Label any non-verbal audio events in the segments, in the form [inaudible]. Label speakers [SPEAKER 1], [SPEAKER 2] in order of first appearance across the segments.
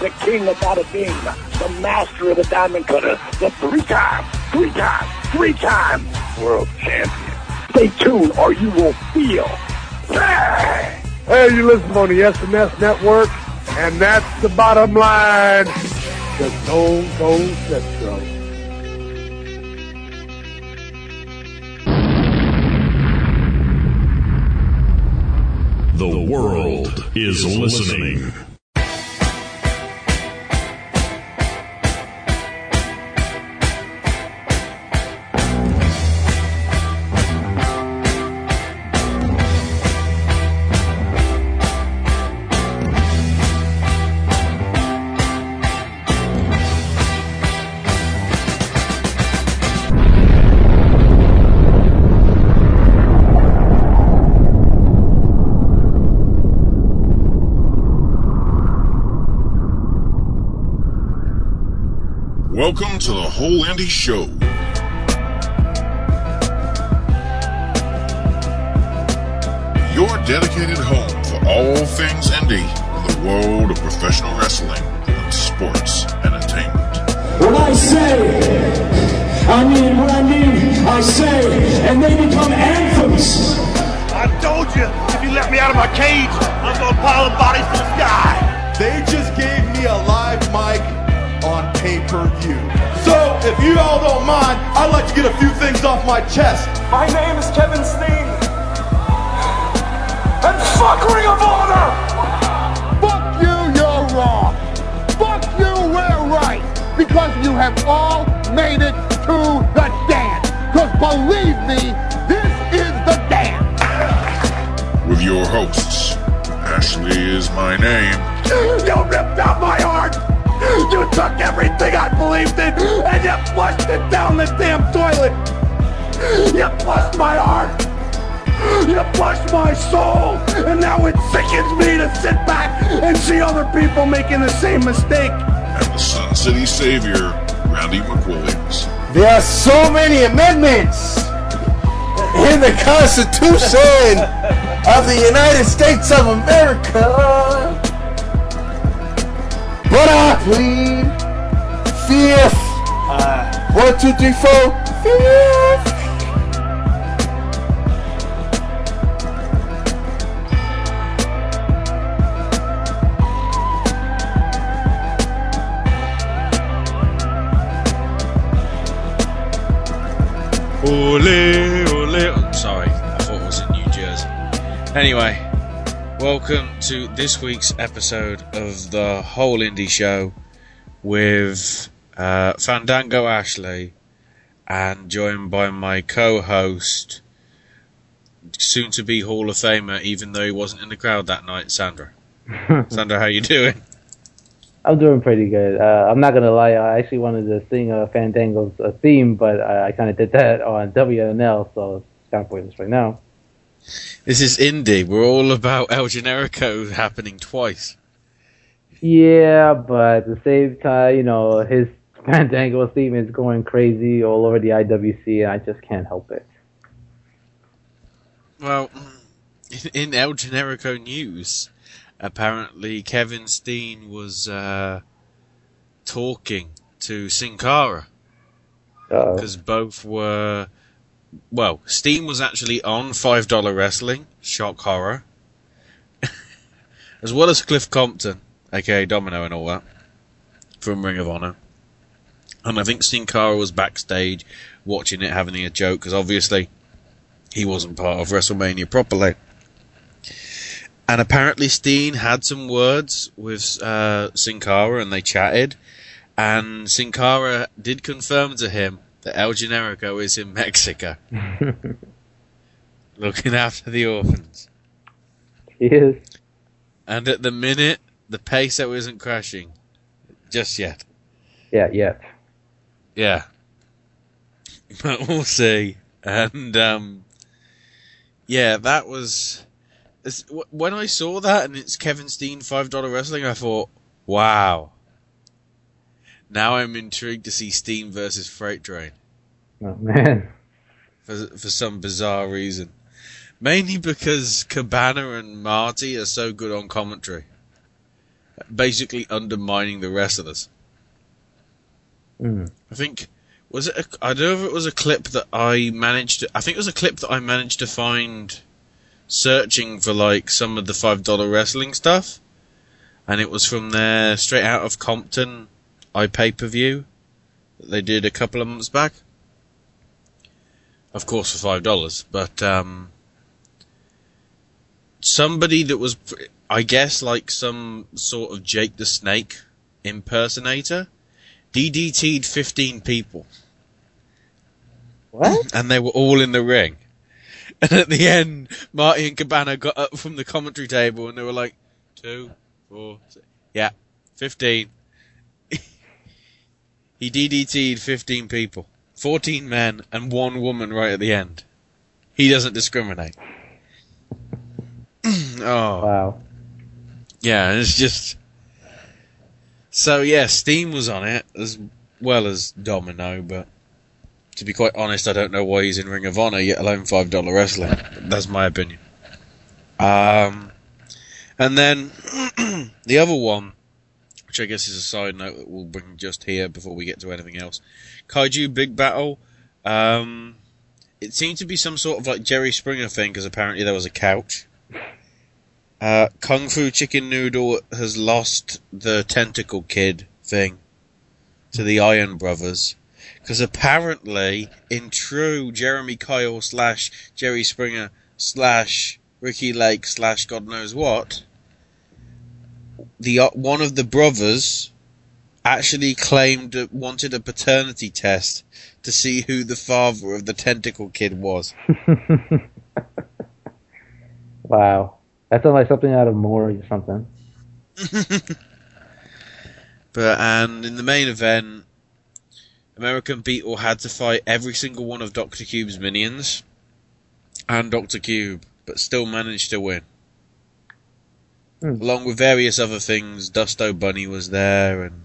[SPEAKER 1] the king of bada bing, the master of the diamond cutter, the three-time, three-time, three-time world champion. Stay tuned or you will feel. Hey!
[SPEAKER 2] Hey, you listen on the SNS network, and that's the bottom line. The Stone Cold Central.
[SPEAKER 3] The world is listening. To the Whole Indy Show. Your dedicated home for all things indie in the world of professional wrestling and sports entertainment.
[SPEAKER 4] When I say, I mean what I mean, I say, and they become anthems.
[SPEAKER 5] I told you, if you let me out of my cage, I'm gonna pile the bodies to the sky.
[SPEAKER 6] They just gave me a live mic on pay-per-view. So, if you all don't mind, I'd like to get a few things off my chest.
[SPEAKER 4] My name is Kevin Steen. And fuck Ring of Honor!
[SPEAKER 2] Fuck you, you're wrong. Fuck you, we're right. Because you have all made it to the dance. Because believe me, this is the dance.
[SPEAKER 3] With your hosts, Ashley is my name.
[SPEAKER 1] You ripped out my heart! You took everything I believed in and you flushed it down the damn toilet! You flushed my heart! You flushed my soul! And now it sickens me to sit back and see other people making the same mistake!
[SPEAKER 3] And the Sun City Savior, Randy McWilliams.
[SPEAKER 7] There are so many amendments in the Constitution of the United States of America. But I plead fifth. One, two, three, four. Fifth.
[SPEAKER 8] Ole, ole. Oh, sorry, I thought it was in New Jersey. Anyway, welcome to this week's episode of the Whole Indy Show with uh, Fandango Ashley and joined by my co-host, soon to be Hall of Famer, even though he wasn't in the crowd that night, Sandra. [laughs] Sandra, how you doing?
[SPEAKER 9] I'm doing pretty good. Uh, I'm not gonna lie. I actually wanted to sing uh, Fandango's uh, theme, but I, I kind of did that on WNL, so it's kind of pointless right now.
[SPEAKER 8] This is indie. We're all about El Generico happening twice.
[SPEAKER 9] Yeah, but at the same time, you know, his [laughs] Fandango theme is going crazy all over the IWC, and I just can't help it.
[SPEAKER 8] Well, in, in El Generico news, apparently Kevin Steen was uh, talking to Sin Cara because both were. Well, Steen was actually on Five Dollar Wrestling, shock horror, [laughs] as well as Cliff Compton, aka Domino, and all that from Ring of Honor. And I think Sin Cara was backstage watching it, having a joke because obviously he wasn't part of WrestleMania properly. And apparently Steen had some words with uh, Sin Cara and they chatted. And Sin Cara did confirm to him that El Generico is in Mexico. [laughs] looking after the orphans.
[SPEAKER 9] he is.
[SPEAKER 8] And at the minute, the peso isn't crashing. Just yet.
[SPEAKER 9] Yeah, yeah.
[SPEAKER 8] Yeah. But we'll see. And, um, yeah, that was, when I saw that and it's Kevin Steen $5 wrestling, I thought, wow. Now I'm intrigued to see Steen versus Freight Train.
[SPEAKER 9] Oh man.
[SPEAKER 8] for for some bizarre reason. Mainly because Cabana and Marty are so good on commentary, basically undermining the wrestlers.
[SPEAKER 9] Mm.
[SPEAKER 8] I think was it? A, I don't know if it was a clip that I managed. to... I think it was a clip that I managed to find searching for like some of the five dollar wrestling stuff, and it was from their straight out of Compton i pay per view that they did a couple of months back. Of course, for five dollars, but um, somebody that was, I guess, like some sort of Jake the Snake impersonator, DDT'd fifteen people.
[SPEAKER 9] What?
[SPEAKER 8] And they were all in the ring. And at the end, Marty and Cabana got up from the commentary table and they were like, two, four, six. yeah, 15. He DDT'd 15 people. 14 men and one woman right at the end. He doesn't discriminate. [clears throat] oh.
[SPEAKER 9] Wow.
[SPEAKER 8] Yeah, it's just. So yeah, Steen was on it as well as Domino, but to be quite honest, I don't know why he's in Ring of Honor, yet alone five dollar wrestling. That's my opinion. Um, and then [clears throat] the other one, which I guess is a side note that we'll bring just here before we get to anything else. Kaiju Big Battle. Um, it seemed to be some sort of like Jerry Springer thing because apparently there was a couch. Uh, Kung Fu Chicken Noodle has lost the Tentacle Kid thing to the Iron Brothers. Because apparently, in true Jeremy Kyle slash Jerry Springer slash Ricki Lake slash God knows what, the uh, one of the brothers actually claimed that wanted a paternity test to see who the father of the Tentacle Kid was. [laughs]
[SPEAKER 9] wow. That sounds like something out of Maury or something. [laughs]
[SPEAKER 8] But and in the main event, American Beetle had to fight every single one of Doctor Cube's minions and Doctor Cube, but still managed to win.
[SPEAKER 9] Hmm.
[SPEAKER 8] Along with various other things, Dusto Bunny was there, and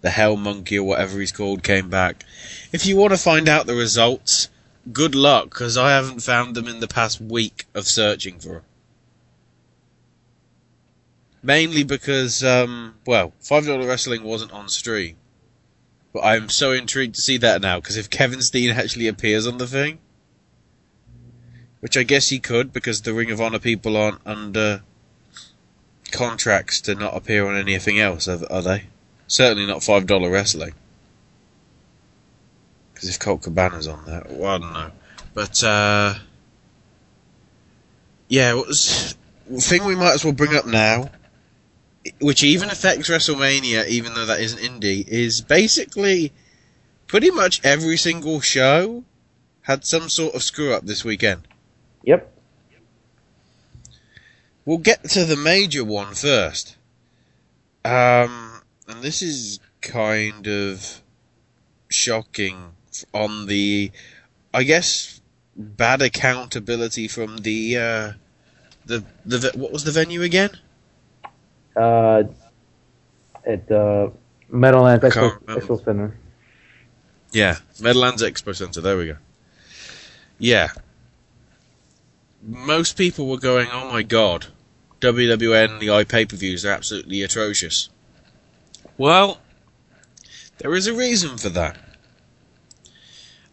[SPEAKER 8] the Hell Monkey or whatever he's called came back. If you want to find out the results, good luck, because I haven't found them in the past week of searching for them. Mainly because, um, well, $5 Wrestling wasn't on stream. But I'm so intrigued to see that now, because if Kevin Steen actually appears on the thing, which I guess he could, because the Ring of Honor people aren't under contracts to not appear on anything else, are, are they? Certainly not $5 Wrestling. Because if Colt Cabana's on there, well, I don't know. But, uh, yeah, was, thing we might as well bring up now, which even affects WrestleMania, even though that isn't indie, is basically pretty much every single show had some sort of screw up this weekend.
[SPEAKER 9] Yep.
[SPEAKER 8] We'll get to the major one first. Um, and this is kind of shocking on the, I guess, bad accountability from the, uh, the, the, what was the venue again?
[SPEAKER 9] Uh, at uh, Meadowlands Expo, Expo Center.
[SPEAKER 8] Yeah, Meadowlands Expo Centre. There we go. Yeah. Most people were going, "Oh my god, WWN the iPay per views are absolutely atrocious." Well, there is a reason for that.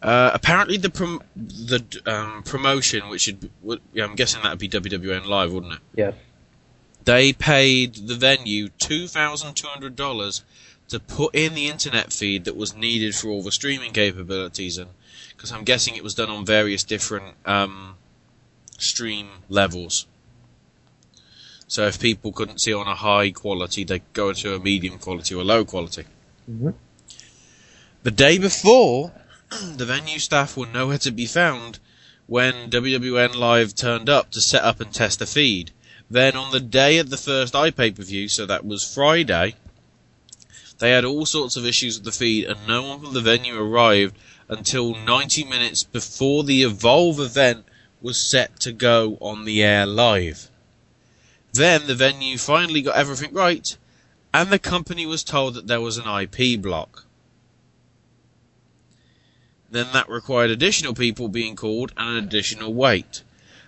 [SPEAKER 8] Uh, apparently, the prom- the um, promotion, which should, yeah, I'm guessing that would be WWN Live, wouldn't it?
[SPEAKER 9] Yes.
[SPEAKER 8] They paid the venue two thousand two hundred dollars to put in the internet feed that was needed for all the streaming capabilities, and because I'm guessing it was done on various different um, stream levels. So if people couldn't see on a high quality, they go to a medium quality or low quality.
[SPEAKER 9] Mhm.
[SPEAKER 8] The day before, [clears throat] the venue staff were nowhere to be found when WWN Live turned up to set up and test the feed. Then on the day of the first iPay per view, so that was Friday, They had all sorts of issues with the feed, and no one from the venue arrived until 90 minutes before the Evolve event was set to go on the air live. Then the venue finally got everything right, and the company was told that there was an IP block. Then that required additional people being called and an additional wait.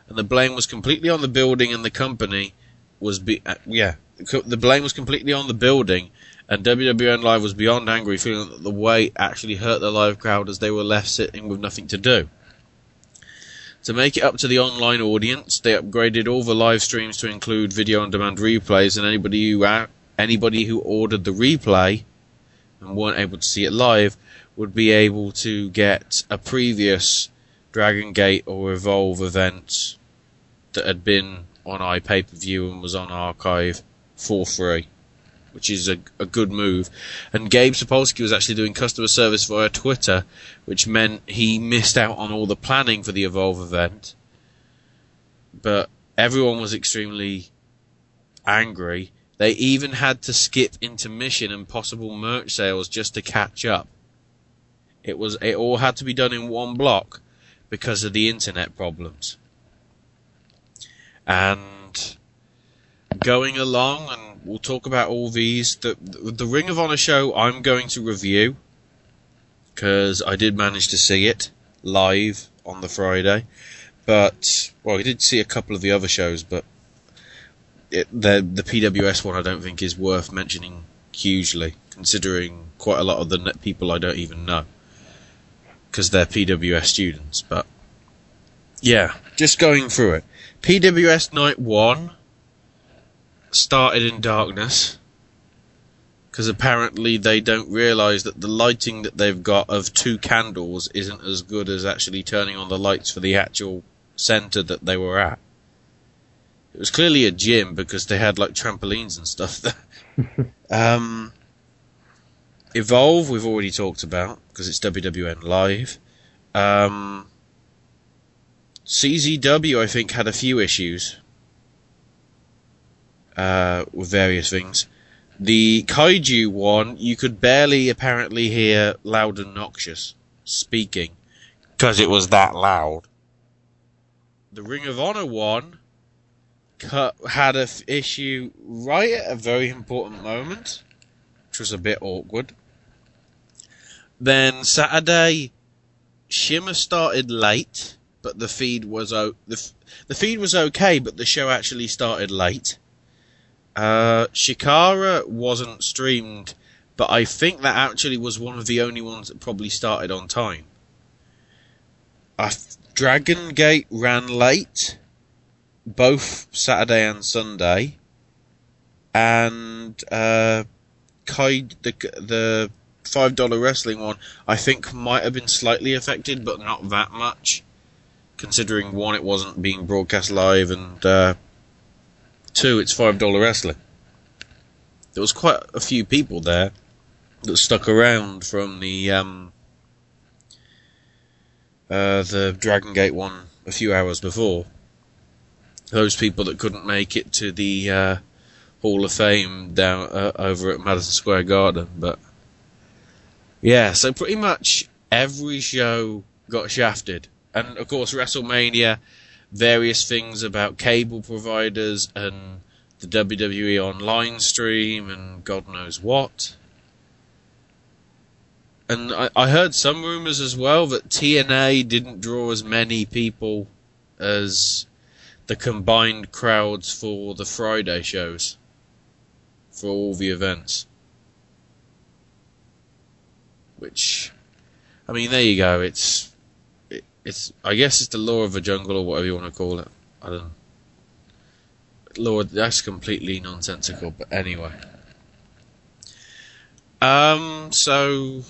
[SPEAKER 8] And the blame was completely on the building and the company was be, uh, yeah, the blame was completely on the building and WWN Live was beyond angry feeling that the wait actually hurt the live crowd as they were left sitting with nothing to do. To make it up to the online audience, they upgraded all the live streams to include video on demand replays and anybody who anybody who ordered the replay and weren't able to see it live would be able to get a previous Dragon Gate or Evolve event that had been on iPay per view and was on archive for free, which is a, a good move. And Gabe Sapolsky was actually doing customer service via Twitter, which meant he missed out on all the planning for the Evolve event. But everyone was extremely angry. They even had to skip intermission and possible merch sales just to catch up. It was it all had to be done in one block because of the internet problems. And going along, and we'll talk about all these. The the Ring of Honor show I'm going to review because I did manage to see it live on the Friday, but well, I did see a couple of the other shows, but it, the the PWS one I don't think is worth mentioning hugely, considering quite a lot of the people I don't even know because they're PWS students. But yeah, just going through it. PWS Night 1 started in darkness because apparently they don't realize that the lighting that they've got of two candles isn't as good as actually turning on the lights for the actual center that they were at. It was clearly a gym because they had like trampolines and stuff there. [laughs] um, Evolve, we've already talked about because it's WWN Live. Um, CZW, I think, had a few issues uh, with various things. The Kaiju one, you could barely apparently hear Loud and Noxious speaking because it was that loud. The Ring of Honor one cut, had a f- issue right at a very important moment, which was a bit awkward. Then Saturday, Shimmer started late, but the feed was o- the f- the feed was okay, but the show actually started late. Uh, Chikara wasn't streamed, but I think that actually was one of the only ones that probably started on time. Uh, Dragon Gate ran late, both Saturday and Sunday, and uh, Kai, the the five dollar wrestling one, I think might have been slightly affected, but not that much. Considering one, it wasn't being broadcast live, and uh, two, it's five dollar wrestling. There was quite a few people there that stuck around from the um, uh, the Dragon Gate one a few hours before. Those people that couldn't make it to the uh, Hall of Fame down uh, over at Madison Square Garden, but yeah, so pretty much every show got shafted. And of course, WrestleMania, various things about cable providers and the WWE online stream and God knows what. And I, I heard some rumors as well that TNA didn't draw as many people as the combined crowds for the Friday shows for all the events. Which, I mean, there you go. It's, it, it's. I guess it's the law of the jungle or whatever you want to call it. I don't. know. Lord, that's completely nonsensical. But anyway. Um. So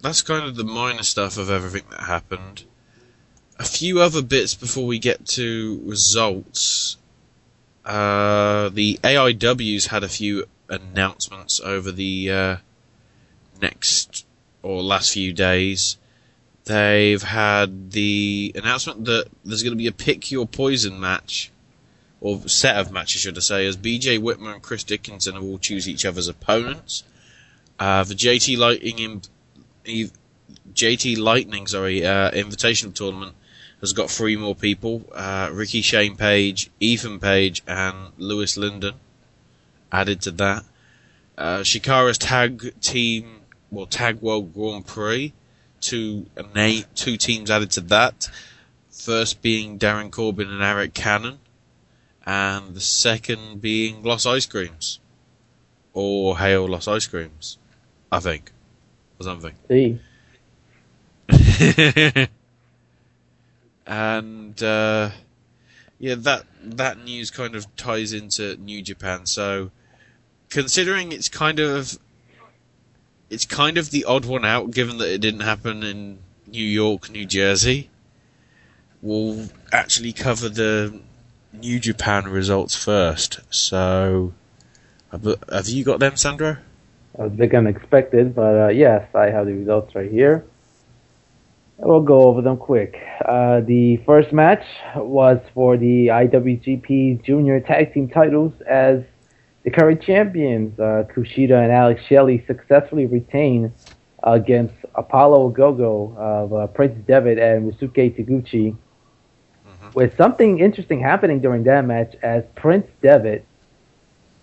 [SPEAKER 8] that's kind of the minor stuff of everything that happened. A few other bits before we get to results. Uh, the AIWs had a few announcements over the uh, next or last few days, they've had the announcement that there's going to be a pick your poison match, or set of matches, should I say, as BJ Whitmer and Chris Dickinson will choose each other's opponents. Uh, the JT Lightning, in, JT Lightning, sorry, uh, Invitational Tournament has got three more people: uh, Ricky Shane Page, Ethan Page, and Louis Lyndon added to that. Uh, Chikara's tag team, well, Tag World Grand Prix, two na- two teams added to that. First being Darren Corbin and Eric Cannon, and the second being Los Ice Creams, or Hail Los Ice Creams, I think, or something.
[SPEAKER 9] See, [laughs]
[SPEAKER 8] and uh, yeah, that that news kind of ties into New Japan. So, considering it's kind of it's kind of the odd one out, given that it didn't happen in New York, New Jersey. We'll actually cover the New Japan results first. So, have you got them, Sandro?
[SPEAKER 9] I was a bit unexpected, but uh, yes, I have the results right here. We'll go over them quick. Uh, the first match was for the IWGP Junior Tag Team titles as the current champions, uh, Kushida and Alex Shelley, successfully retained against Apollo 55 of uh, Prince Devitt and Ryusuke Taguchi. With something interesting happening during that match as Prince Devitt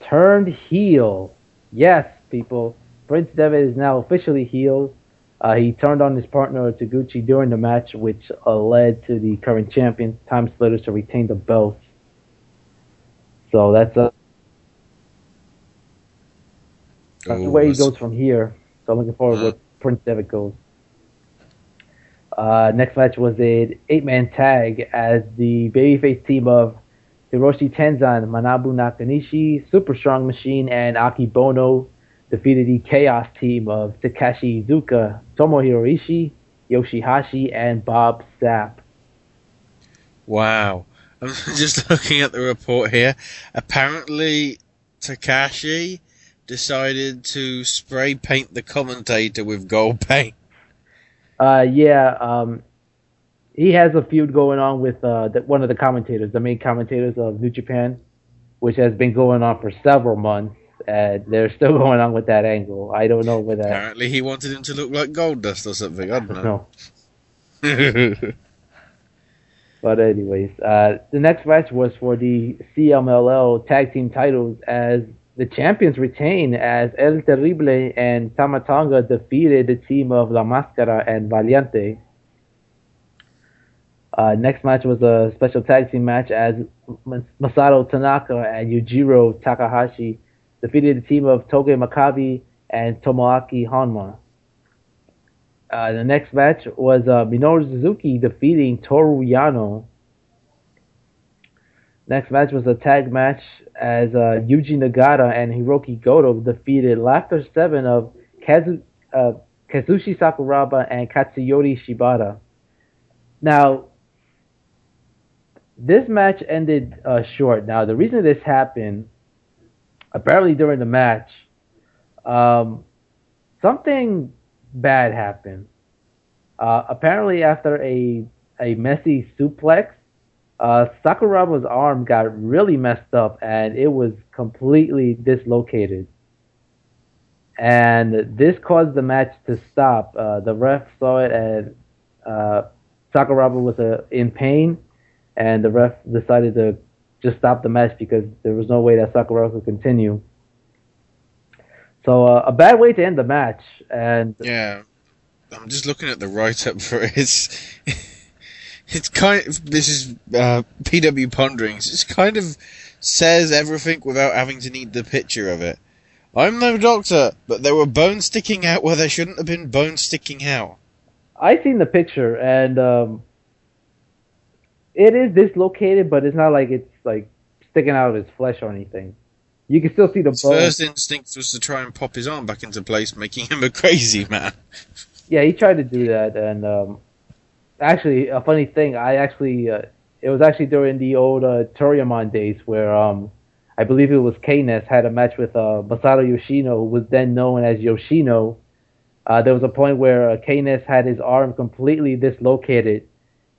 [SPEAKER 9] turned heel. Yes, people, Prince Devitt is now officially heel. Uh, he turned on his partner Taguchi during the match, which uh, led to the current champion, Time Splitters, to retain the belts. So that's uh, that's the
[SPEAKER 8] Ooh,
[SPEAKER 9] way he goes from here. So I'm looking forward to where Prince Devitt goes. Uh, next match was an eight-man tag as the babyface team of Hiroshi Tenzan, Manabu Nakanishi, Super Strong Machine, and Akebono defeated the Chaos team of Takashi Iizuka, Tomohiro Ishii, Yoshihashi, and Bob Sapp.
[SPEAKER 8] Wow. I'm [laughs] just looking at the report here. Apparently, Takashi decided to spray paint the commentator with gold paint.
[SPEAKER 9] Uh, yeah, um, he has a feud going on with uh, the, one of the commentators, the main commentators of New Japan, which has been going on for several months. And they're still [laughs] going on with that angle. I don't know where that.
[SPEAKER 8] Apparently, he wanted him to look like gold dust or something. I don't [laughs]
[SPEAKER 9] No.
[SPEAKER 8] know. [laughs]
[SPEAKER 9] But anyways, uh, the next match was for the CMLL tag team titles as the champions retain as El Terrible and Tama Tonga defeated the team of La Mascara and Valiente. Uh, next match was a special tag team match as Masato Tanaka and Yujiro Takahashi defeated the team of Togi Makabe and Tomoaki Honma. Uh, the next match was uh, Minoru Suzuki defeating Toru Yano. Next match was a tag match as uh, Yuji Nagata and Hirooki Goto defeated Laughter 7 of Kazu, uh, Kazushi Sakuraba and Katsuyori Shibata. Now, this match ended uh, short. Now, the reason this happened, apparently during the match, um, something bad happened. Uh, apparently, after a a messy suplex, uh, Sakuraba's arm got really messed up and it was completely dislocated. And this caused the match to stop. Uh, the ref saw it and uh, Sakuraba was uh, in pain, and the ref decided to just stop the match because there was no way that Sakuraba could continue. So uh, a bad way to end the match, and
[SPEAKER 8] yeah, I'm just looking at the write up for it. [laughs] It's, kind of, this is uh, PW Ponderings. It's kind of says everything without having to need the picture of it. I'm no doctor, but there were bones sticking out where there shouldn't have been bones sticking out.
[SPEAKER 9] I seen the picture, and um, it is dislocated, but it's not like it's like sticking out of his flesh or anything. You can still see the
[SPEAKER 8] His
[SPEAKER 9] bone.
[SPEAKER 8] first instinct was to try and pop his arm back into place, making him a crazy man.
[SPEAKER 9] Yeah, he tried to do that, and um, actually, a funny thing, I actually, uh, it was actually during the old uh, days where um, I believe it was K-Ness had a match with uh, Masato Yoshino, who was then known as Yoshino. Uh, there was a point where uh, K-Ness had his arm completely dislocated,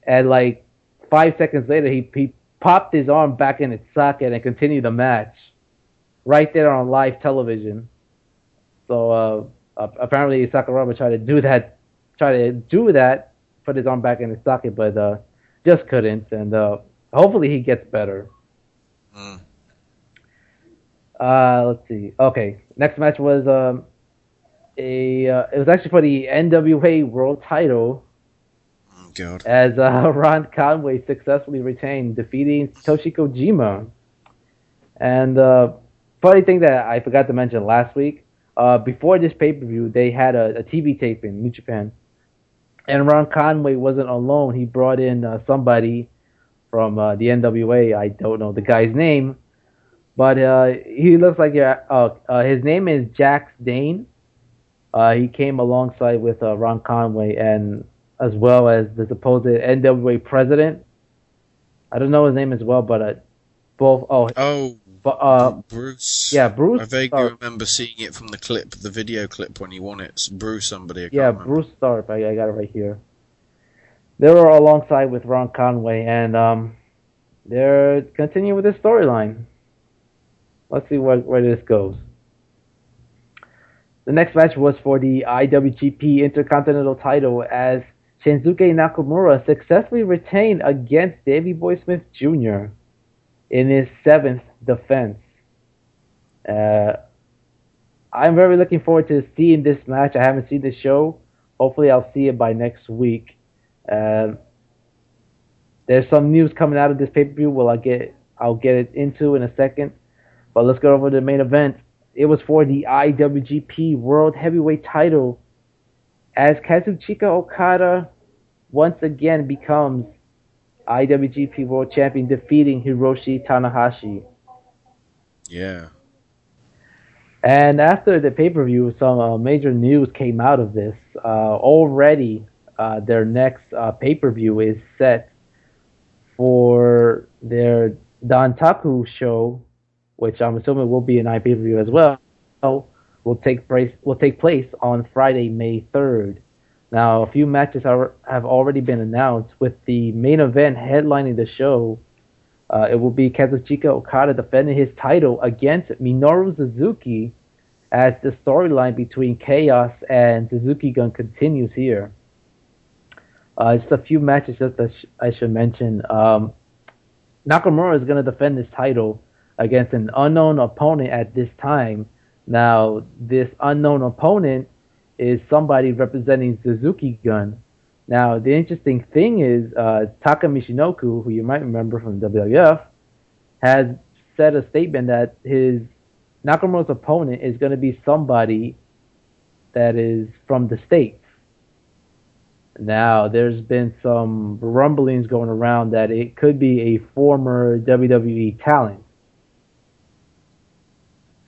[SPEAKER 9] and like five seconds later, he, he popped his arm back in its socket and continued the match right there on live television. So Uh, apparently, Sakuraba tried to do that, try to do that, put his arm back in his socket, but uh, just couldn't. And uh, hopefully, he gets better.
[SPEAKER 8] Mm.
[SPEAKER 9] Uh, let's see. Okay, next match was um, a. Uh, it was actually for the NWA World Title.
[SPEAKER 8] Oh, God.
[SPEAKER 9] As uh, [laughs] Rob Conway successfully retained, defeating Toshi Kojima. And uh, funny thing that I forgot to mention last week, uh, before this pay per view, they had a, a TV tape in New Japan, and Rob Conway wasn't alone. He brought in uh, somebody from uh, the NWA. I don't know the guy's name, but uh, he looks like uh, uh, his name is Jax Dane. Uh, he came alongside with Rob Conway and as well as the supposed NWA president. I don't know his name as well, but both. Oh,
[SPEAKER 8] Oh,
[SPEAKER 9] but, uh,
[SPEAKER 8] Bruce.
[SPEAKER 9] yeah, Bruce.
[SPEAKER 8] I vaguely
[SPEAKER 9] Stark.
[SPEAKER 8] remember seeing it from the clip, the video clip when he won it. It's Bruce somebody. I
[SPEAKER 9] Yeah. Bruce Stark. I, I got it right here. They were alongside with Rob Conway, and um, they're continuing with this storyline. Let's see where where this goes. The next match was for the IWGP Intercontinental title as Shinsuke Nakamura successfully retained against Davey Boy Smith Jr. in his seventh defense. Uh, I'm very looking forward to seeing this match. I haven't seen the show. Hopefully, I'll see it by next week. Um, there's some news coming out of this pay per view. Well, I'll get I'll get it into in a second. But let's go over the main event. It was for the IWGP World Heavyweight Title, as Kazuchika Okada once again becomes IWGP World Champion, defeating Hiroshi Tanahashi.
[SPEAKER 8] Yeah.
[SPEAKER 9] And after the pay per view, some uh, major news came out of this. Uh, already, uh, their next uh, pay per view is set for their Dontaku show, which I'm assuming will be an pay per view as well. Will take place will take place on Friday, May 3rd. Now, a few matches are, have already been announced, with the main event headlining the show. Uh, it will be Kazuchika Okada defending his title against Minoru Suzuki as the storyline between Chaos and Suzuki Gun continues here. Uh, just a few matches just that I should mention. Um, Nakamura is going to defend his title against an unknown opponent at this time. Now, this unknown opponent is somebody representing Suzuki Gun. Now, the interesting thing is uh, Taka Michinoku, who you might remember from WWF, has said a statement that his Nakamura's opponent is going to be somebody that is from the states. Now, there's been some rumblings going around that it could be a former WWE talent.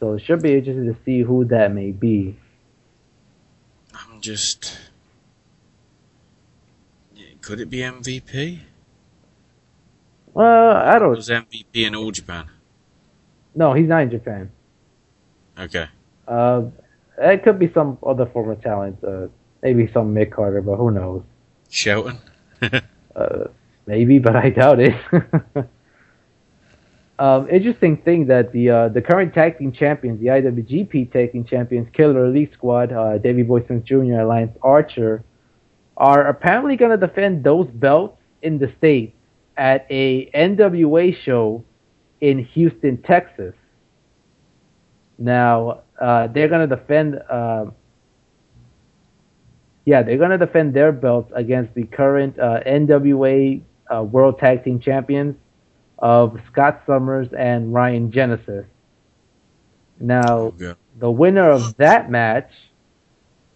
[SPEAKER 9] So it should be interesting to see who that may be.
[SPEAKER 8] I'm just. Could it be MVP?
[SPEAKER 9] Well, I don't.
[SPEAKER 8] Was MVP in all Japan?
[SPEAKER 9] No, he's not in Japan.
[SPEAKER 8] Okay.
[SPEAKER 9] Uh, it could be some other former talent. Uh, maybe some Mick Carter, but who knows?
[SPEAKER 8] Shelton? [laughs]
[SPEAKER 9] uh, maybe, but I doubt it. [laughs] um, interesting thing that the uh, the current tag team champions, the IWGP tag team champions, Killer Elite Squad, uh, Davey Boy Smith Jr., Alliance Archer, are apparently going to defend those belts in the state at a NWA show in Houston, Texas. Now uh, they're going to defend. Uh, yeah, they're going to defend their belts against the current uh, NWA uh, World Tag Team Champions of Scott Summers and Ryan Genesis. Now,
[SPEAKER 8] Yeah.
[SPEAKER 9] the winner of that match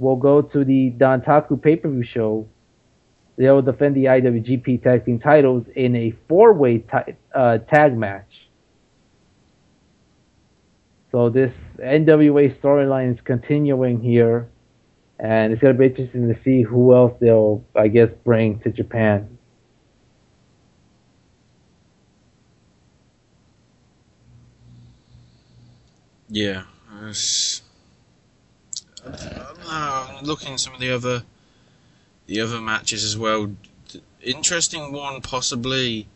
[SPEAKER 9] will go to the Dontaku pay per view show. They will defend the IWGP Tag Team titles in a four way uh, tag match. So this NWA storyline is continuing here, and it's gonna be interesting to see who else they'll, I guess, bring to Japan.
[SPEAKER 8] Yeah. Uh, looking at some of the other the other matches as well. Interesting one, possibly.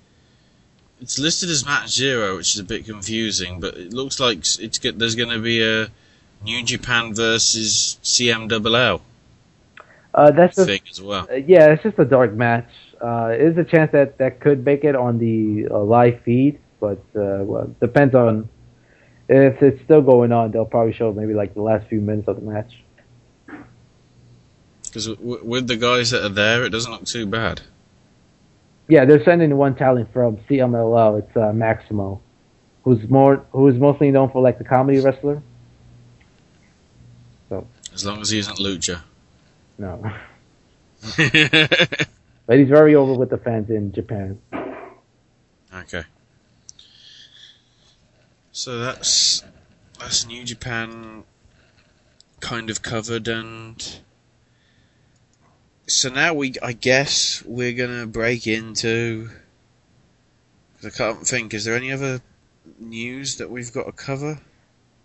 [SPEAKER 8] It's listed as match zero, which is a bit confusing, but it looks like it's there's going to be a New Japan versus CMLL
[SPEAKER 9] Uh, that's just
[SPEAKER 8] thing as well.
[SPEAKER 9] Uh, yeah, it's just a dark match. Uh, there's a chance that that could make it on the uh, live feed, but uh, well, depends on if it's still going on. They'll probably show maybe like the last few minutes of the match.
[SPEAKER 8] Because with the guys that are there, it doesn't look too bad.
[SPEAKER 9] Yeah, they're sending one talent from CMLL. It's uh, Maximo, who's more who's mostly known for like the comedy wrestler. So
[SPEAKER 8] As long as he isn't Lucha.
[SPEAKER 9] no, [laughs] but he's very over with the fans in Japan.
[SPEAKER 8] Okay. So that's that's New Japan kind of covered and so now we I guess we're gonna break into I can't think, is there any other news that we've got to cover?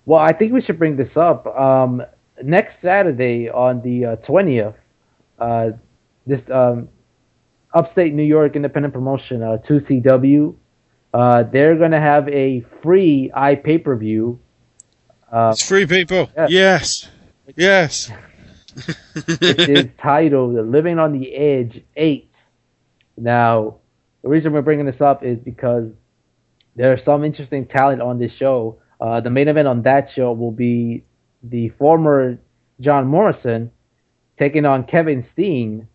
[SPEAKER 9] Well, I think we should bring this up. Um, next Saturday on the twentieth, uh, this um, upstate New York independent promotion, uh, 2CW, uh, they're going to have a free i pay per view. Uh,
[SPEAKER 8] It's free people. Yes. Yes.
[SPEAKER 9] which is [laughs] titled "Living on the Edge 8." Now, the reason we're bringing this up is because there's some interesting talent on this show. Uh, the main event on that show will be the former John Morrison taking on Kevin Steen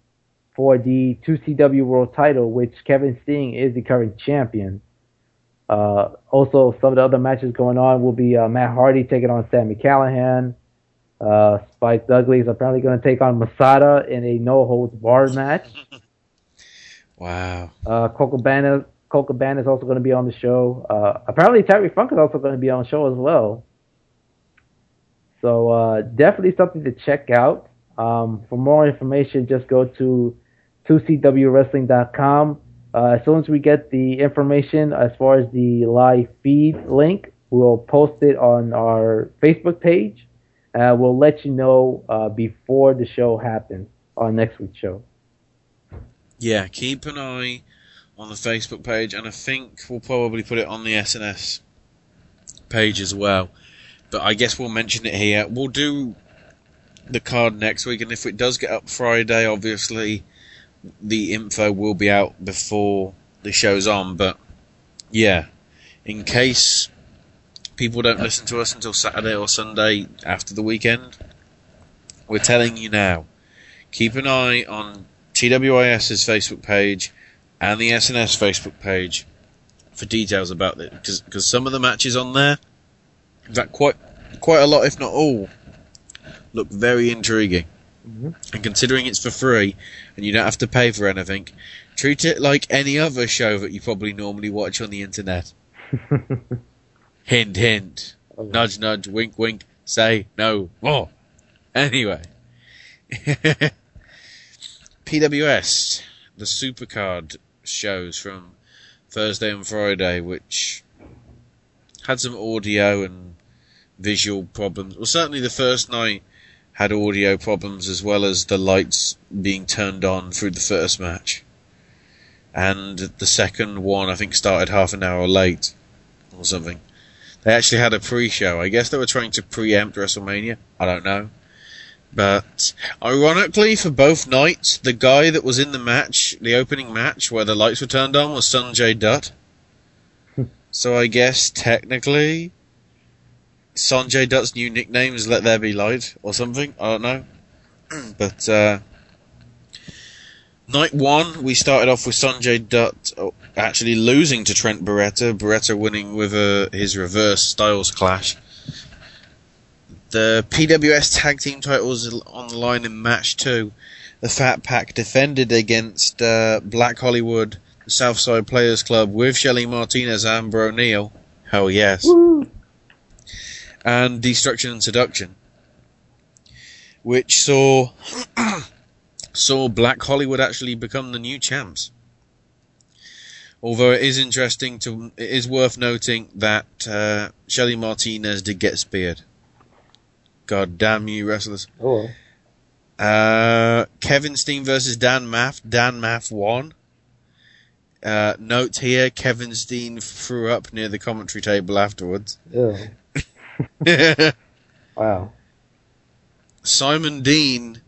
[SPEAKER 9] for the 2CW World Title, which Kevin Steen is the current champion. Uh, also, some of the other matches going on will be uh, Matt Hardy taking on Sami Callihan. Uh, Spike Dudley is apparently going to take on Masada in a no holds barred match. [laughs]
[SPEAKER 8] Wow.
[SPEAKER 9] Uh, Colt Cabana is also going to be on the show. Uh, apparently, Terry Funk is also going to be on the show as well. So uh, definitely something to check out. Um, for more information, just go to 2cwwrestling.com. Uh, as soon as we get the information as far as the live feed link, we'll post it on our Facebook page. We'll let you know uh, before the show happens on next week's show.
[SPEAKER 8] Yeah, keep an eye on the Facebook page, and I think we'll probably put it on the SNS page as well. But I guess we'll mention it here. We'll do the card next week, and if it does get up Friday, obviously the info will be out before the show's on. But yeah, in case people don't listen to us until Saturday or Sunday after the weekend, we're telling you now. Keep an eye on TWIS's Facebook page and the SNS Facebook page for details about it because some of the matches on there, fact, quite quite a lot, if not all, look very intriguing.
[SPEAKER 9] Mm-hmm.
[SPEAKER 8] And considering it's for free and you don't have to pay for anything, treat it like any other show that you probably normally watch on the internet. [laughs] hint, hint. Nudge, nudge, wink, wink. Say no more. Anyway. [laughs] PWS, the Supercard shows from Thursday and Friday, which had some audio and visual problems. Well, certainly the first night had audio problems as well as the lights being turned on through the first match. And the second one, I think, started half an hour late or something. They actually had a pre-show. I guess they were trying to preempt WrestleMania. I don't know. But ironically, for both nights, the guy that was in the match, the opening match where the lights were turned on, was Sanjay Dutt. [laughs] so I guess technically, Sanjay Dutt's new nickname is "Let There Be Light" or something. I don't know. [clears throat] but uh, night one, we started off with Sanjay Dutt oh, actually losing to Trent Barreta. Barreta winning with uh, his reverse Styles clash. The PWS tag team titles on the line in match two. The Fat Pack defended against uh, Black Hollywood, the Southside Players Club, with Shelly Martinez and Bro Neal. Hell yes.
[SPEAKER 9] Woo.
[SPEAKER 8] And Destruction and Seduction, which saw [clears throat] saw Black Hollywood actually become the new champs. Although it is interesting to, it is worth noting that uh, Shelly Martinez did get speared. God damn you, wrestlers.
[SPEAKER 9] Oh.
[SPEAKER 8] Uh, Kevin Steen versus Dan Maff. Dan Maff won. Uh, note here, Kevin Steen threw up near the commentary table afterwards.
[SPEAKER 9] Yeah. [laughs] Wow.
[SPEAKER 8] Simon Dean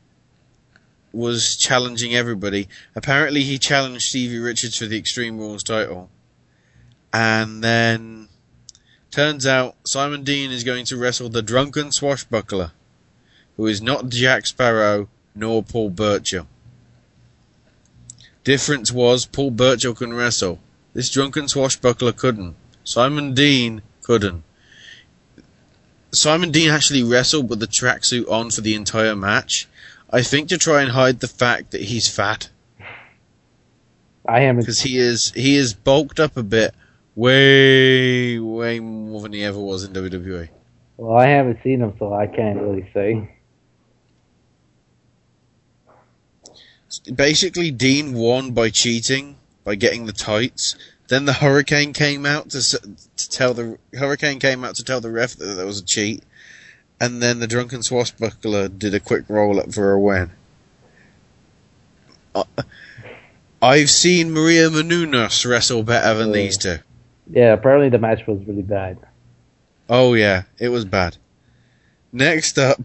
[SPEAKER 8] was challenging everybody. Apparently, he challenged Stevie Richards for the Extreme Rules title. And then, turns out Simon Dean is going to wrestle the drunken swashbuckler, who is not Jack Sparrow nor Paul Burchill. Difference was Paul Burchill can wrestle. This drunken swashbuckler couldn't. Simon Dean couldn't. Simon Dean actually wrestled with the tracksuit on for the entire match. I think to try and hide the fact that he's fat.
[SPEAKER 9] I haven't.
[SPEAKER 8] Because he is he is bulked up a bit, way way more than he ever was in. WWE.
[SPEAKER 9] Well, I haven't seen him, so I can't really say.
[SPEAKER 8] Basically, Dean won by cheating by getting the tights. Then the Hurricane came out to to tell the Hurricane came out to tell the ref that there was a cheat, and then the drunken swashbuckler did a quick roll up for a win. Uh, I've seen Maria Menounos wrestle better than
[SPEAKER 9] Oh.
[SPEAKER 8] these two.
[SPEAKER 9] Yeah, apparently the match was really bad.
[SPEAKER 8] Oh yeah, it was bad. Next up,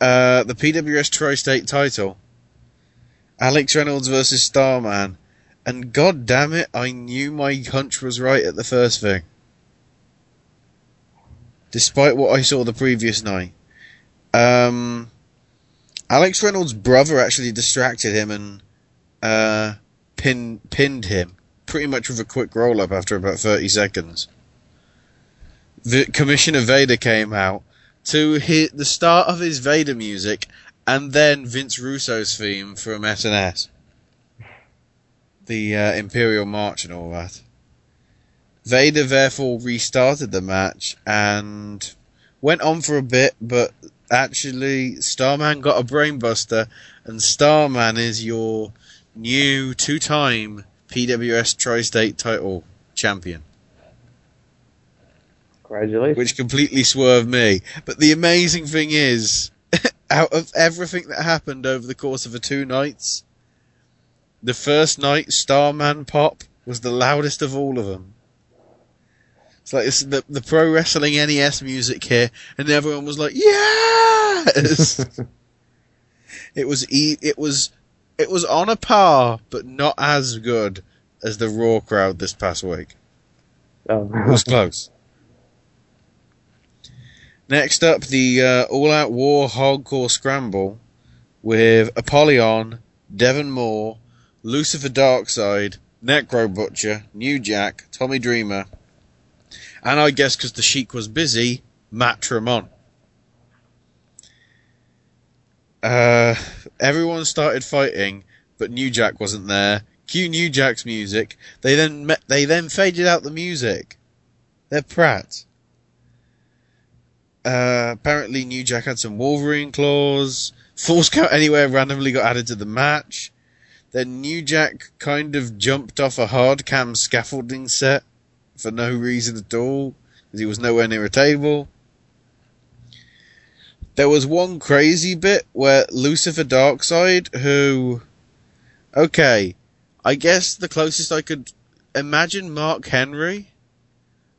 [SPEAKER 8] uh, the PWS Tri-State title. Alex Reynolds versus Starman. And god damn it, I knew my hunch was right at the first thing. Despite what I saw the previous night. Um, Alex Reynolds' brother actually distracted him and, uh, pin, pinned him. Pretty much with a quick roll up after about 30 seconds the Commissioner Vader came out to hit the start of his Vader music and then Vince Russo's theme from SNS. The uh, Imperial March and all that. Vader therefore restarted the match and went on for a bit, but actually Starman got a brainbuster and Starman is your new two-time PWS Tri-State title champion
[SPEAKER 9] Congratulations.
[SPEAKER 8] which completely swerved me. But the amazing thing is, [laughs] out of everything that happened over the course of the two nights, the first night, Starman Pop was the loudest of all of them. It's like it's the the pro wrestling NES music here, and everyone was like, "Yes!" [laughs] it was e- it was it was on a par, but not as good as the Raw crowd this past week.
[SPEAKER 9] Oh.
[SPEAKER 8] It was close. Next up, the uh, All Out War Hardcore Scramble with Apollyon, Devon Moore, Lucifer Darkside, Necro Butcher, New Jack, Tommy Dreamer, and I guess because the Sheik was busy, Matt Tremont. Uh, everyone started fighting, but New Jack wasn't there. Cue New Jack's music. They then met, they then faded out the music. They're Pratt. Uh, apparently New Jack had some Wolverine claws. Falls count Anywhere randomly got added to the match. Then New Jack kind of jumped off a hard cam scaffolding set for no reason at all, because he was nowhere near a table. There was one crazy bit where Lucifer Darkside, who, okay, I guess the closest I could imagine Mark Henry,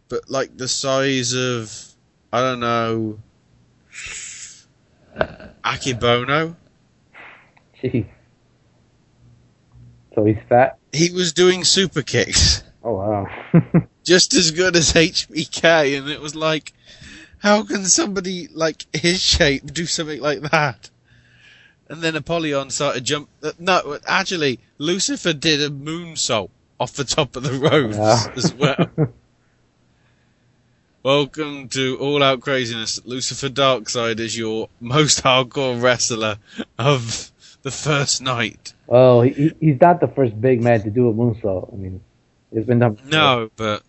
[SPEAKER 8] but like the size of, I don't know, [laughs] Akebono.
[SPEAKER 9] Jeez. So he's fat.
[SPEAKER 8] He was doing super kicks.
[SPEAKER 9] Oh wow. [laughs]
[SPEAKER 8] just as good as HBK, and it was like, how can somebody like his shape do something like that? And then Apollyon started jump. uh, No, actually, Lucifer did a moonsault off the top of the ropes
[SPEAKER 9] Yeah.
[SPEAKER 8] as well. [laughs] Welcome to All Out Craziness. Lucifer Darkside is your most hardcore wrestler of the first night.
[SPEAKER 9] Well, he, he's not the first big man to do a moonsault. I mean, it's been done. before.
[SPEAKER 8] No, but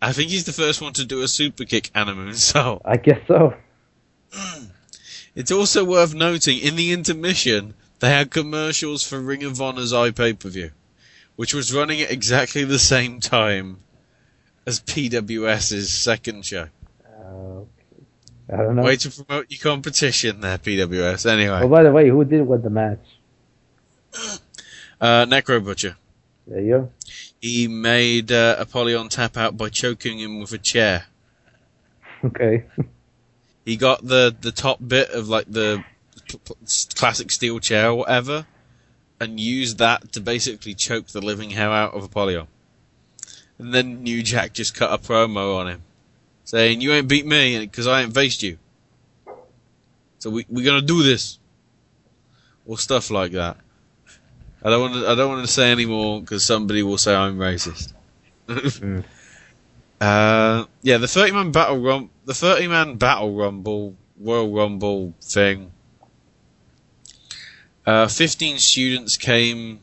[SPEAKER 8] I think he's the first one to do a super kick and a moonsault.
[SPEAKER 9] I guess so. [clears throat]
[SPEAKER 8] It's also worth noting in the intermission they had commercials for Ring of Honor's iPay per view, which was running at exactly the same time as PWS's second show.
[SPEAKER 9] Uh, I don't know.
[SPEAKER 8] Way to promote your competition there, PWS. Anyway,
[SPEAKER 9] Oh, by the way, who did win the match?
[SPEAKER 8] Uh, Necro Butcher.
[SPEAKER 9] There you go.
[SPEAKER 8] He made uh, Apollyon tap out by choking him with a chair. [laughs]
[SPEAKER 9] Okay.
[SPEAKER 8] he got the the top bit of like the p- p- classic steel chair or whatever, and used that to basically choke the living hell out of Apollyon. And then New Jack just cut a promo on him, saying, "You ain't beat me because I ain't faced you. So we we gonna do this." Or stuff like that. I don't want to. I don't want to say any more because somebody will say I'm racist. [laughs] Uh, yeah, the thirty man battle rum, the thirty man battle rumble, Royal Rumble thing. Uh, fifteen students came.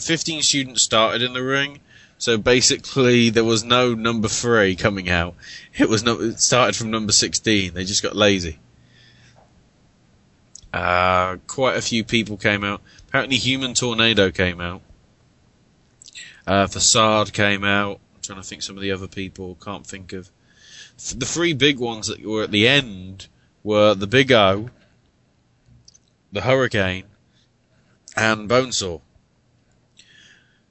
[SPEAKER 8] Fifteen students started in the ring, so basically there was no number three coming out. It was no. It started from number sixteen. They just got lazy. Uh, quite a few people came out. Apparently, Human Tornado came out. Uh, Facade came out. I'm trying to think some of the other people. Can't think of. The three big ones that were at the end were the Big O, the Hurricane, and Bonesaw.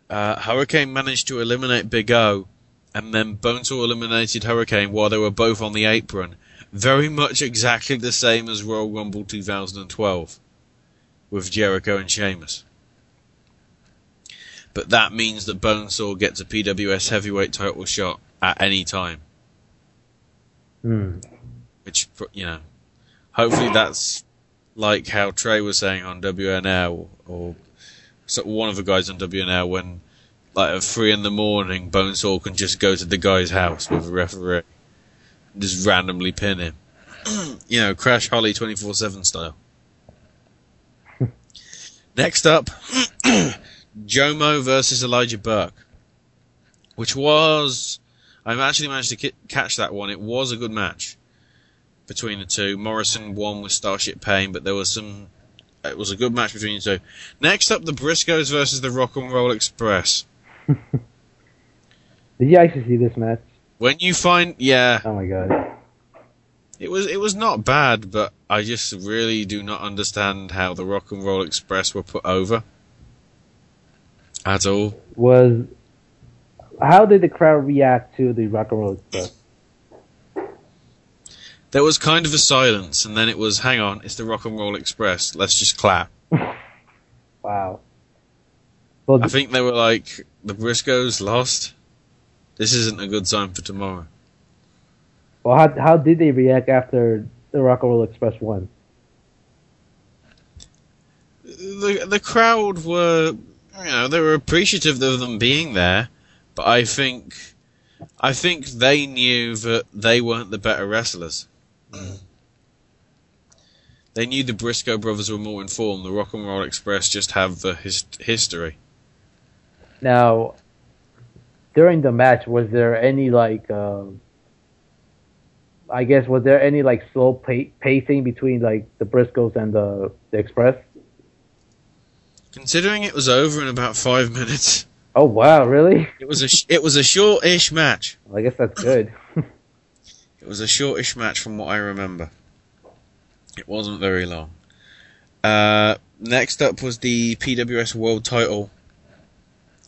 [SPEAKER 8] Uh, Hurricane managed to eliminate Big O, and then Bonesaw eliminated Hurricane while they were both on the apron. Very much exactly the same as Royal Rumble 2012 with Jericho and Sheamus. But that means that Bonesaw gets a PWS heavyweight title shot at any time.
[SPEAKER 9] Hmm.
[SPEAKER 8] Which, you know, hopefully that's like how Trey was saying on WNL, or so one of the guys on WNL when, like, at three in the morning, Bonesaw can just go to the guy's house with a referee and just randomly pin him. [clears throat] you know, Crash Holly 24 7 style. Next up, [clears throat] Jomo versus Elijah Burke, which was I've actually managed to ki- catch that one. It was a good match between the two. Morrison won with Starship Pain, but there was some. It was a good match between the two. Next up, the Briscoes versus the Rock and Roll Express. [laughs]
[SPEAKER 9] Did you actually see this match?
[SPEAKER 8] When you find, yeah,
[SPEAKER 9] Oh my god.
[SPEAKER 8] It was it was not bad, but I just really do not understand how the Rock and Roll Express were put over at all.
[SPEAKER 9] Was how did the crowd react to the Rock and Roll Express?
[SPEAKER 8] There was kind of a silence, and then it was, "Hang on, it's the Rock and Roll Express. Let's just clap." [laughs]
[SPEAKER 9] Wow. Well,
[SPEAKER 8] I think they were like, "The Briscoes lost. This isn't a good sign for tomorrow."
[SPEAKER 9] Well, how how did they react after the Rock and Roll Express won?
[SPEAKER 8] The the crowd were, you know, they were appreciative of them being there, but I think, I think they knew that they weren't the better wrestlers. They knew the Briscoe brothers were more informed. The Rock and Roll Express just have the his- history.
[SPEAKER 9] Now, during the match, was there any like, um, I guess, was there any like slow pa- pacing between like the Briscoes and the, the Express?
[SPEAKER 8] Considering it was over in about five minutes,
[SPEAKER 9] Oh wow, really?
[SPEAKER 8] it was a sh- it was a short-ish match.
[SPEAKER 9] I guess that's good. [laughs]
[SPEAKER 8] It was a shortish match from what I remember. It wasn't very long. Uh, next up was the PWS World Title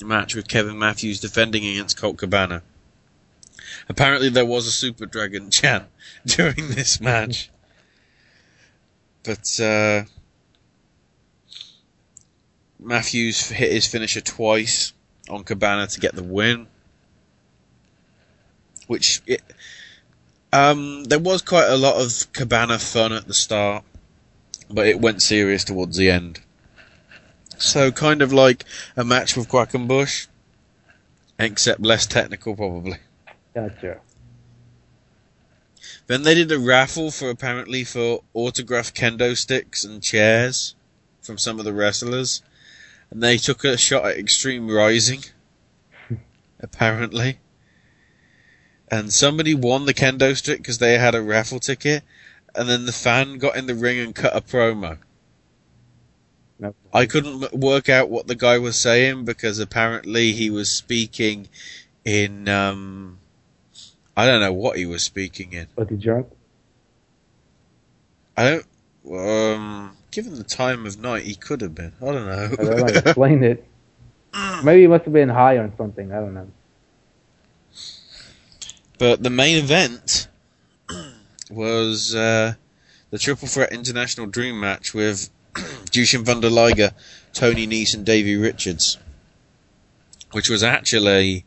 [SPEAKER 8] match with Kevin Matthews defending against Colt Cabana. Apparently, there was a Super Dragon chant [laughs] during this match, but uh, Matthews hit his finisher twice on Cabana to get the win, which it, um, there was quite a lot of Cabana fun at the start, but it went serious towards the end. So kind of like a match with Quackenbush, except less technical probably.
[SPEAKER 9] Gotcha.
[SPEAKER 8] Then they did a raffle for apparently for autographed kendo sticks and chairs from some of the wrestlers, and they took a shot at Extreme Rising, [laughs] apparently. And somebody won the kendo stick because they had a raffle ticket, and then the fan got in the ring and cut a promo.
[SPEAKER 9] No.
[SPEAKER 8] I couldn't work out what the guy was saying because apparently he was speaking in um I don't know what he was speaking in.
[SPEAKER 9] Was he drunk?
[SPEAKER 8] I don't um given the time of night he could have been. I don't know.
[SPEAKER 9] I don't know, explain it. [laughs] Maybe he must have been high on something. I don't know.
[SPEAKER 8] But the main event [clears throat] was uh, the Triple Threat International Dream match with Jushin Thunder Liger, Tony Nese, and Davey Richards, which was actually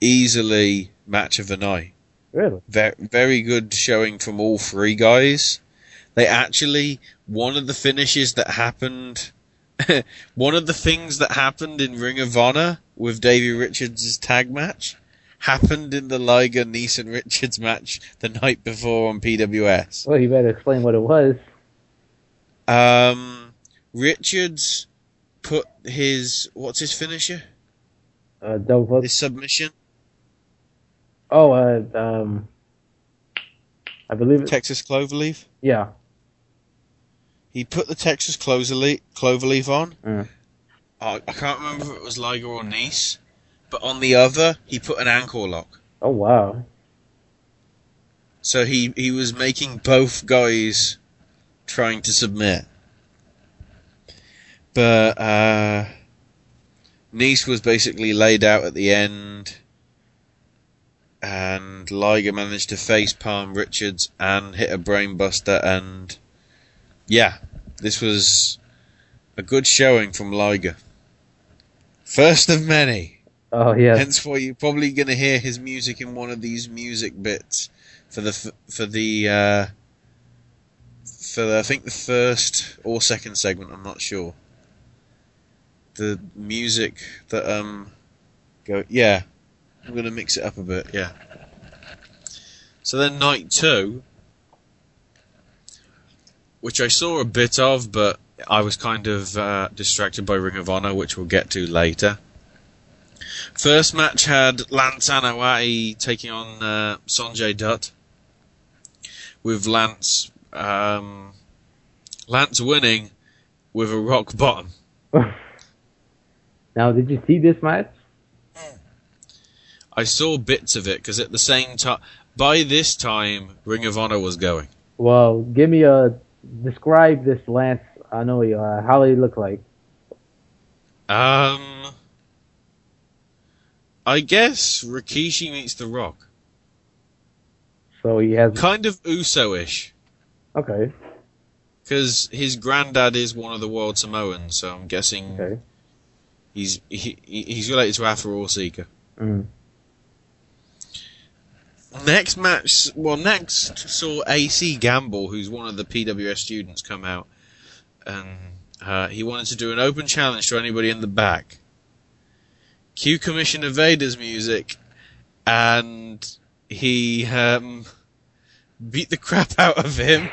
[SPEAKER 8] easily match of the night.
[SPEAKER 9] Really?
[SPEAKER 8] Very, very good showing from all three guys. They actually, one of the finishes that happened, [laughs] one of the things that happened in Ring of Honor with Davey Richards' tag match happened in the Liger Neeson Richards match the night before on PWS.
[SPEAKER 9] Well, you better explain what it was.
[SPEAKER 8] Um, Richards put his, what's his finisher?
[SPEAKER 9] Uh, double.
[SPEAKER 8] His submission?
[SPEAKER 9] Oh, uh, um, I believe it.
[SPEAKER 8] Texas Cloverleaf?
[SPEAKER 9] Yeah.
[SPEAKER 8] He put the Texas Cloverleaf, Cloverleaf on.
[SPEAKER 9] Mm.
[SPEAKER 8] I I can't remember if it was Liger or Nice, but on the other, he put an ankle lock.
[SPEAKER 9] Oh wow.
[SPEAKER 8] So he, he was making both guys trying to submit. But, uh, Nice was basically laid out at the end, and Liger managed to face palm Richards and hit a brainbuster, and yeah, this was a good showing from Liger. First of many.
[SPEAKER 9] Oh yeah.
[SPEAKER 8] Hence why you're probably going to hear his music in one of these music bits for the for the uh, for the, I think the first or second segment. I'm not sure. The music that um go yeah, I'm going to mix it up a bit. Yeah. So then night two, which I saw a bit of, but I was kind of uh, distracted by Ring of Honor, which we'll get to later. First match had Lance Anoa'i taking on uh, Sanjay Dutt, with Lance um, Lance winning with a rock bottom. [laughs]
[SPEAKER 9] now, did you see this match?
[SPEAKER 8] I saw bits of it because at the same time, by this time, Ring of Honor was going.
[SPEAKER 9] Well, give me a describe this Lance. I know you. Uh, how did he look like?
[SPEAKER 8] Um, I guess Rikishi meets The Rock.
[SPEAKER 9] So he has
[SPEAKER 8] Kind of Uso-ish.
[SPEAKER 9] okay.
[SPEAKER 8] Because his granddad is one of the Wild Samoans, so I'm guessing
[SPEAKER 9] Okay.
[SPEAKER 8] he's he, he- he's related to Afa or Sika.
[SPEAKER 9] Mm.
[SPEAKER 8] Next match, well, next saw AC Gamble, who's one of the PWS students, come out, and uh, he wanted to do an open challenge to anybody in the back. Cue Commissioner Vader's music, and he um, beat the [laughs] crap out of him.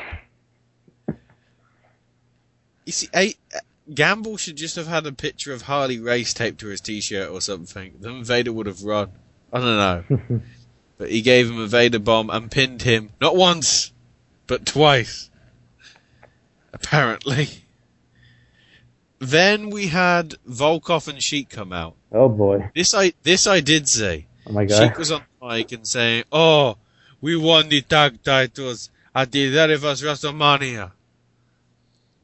[SPEAKER 8] You see, A- Gamble should just have had a picture of Harley Race taped to his t-shirt or something. Then Vader would have run. I don't know. [laughs] but he gave him a Vader bomb and pinned him not once, but twice. Apparently. Then we had Volkov and Sheik come out.
[SPEAKER 9] Oh boy.
[SPEAKER 8] This I this I did say.
[SPEAKER 9] Oh my god.
[SPEAKER 8] Sheik was on the mic and saying, "Oh, we won the tag titles at the very WrestleMania."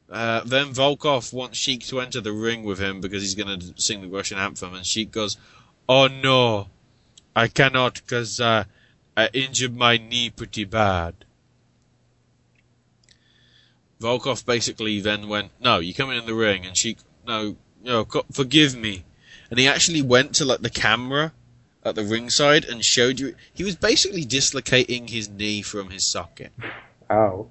[SPEAKER 8] Uh, then Volkov wants Sheik to enter the ring with him because he's going to sing the Russian anthem, and Sheik goes, "Oh no, I cannot because uh, I injured my knee pretty bad." Volkov basically then went, "No, you come in the ring," and she, "No, no, forgive me," and he actually went to like the camera at the ringside and showed you. He was basically dislocating his knee from his socket.
[SPEAKER 9] Ow.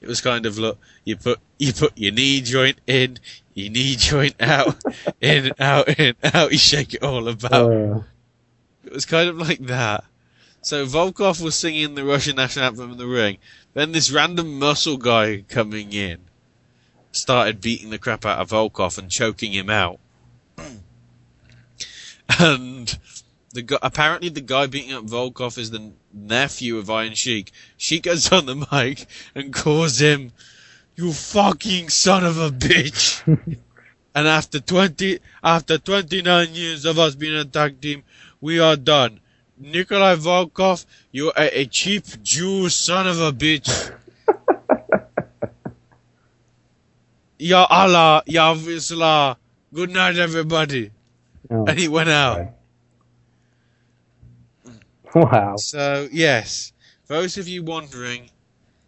[SPEAKER 8] It was kind of look, you put you put your knee joint in, your knee joint out, in out in out. [laughs] You shake it all about.
[SPEAKER 9] Uh,
[SPEAKER 8] was kind of like that. So Volkov was singing the Russian national anthem in the ring. Then this random muscle guy coming in started beating the crap out of Volkov and choking him out. [clears throat] and the guy, apparently the guy beating up Volkov is the nephew of Iron Sheik. Sheik goes on the mic and calls him, "You fucking son of a bitch." [laughs] and after twenty, after twenty nine years of us being a tag team, we are done. Nikolai Volkov, you are a cheap Jew son of a bitch. [laughs] Ya Allah, Ya Islah. Good night, everybody.
[SPEAKER 9] oh.
[SPEAKER 8] And he went out.
[SPEAKER 9] Wow.
[SPEAKER 8] So, yes, those of you wondering,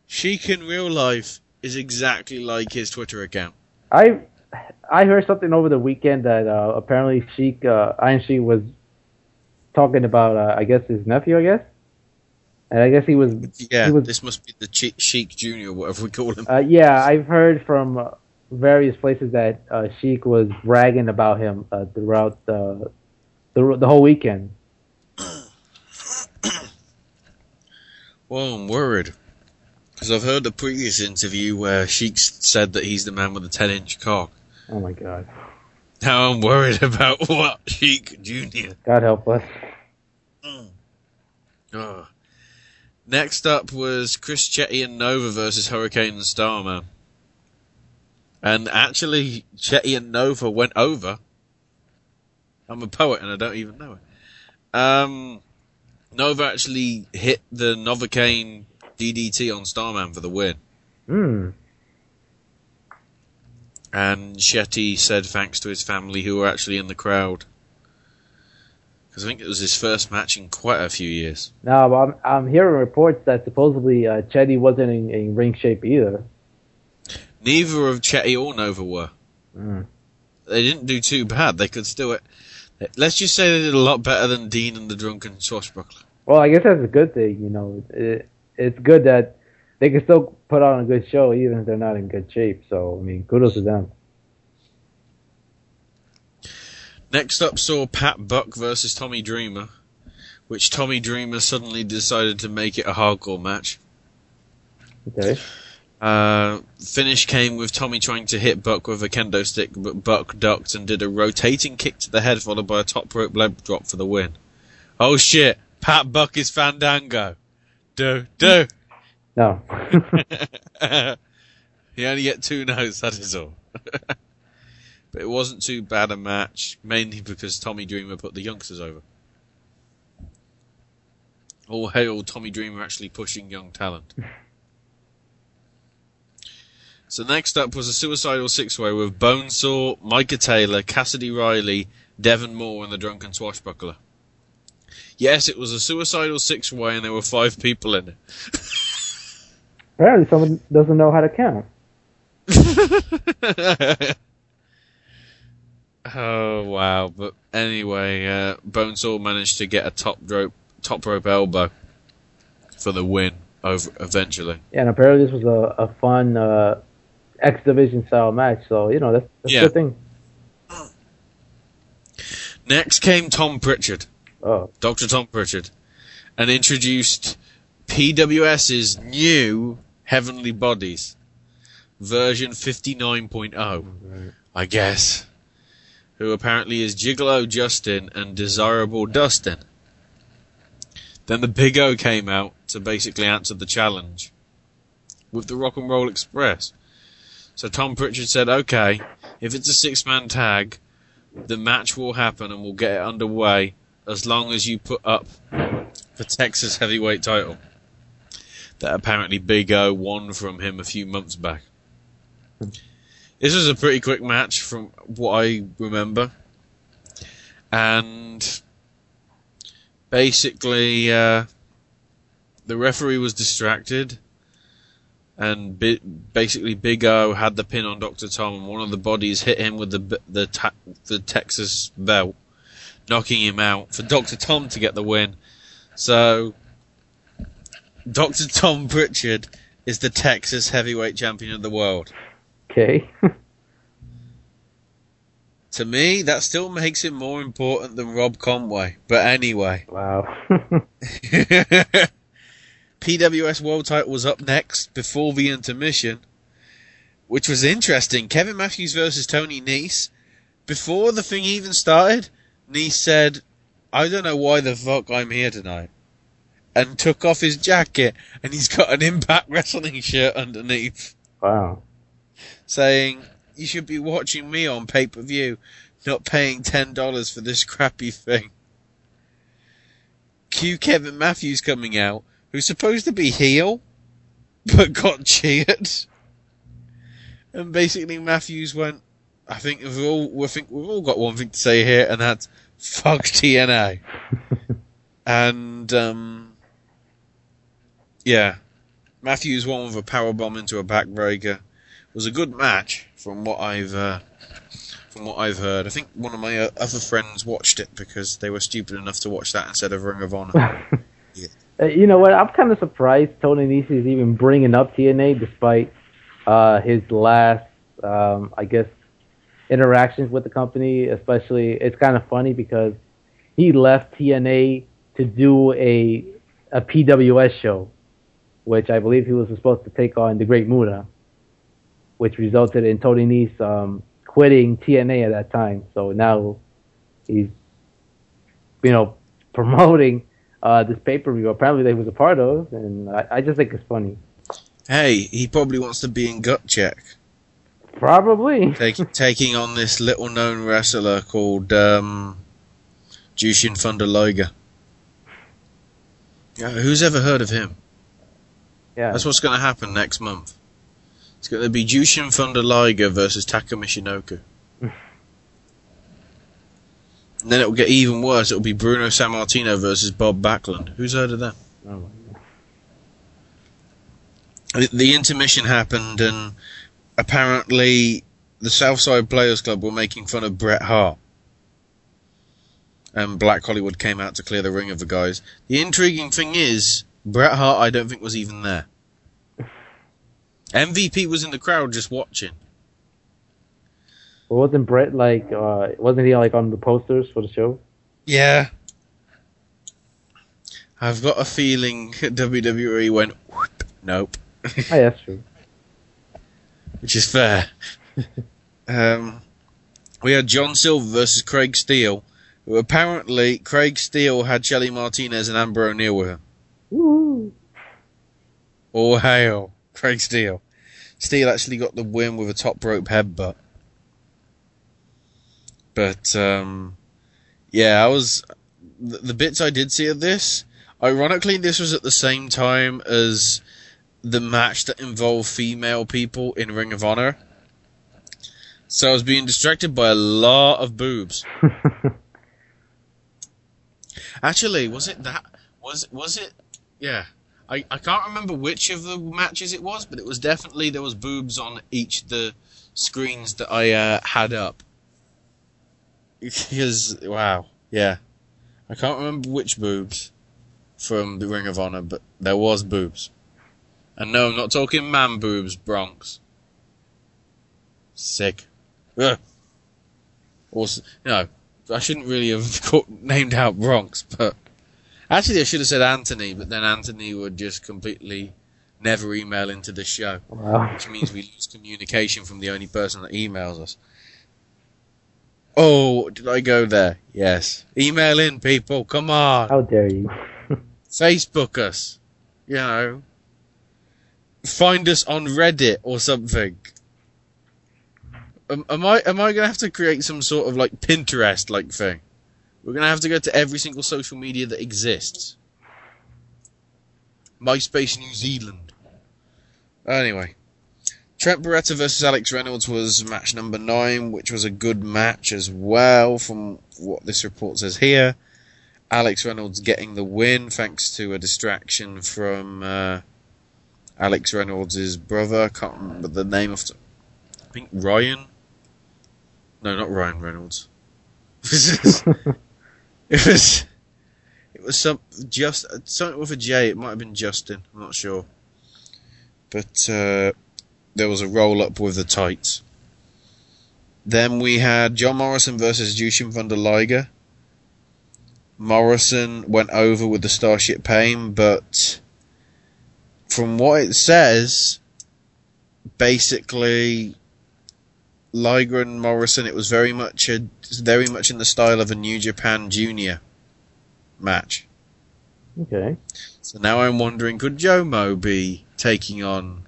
[SPEAKER 8] Sheik in real life is exactly like his Twitter account.
[SPEAKER 9] I I heard something over the weekend that uh, apparently Sheik uh, Iron Sheik was talking about uh, I guess his nephew I guess, and I guess he was
[SPEAKER 8] Yeah,
[SPEAKER 9] he was
[SPEAKER 8] this must be the Che- Sheik Junior, whatever we call him.
[SPEAKER 9] Uh, yeah, I've heard from uh, various places that uh, Sheik was bragging about him uh, throughout the, the the whole weekend. [clears throat]
[SPEAKER 8] Well, I'm worried. Because I've heard the previous interview where Sheik said that he's the man with the 10 inch cock.
[SPEAKER 9] Oh my God!
[SPEAKER 8] Now I'm worried [laughs] about what Sheik Jr.
[SPEAKER 9] God help us.
[SPEAKER 8] Oh. Next up was Chris Chetti and Nova versus Hurricane and Starman. And actually, Chetti and Nova went over. I'm a poet and I don't even know it. Um, Nova actually hit the Novocaine DDT on Starman for the win.
[SPEAKER 9] Hmm.
[SPEAKER 8] And Chetti said thanks to his family who were actually in the crowd. Because I think it was his first match in quite a few years.
[SPEAKER 9] Now I'm I'm hearing reports that supposedly uh, Chetti wasn't in, in ring shape either.
[SPEAKER 8] Neither of Chetti or Nova were.
[SPEAKER 9] Mm.
[SPEAKER 8] They didn't do too bad. They could still. Let's just say they did a lot better than Dean and the Drunken Swashbuckler.
[SPEAKER 9] Well, I guess that's a good thing. You know, it, it's good that they can still put on a good show even if they're not in good shape. So I mean, kudos to them.
[SPEAKER 8] Next up saw Pat Buck versus Tommy Dreamer, which Tommy Dreamer suddenly decided to make it a hardcore match.
[SPEAKER 9] Okay.
[SPEAKER 8] Uh, finish came with Tommy trying to hit Buck with a kendo stick, but Buck ducked and did a rotating kick to the head, followed by a top rope leg drop for the win. Oh shit! Pat Buck is Fandango. Do do.
[SPEAKER 9] No. [laughs]
[SPEAKER 8] he only get two no's. That is all. [laughs] but it wasn't too bad a match, mainly because Tommy Dreamer put the youngsters over. All hail Tommy Dreamer actually pushing young talent. [laughs] So next up was a suicidal six-way with Bonesaw, Micah Taylor, Cassidy Riley, Devon Moore, and the Drunken Swashbuckler. Yes, it was a suicidal six-way, and there were five people in it.
[SPEAKER 9] Apparently, someone doesn't know how to count. [laughs]
[SPEAKER 8] oh wow! But anyway, uh, Bonesaw managed to get a top rope top rope elbow for the win over eventually.
[SPEAKER 9] Yeah, and apparently this was a, a fun uh, X Division style match. So you know that's, that's
[SPEAKER 8] Yeah.
[SPEAKER 9] a good thing.
[SPEAKER 8] Next came Tom Pritchard,
[SPEAKER 9] Oh,
[SPEAKER 8] Dr. Tom Pritchard, and introduced PWS's new Heavenly Bodies version 59.0, I guess. Who apparently is Gigolo Justin and Desirable Dustin. Then the Big O came out to basically answer the challenge with the Rock and Roll Express. So Tom Pritchard said, okay, if it's a six man tag, the match will happen and we'll get it underway as long as you put up the Texas heavyweight title that apparently Big O won from him a few months back. This was a pretty quick match from what I remember. And basically, uh, the referee was distracted. And bi- basically, Big O had the pin on Dr. Tom, and one of the bodies hit him with the the ta- the Texas belt, knocking him out for Dr. Tom to get the win. So, Dr. Tom Pritchard is the Texas heavyweight champion of the world.
[SPEAKER 9] Okay. [laughs]
[SPEAKER 8] To me, that still makes it more important than Rob Conway. But anyway,
[SPEAKER 9] wow. [laughs]
[SPEAKER 8] PWS World Title was up next before the intermission, which was interesting. Kevin Matthews versus Tony Nese. Before the thing even started, Nese said, I don't know why the fuck I'm here tonight. And took off his jacket, and he's got an Impact [laughs] Wrestling shirt underneath,
[SPEAKER 9] wow.
[SPEAKER 8] Saying, You should be watching me on pay per view, not paying $10 for this crappy thing. Q Kevin Matthews coming out, who's supposed to be heel, but got cheered. And basically Matthews went, I think we've all, we think we've all got one thing to say here, and that's fuck TNA. [laughs] and, um, yeah. Matthews won with a power bomb into a backbreaker. It was a good match from what I've uh, from what I've heard. I think one of my uh, other friends watched it because they were stupid enough to watch that instead of Ring of Honor. [laughs]
[SPEAKER 9] Uh, you know what? I'm kind of surprised Tony Nese is even bringing up TNA despite uh, his last, um, I guess, interactions with the company. Especially, it's kind of funny because he left TNA to do a a PWS show, which I believe he was supposed to take on the Great Muta, which resulted in Tony Nese um, quitting TNA at that time. So now he's, you know, [laughs] promoting uh, this pay per view. Apparently, they was a part of, and I, I just think it's funny.
[SPEAKER 8] hey, he probably wants to be in Gut Check,
[SPEAKER 9] Probably.
[SPEAKER 8] take, [laughs] taking on this little known wrestler called um, Jushin Thunder Liger. Yeah, who's ever heard of him?
[SPEAKER 9] Yeah.
[SPEAKER 8] That's what's going to happen next month. It's going to be Jushin Thunder Liger versus Taka Michinoku. and then it'll get even worse. It'll be Bruno Sammartino versus Bob Backlund. Who's heard of that?
[SPEAKER 9] Oh,
[SPEAKER 8] The, the intermission happened, and apparently the Southside Players Club were making fun of Bret Hart. And Black Hollywood came out to clear the ring of the guys. The intriguing thing is, Bret Hart, I don't think was even there. MVP was in the crowd just watching.
[SPEAKER 9] Well, wasn't Bret like? Uh, wasn't he like on the posters for the show?
[SPEAKER 8] Yeah. I've got a feeling WWE went, "Whoop, nope.
[SPEAKER 9] oh, yeah, that's true. [laughs]
[SPEAKER 8] Which is fair. [laughs] um, we had John Silver versus Craig Steele. Who apparently, Craig Steele had Shelly Martinez and Amber O'Neal with him.
[SPEAKER 9] Woo.
[SPEAKER 8] All hail, Craig Steele. Steele actually got the win with a top rope headbutt. But, um, yeah, I was, the, the bits I did see of this, ironically, this was at the same time as the match that involved female people in Ring of Honor. So I was being distracted by a lot of boobs. [laughs] Actually, was it that? Was was it? Yeah, I I can't remember which of the matches it was, but it was definitely there was boobs on each of the screens that I uh, had up. Because wow, yeah, I can't remember which boobs from the Ring of Honor, but there was boobs. And no, I'm not talking man boobs, Bronx. Sick. Ugh. Also, no, I shouldn't really have [laughs] named out Bronx, but actually I should have said Anthony, but then Anthony would just completely never email into the show,
[SPEAKER 9] Wow.
[SPEAKER 8] which means we lose communication from the only person that emails us. Oh, did I go there? Yes. Email in, people. Come on.
[SPEAKER 9] How dare you?
[SPEAKER 8] Facebook us. You know. Find us on Reddit or something. Am, am I am I gonna have to create some sort of like Pinterest like thing? We're gonna have to go to every single social media that exists. MySpace New Zealand. Anyway. Trent Barreta versus Alex Reynolds was match number nine, which was a good match as well, from what this report says here. Alex Reynolds getting the win thanks to a distraction from uh, Alex Reynolds' brother. Can't remember the name of. I think Ryan. No, not Ryan Reynolds. [laughs] [laughs] it was. It was some just something with a J. It might have been Justin. I'm not sure. But uh, there was a roll up with the tights. Then we had John Morrison versus Jushin Thunder Liger. Morrison went over with the Starship Pain, but from what it says, basically Liger and Morrison, it was very much a very much in the style of a New Japan Junior match.
[SPEAKER 9] Okay.
[SPEAKER 8] So now I'm wondering, could Jomo be taking on?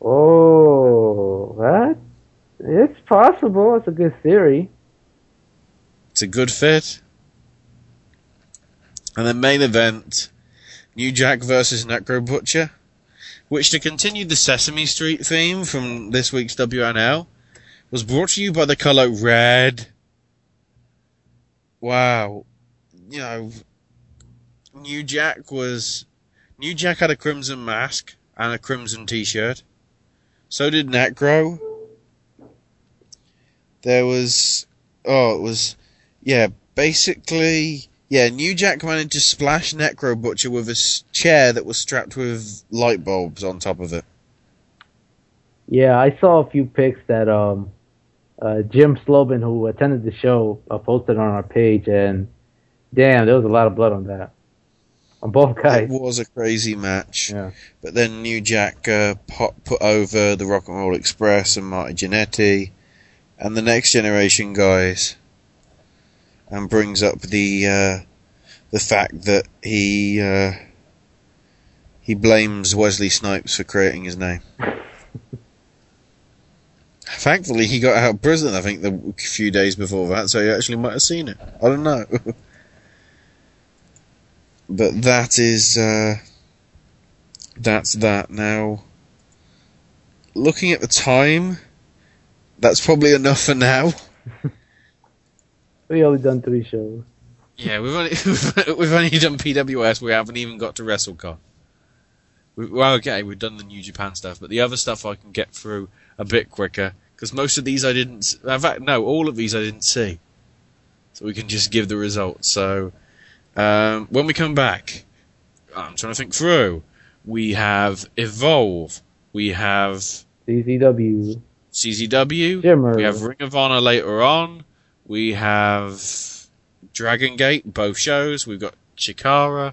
[SPEAKER 9] Oh, that it's possible. It's a good theory.
[SPEAKER 8] It's a good fit. And the main event, New Jack versus Necro Butcher, which to continue the Sesame Street theme from this week's WNL, was brought to you by the color red. Wow. You know, New Jack was, New Jack had a crimson mask and a crimson T-shirt. So did Necro. There was, oh, it was, yeah, basically, yeah. New Jack managed to splash Necro Butcher with a chair that was strapped with light bulbs on top of it.
[SPEAKER 9] Yeah, I saw a few pics that um, uh, Jim Slobin, who attended the show, uh, posted on our page, and damn, there was a lot of blood on that. On both guys.
[SPEAKER 8] It was a crazy match.
[SPEAKER 9] Yeah.
[SPEAKER 8] But then New Jack uh, put, put over the Rock and Roll Express and Marty Jannetty and the Next Generation guys, and brings up the uh, the fact that he uh, he blames Wesley Snipes for creating his name. [laughs] Thankfully, he got out of prison. I think the few days before that, so he actually might have seen it. I don't know. [laughs] but that is uh, that's that now looking at the time that's probably enough for now [laughs]
[SPEAKER 9] We only done three shows.
[SPEAKER 8] yeah we've only [laughs] we've only done pws we haven't even got to wrestlecon we, well okay we've done the new japan stuff but the other stuff i can get through a bit quicker because most of these i didn't in fact no all of these i didn't see so we can just give the results so um, when we come back i'm trying to think through we have evolve we have
[SPEAKER 9] CCW.
[SPEAKER 8] CZW.
[SPEAKER 9] Shimmer.
[SPEAKER 8] We have Ring of Honor later on. We have Dragon Gate, both shows. We've got Chikara.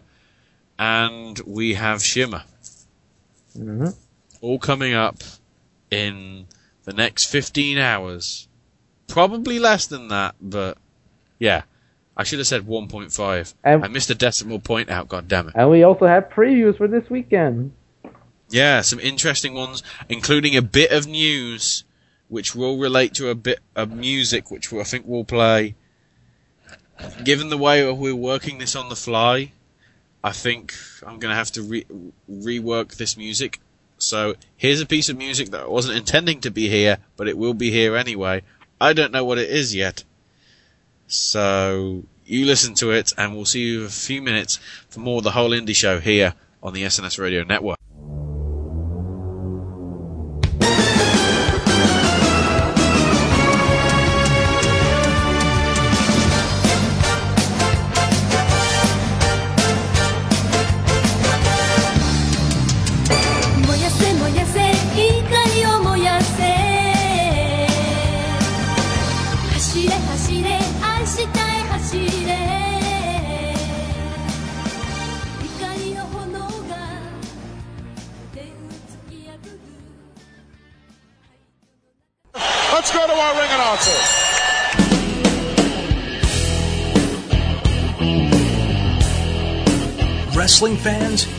[SPEAKER 8] And we have Shimmer.
[SPEAKER 9] hmm
[SPEAKER 8] All coming up in the next 15 hours. Probably less than that, but yeah. I should have said 1.5.
[SPEAKER 9] And-
[SPEAKER 8] I missed a decimal point out, god damn it.
[SPEAKER 9] And we also have previews for this weekend.
[SPEAKER 8] Yeah, some interesting ones, including a bit of news, which will relate to a bit of music, which I think we'll play. Given the way we're working this on the fly, I think I'm going to have to re- rework this music. So here's a piece of music that I wasn't intending to be here, but it will be here anyway. I don't know what it is yet. So you listen to it, and we'll see you in a few minutes for more of the whole Indy show here on the SNS Radio Network.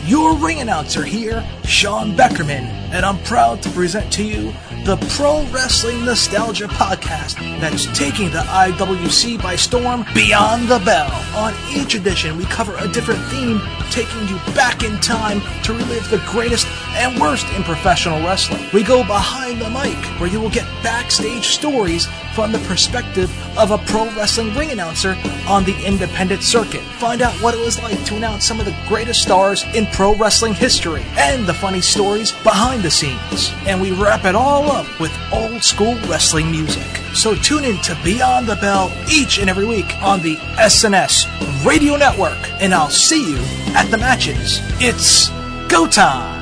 [SPEAKER 10] Your ring announcer here, Sean Beckerman, and I'm proud to present to you the Pro Wrestling Nostalgia Podcast that's taking the IWC by storm beyond the bell. On each edition, we cover a different theme, taking you back in time to relive the greatest and worst in professional wrestling. We go behind the mic, where you will get backstage stories from the perspective of a pro wrestling ring announcer on the independent circuit. Find out what it was like to announce some of the greatest stars in pro wrestling history and the funny stories behind the scenes. And we wrap it all up with old school wrestling music. So tune in to Beyond the Bell each and every week on the SNS Radio Network, and I'll see you at the matches. It's go time!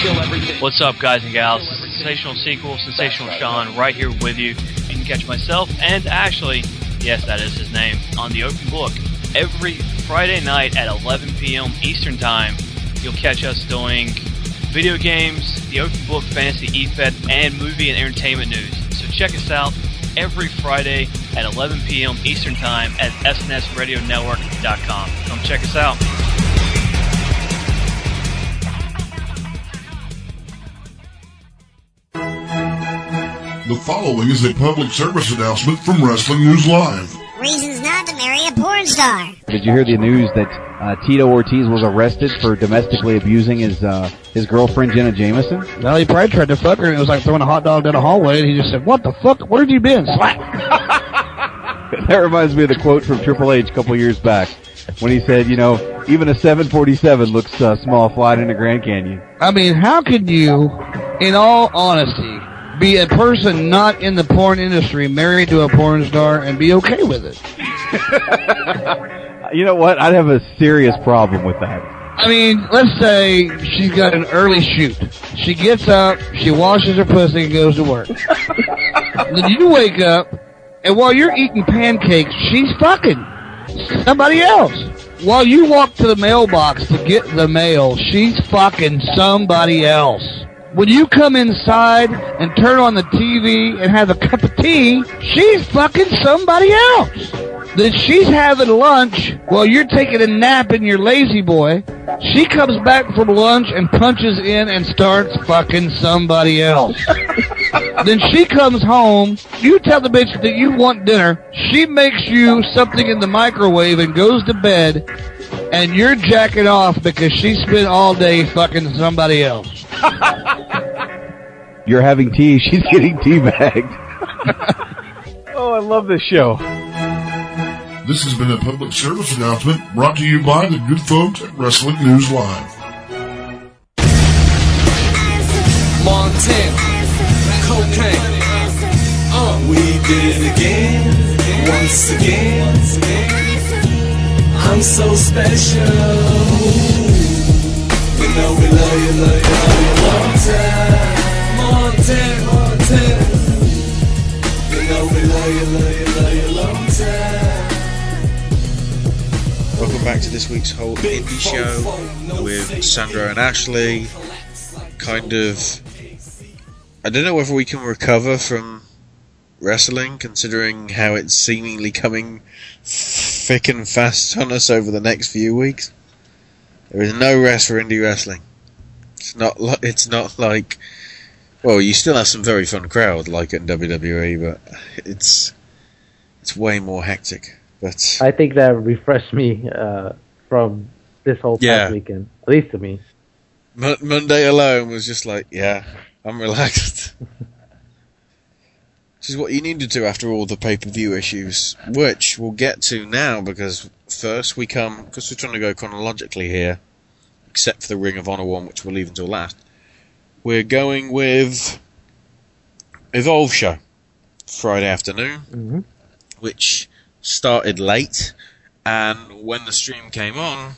[SPEAKER 11] kill everything.
[SPEAKER 12] What's up, guys and gals? Sensational Sequel, Sensational Sean, right here with you. You can catch myself and Ashley, yes, that is his name, on the Open Book every Friday night at 11 p.m. Eastern Time. You'll catch us doing video games, the Open Book, Fantasy EFED, and movie and entertainment news. So check us out every Friday at 11 p.m. Eastern Time at snsradionetwork.com. Come check us out.
[SPEAKER 3] The following is a public service announcement from Wrestling News Live.
[SPEAKER 13] Reasons not to marry a porn star.
[SPEAKER 14] Did you hear the news that uh, Tito Ortiz was arrested for domestically abusing his uh, his girlfriend Jenna Jameson?
[SPEAKER 15] Well, he probably tried to fuck her, and it was like throwing a hot dog down a hallway, and he just said, "What the fuck? Where have you been?" Slap. [laughs]
[SPEAKER 14] that reminds me of the quote from Triple H a couple years back when he said, "You know, even a 747 looks uh, small flying in the Grand Canyon."
[SPEAKER 15] I mean, how could you, in all honesty, be a person not in the porn industry, married to a porn star, and be okay with it?
[SPEAKER 14] You know what? I'd have a serious problem with that.
[SPEAKER 15] I mean, let's say she's got an early shoot. She gets up, she washes her pussy, and goes to work. then you wake up, and while you're eating pancakes, she's fucking somebody else. While you walk to the mailbox to get the mail, she's fucking somebody else. When you come inside and turn on the TV and have a cup of tea, she's fucking somebody else. Then she's having lunch while you're taking a nap in your lazy boy. She comes back from lunch and punches in and starts fucking somebody else. [laughs] then she comes home. You tell the bitch that you want dinner. She makes you something in the microwave and goes to bed. And you're jacking off because she spent all day fucking somebody else.
[SPEAKER 14] You're having tea, she's getting tea bagged. oh, I love this show.
[SPEAKER 3] This has been a public service announcement brought to you by the good folks at Wrestling News Live.
[SPEAKER 11] Montana, cocaine. Uh, we did it again, once again. I'm so special. You know we love you, love you, love you long time. Montana, Montana. You know we love you, love you, love you long time.
[SPEAKER 8] Welcome back to this week's Whole Indy Show with Sandra and Ashley. Kind of, I don't know whether we can recover from wrestling, considering how it's seemingly coming thick and fast on us over the next few weeks. There is no rest for indie wrestling. It's not. Li- it's not like. Well, you still have some very fun crowd like in WWE, but it's it's way more hectic. But
[SPEAKER 9] I think that refreshed me uh, from this whole past
[SPEAKER 8] Yeah.
[SPEAKER 9] weekend, at least to me.
[SPEAKER 8] Mon- Monday alone was just like, yeah, I'm relaxed. [laughs] Which is what you needed to do after all the pay per view issues, which we'll get to now because first we come, because we're trying to go chronologically here, except for the Ring of Honor one, which we'll leave until last. We're going with Evolve Show, Friday afternoon,
[SPEAKER 9] Mhm.
[SPEAKER 8] which started late, and when the stream came on,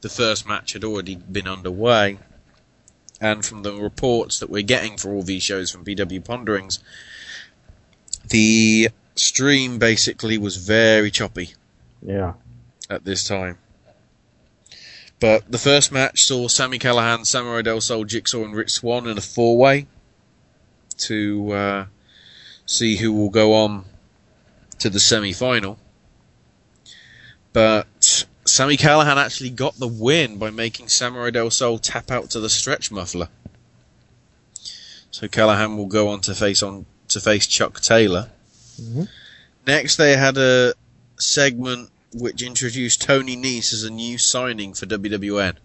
[SPEAKER 8] the first match had already been underway. And from the reports that we're getting for all these shows from BW Ponderings, the stream basically was very choppy
[SPEAKER 9] Yeah.
[SPEAKER 8] at this time. But the first match saw Sami Callihan, Samurai Del Sol, Jigsaw, and Rich Swann in a four way to uh, see who will go on to the semi final. But Sami Callihan actually got the win by making Samurai Del Sol tap out to the stretch muffler. So Callihan will go on to face on to face Chuck Taylor.
[SPEAKER 9] Mhm.
[SPEAKER 8] Next, they had a segment which introduced Tony Nese as a new signing for WWN.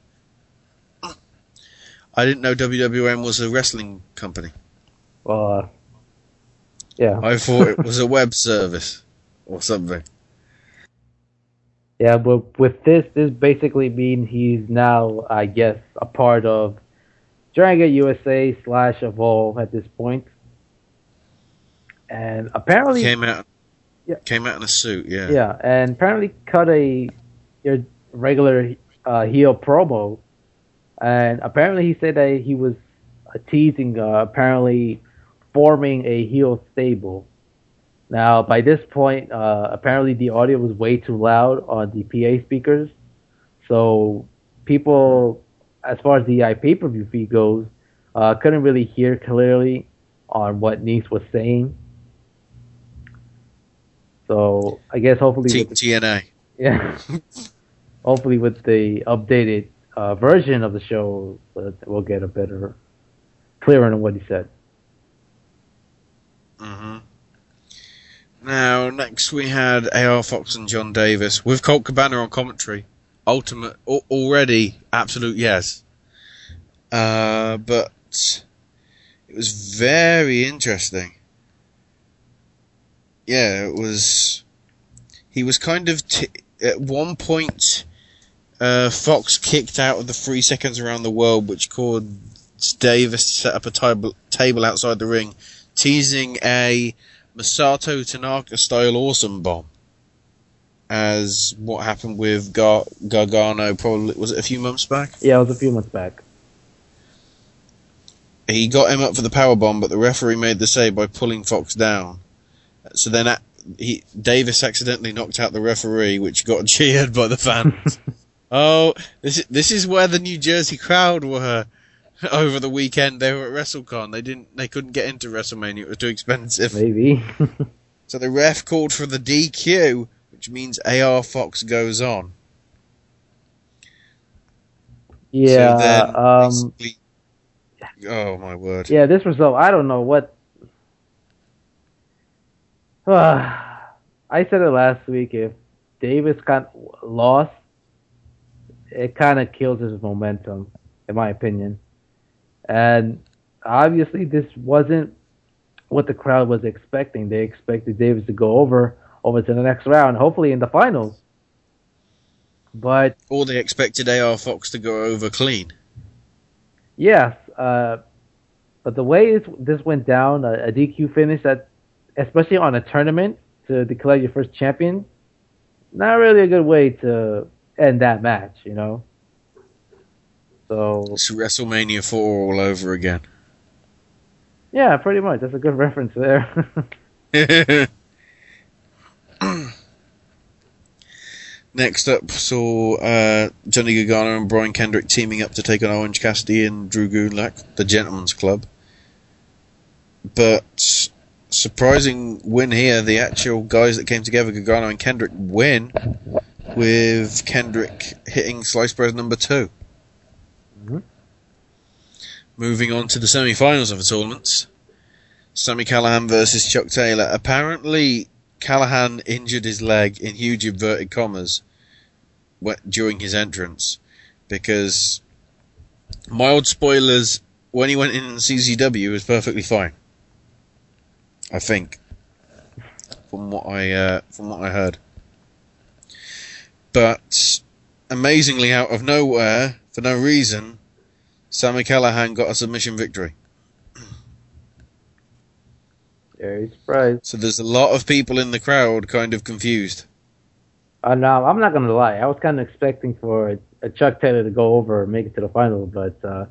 [SPEAKER 8] I didn't know WWN was a wrestling company.
[SPEAKER 9] Well, uh, yeah.
[SPEAKER 8] I thought it was a [laughs] web service or something.
[SPEAKER 9] Yeah, but with this, this basically means he's now, I guess, a part of Dragon USA slash Evolve at this point. And apparently,
[SPEAKER 8] Came out.
[SPEAKER 9] Yeah.
[SPEAKER 8] Came out in a suit. Yeah.
[SPEAKER 9] yeah, and apparently cut a your regular uh, heel promo and apparently he said that he was uh, teasing, uh, apparently forming a heel stable. Now, by this point, uh, apparently the audio was way too loud on the PA speakers, so people, as far as the pay per view feed goes, uh, couldn't really hear clearly on what Nice was saying. So I guess hopefully
[SPEAKER 8] T-
[SPEAKER 9] with the-
[SPEAKER 8] TNA. [laughs]
[SPEAKER 9] yeah. Hopefully, with the updated uh, version of the show, uh, we'll get a better, clearer on what he said.
[SPEAKER 8] hmm Now, next we had AR Fox and Jon Davis with Colt Cabana on commentary. Ultimate, al- already absolute yes. Uh, but it was very interesting. Yeah, it was. He was kind of t- at one point. Uh, Fox kicked out of the three seconds around the world, which caused Davis to set up a table, table outside the ring, teasing a Masato Tanaka style awesome bomb. As what happened with Gar- Gargano, probably was it a few months back?
[SPEAKER 9] Yeah, it was a few months back.
[SPEAKER 8] He got him up for the power bomb, but the referee made the save by pulling Fox down. So then a he Davis accidentally knocked out the referee, which got [laughs] cheered by the fans. [laughs] oh, this is, this is where the New Jersey crowd were [laughs] over the weekend. They were at WrestleCon. They didn't. They couldn't get into WrestleMania. It was too expensive.
[SPEAKER 9] Maybe.
[SPEAKER 8] So the ref called for the DQ, which means AR Fox goes on.
[SPEAKER 9] Yeah.
[SPEAKER 8] So then,
[SPEAKER 9] um,
[SPEAKER 8] oh my word.
[SPEAKER 9] yeah, this result, I don't know what. [sighs] I said it last week. If Davis got lost, it kind of kills his momentum, in my opinion. And obviously, this wasn't what the crowd was expecting. They expected Davis to go over over to the next round, hopefully in the finals. But
[SPEAKER 8] Or they expected AR Fox to go over clean.
[SPEAKER 9] Yes, uh, but the way this, this went down, a, a DQ finish, that especially on a tournament to declare your first champion, not really a good way to end that match, you know. So
[SPEAKER 8] It's WrestleMania 4 all over again.
[SPEAKER 9] yeah, pretty much. That's a good [laughs] reference there. [laughs]
[SPEAKER 8] Next up, saw uh, Johnny Gargano and Brian Kendrick teaming up to take on Orange Cassidy and Drew Gulak, the Gentleman's Club. But surprising win here. The actual guys that came together, Gargano and Kendrick, win with Kendrick hitting slice bread number 2 mm-hmm. Moving on to the semi-finals of the tournaments. Sami Callihan versus Chuck Taylor. Apparently, Callihan injured his leg in huge inverted commas during his entrance because mild spoilers when he went in CZW he was perfectly fine. I think from what I uh, from what I heard. But amazingly out of nowhere for no reason Sami Callihan got a submission victory.
[SPEAKER 9] Very surprised.
[SPEAKER 8] So there's a lot of people in the crowd kind of confused.
[SPEAKER 9] Uh, no, I'm not gonna lie. I was kind of expecting for a, Chuck Taylor to go over and make it to the final, but uh,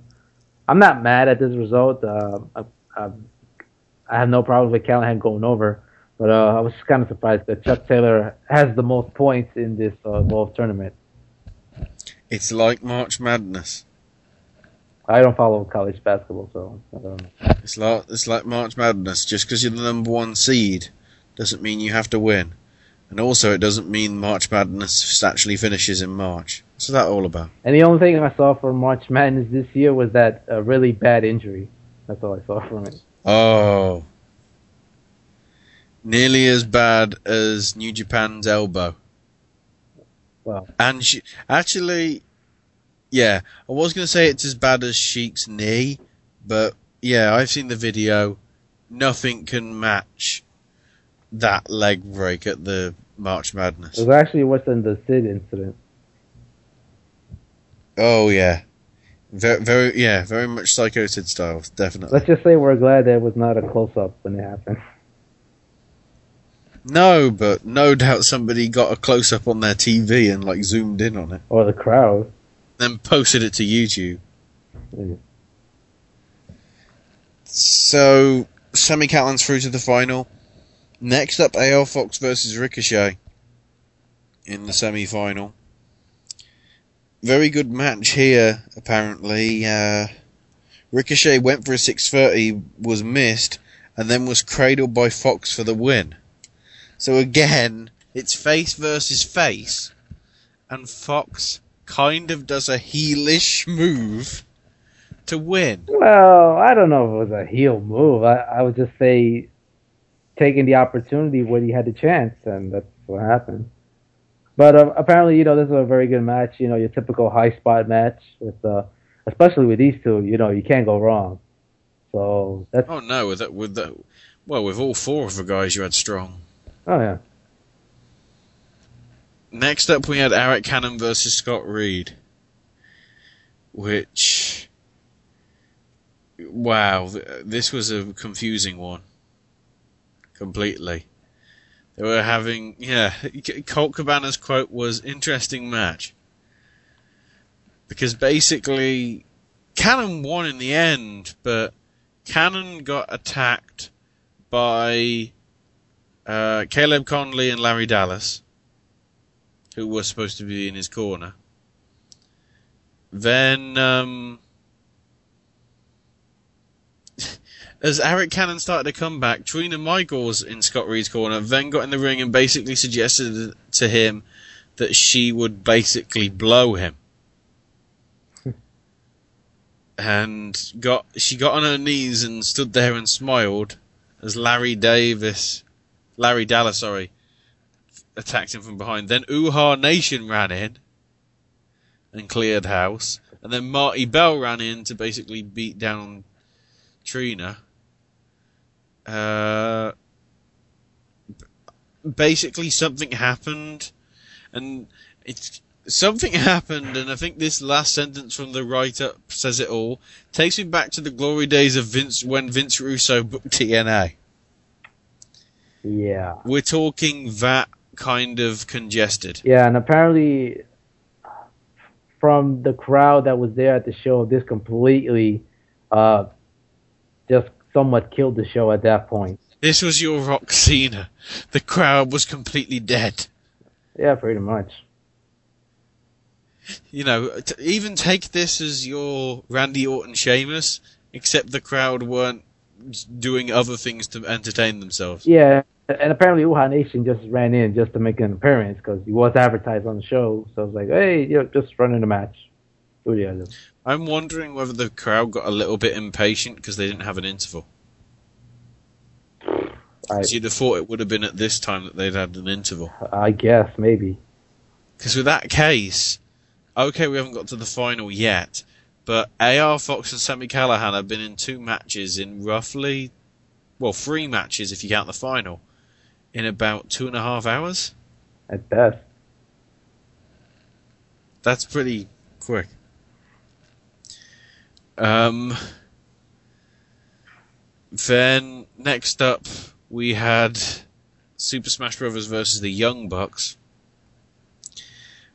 [SPEAKER 9] I'm not mad at this result. Uh, I, I, I have no problem with Callihan going over, but uh, I was kind of surprised that Chuck Taylor has the most points in this uh, Wolf tournament.
[SPEAKER 8] It's like March Madness.
[SPEAKER 9] I don't follow college basketball, so I don't know.
[SPEAKER 8] It's like it's like March Madness. Just because you're the number one seed doesn't mean you have to win, and also it doesn't mean March Madness actually finishes in March. What's that all about?
[SPEAKER 9] And the only thing I saw from March Madness this year was that a really bad injury. That's all I saw from it.
[SPEAKER 8] Oh, nearly as bad as New Japan's elbow.
[SPEAKER 9] Well,
[SPEAKER 8] And she, actually, yeah, I was going to say it's as bad as Sheik's knee, but yeah, I've seen the video. Nothing can match that leg break at the March Madness.
[SPEAKER 9] it was actually worse than the Sid incident.
[SPEAKER 8] Oh yeah, very, very, yeah, very much Psycho Sid style, definitely.
[SPEAKER 9] Let's just say we're glad that was not a close up when it happened. [laughs]
[SPEAKER 8] No, but no doubt somebody got a close up on their TV and like zoomed in on it,
[SPEAKER 9] Or the crowd.
[SPEAKER 8] then posted it to YouTube. So, Sami Callihan's through to the final. Next up, AR Fox versus Ricochet in the semi final. Very good match here, apparently. Uh, Ricochet went for a 630, was missed, and then was cradled by Fox for the win. So again, it's face versus face, and Fox kind of does a heelish move to win.
[SPEAKER 9] Well, I don't know if it was a heel move. I, I would just say taking the opportunity when he had the chance, and that's what happened. But uh, apparently, you know, this is a very good match. You know, your typical high spot match with, uh, especially with these two. You know, you can't go wrong. So that's
[SPEAKER 8] Oh no, with that, with that, well, with all four of the guys you had strong.
[SPEAKER 9] oh yeah.
[SPEAKER 8] Next up, we had Eric Cannon versus Scott Reed, which, wow, this was a confusing one. Completely. They were having, yeah, Colt Cabana's quote was interesting match. Because basically, Cannon won in the end, but Cannon got attacked by uh, Caleb Conley and Larry Dallas who were supposed to be in his corner. Then, um, as Eric Cannon started to come back, Trina Michaels in Scott Reed's corner then got in the ring and basically suggested to him that she would basically blow him. [laughs] and got she got on her knees and stood there and smiled as Larry Davis, Larry Dallas, sorry, attacked him from behind. Then Uhaa Nation ran in and cleared house. And then Marti Belle ran in to basically beat down Trina. Uh, basically, something happened, and it's something [laughs] happened, and I think this last sentence from the write-up says it all. Takes me back to the glory days of Vince when Vince Russo booked TNA.
[SPEAKER 9] Yeah.
[SPEAKER 8] We're talking that kind of congested.
[SPEAKER 9] Yeah, and apparently from the crowd that was there at the show, this completely uh, just somewhat killed the show at that point.
[SPEAKER 8] This was your Rock Cena. The crowd was completely dead.
[SPEAKER 9] Yeah, pretty much.
[SPEAKER 8] You know, t- even take this as your Randy Orton Sheamus, except the crowd weren't doing other things to entertain themselves.
[SPEAKER 9] Yeah, and apparently Uhaa Nation just ran in just to make an appearance because he was advertised on the show. So I was like, hey, you know, just running the match. The other.
[SPEAKER 8] I'm wondering whether the crowd got a little bit impatient because they didn't have an interval.
[SPEAKER 9] I,
[SPEAKER 8] So you'd have thought it would have been at this time that they'd had an interval.
[SPEAKER 9] I guess maybe.
[SPEAKER 8] Because with that case, okay, we haven't got to the final yet, but AR Fox and Sami Callihan have been in two matches in roughly, well, three matches if you count the final, in about two and a half hours.
[SPEAKER 9] At best.
[SPEAKER 8] That's pretty quick. Um, then next up we had Super Smash Bros. versus the Young Bucks,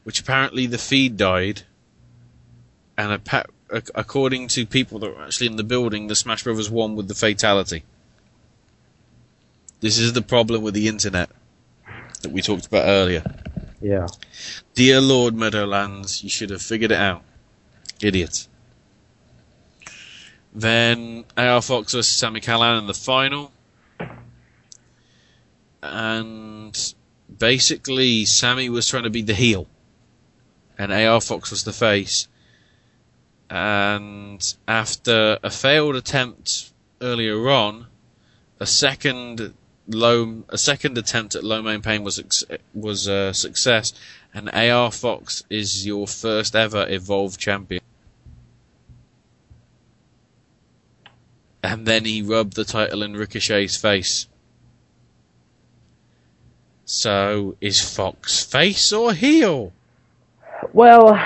[SPEAKER 8] which apparently the feed died, and ac- according to people that were actually in the building, the Smash Bros. won with the fatality. This is the problem with the internet that we talked about earlier.
[SPEAKER 9] Yeah.
[SPEAKER 8] Dear Lord Meadowlands, you should have figured it out. Idiot. Then AR Fox versus Sami Callihan in the final. And basically, Sami was trying to be the heel. And AR Fox was the face. And after a failed attempt earlier on, a second low, a second attempt at Lo Mein Pain was was a success, and AR Fox is your first ever Evolve champion. And then he rubbed the title in Ricochet's face. So, is Fox face or heel?
[SPEAKER 9] Well,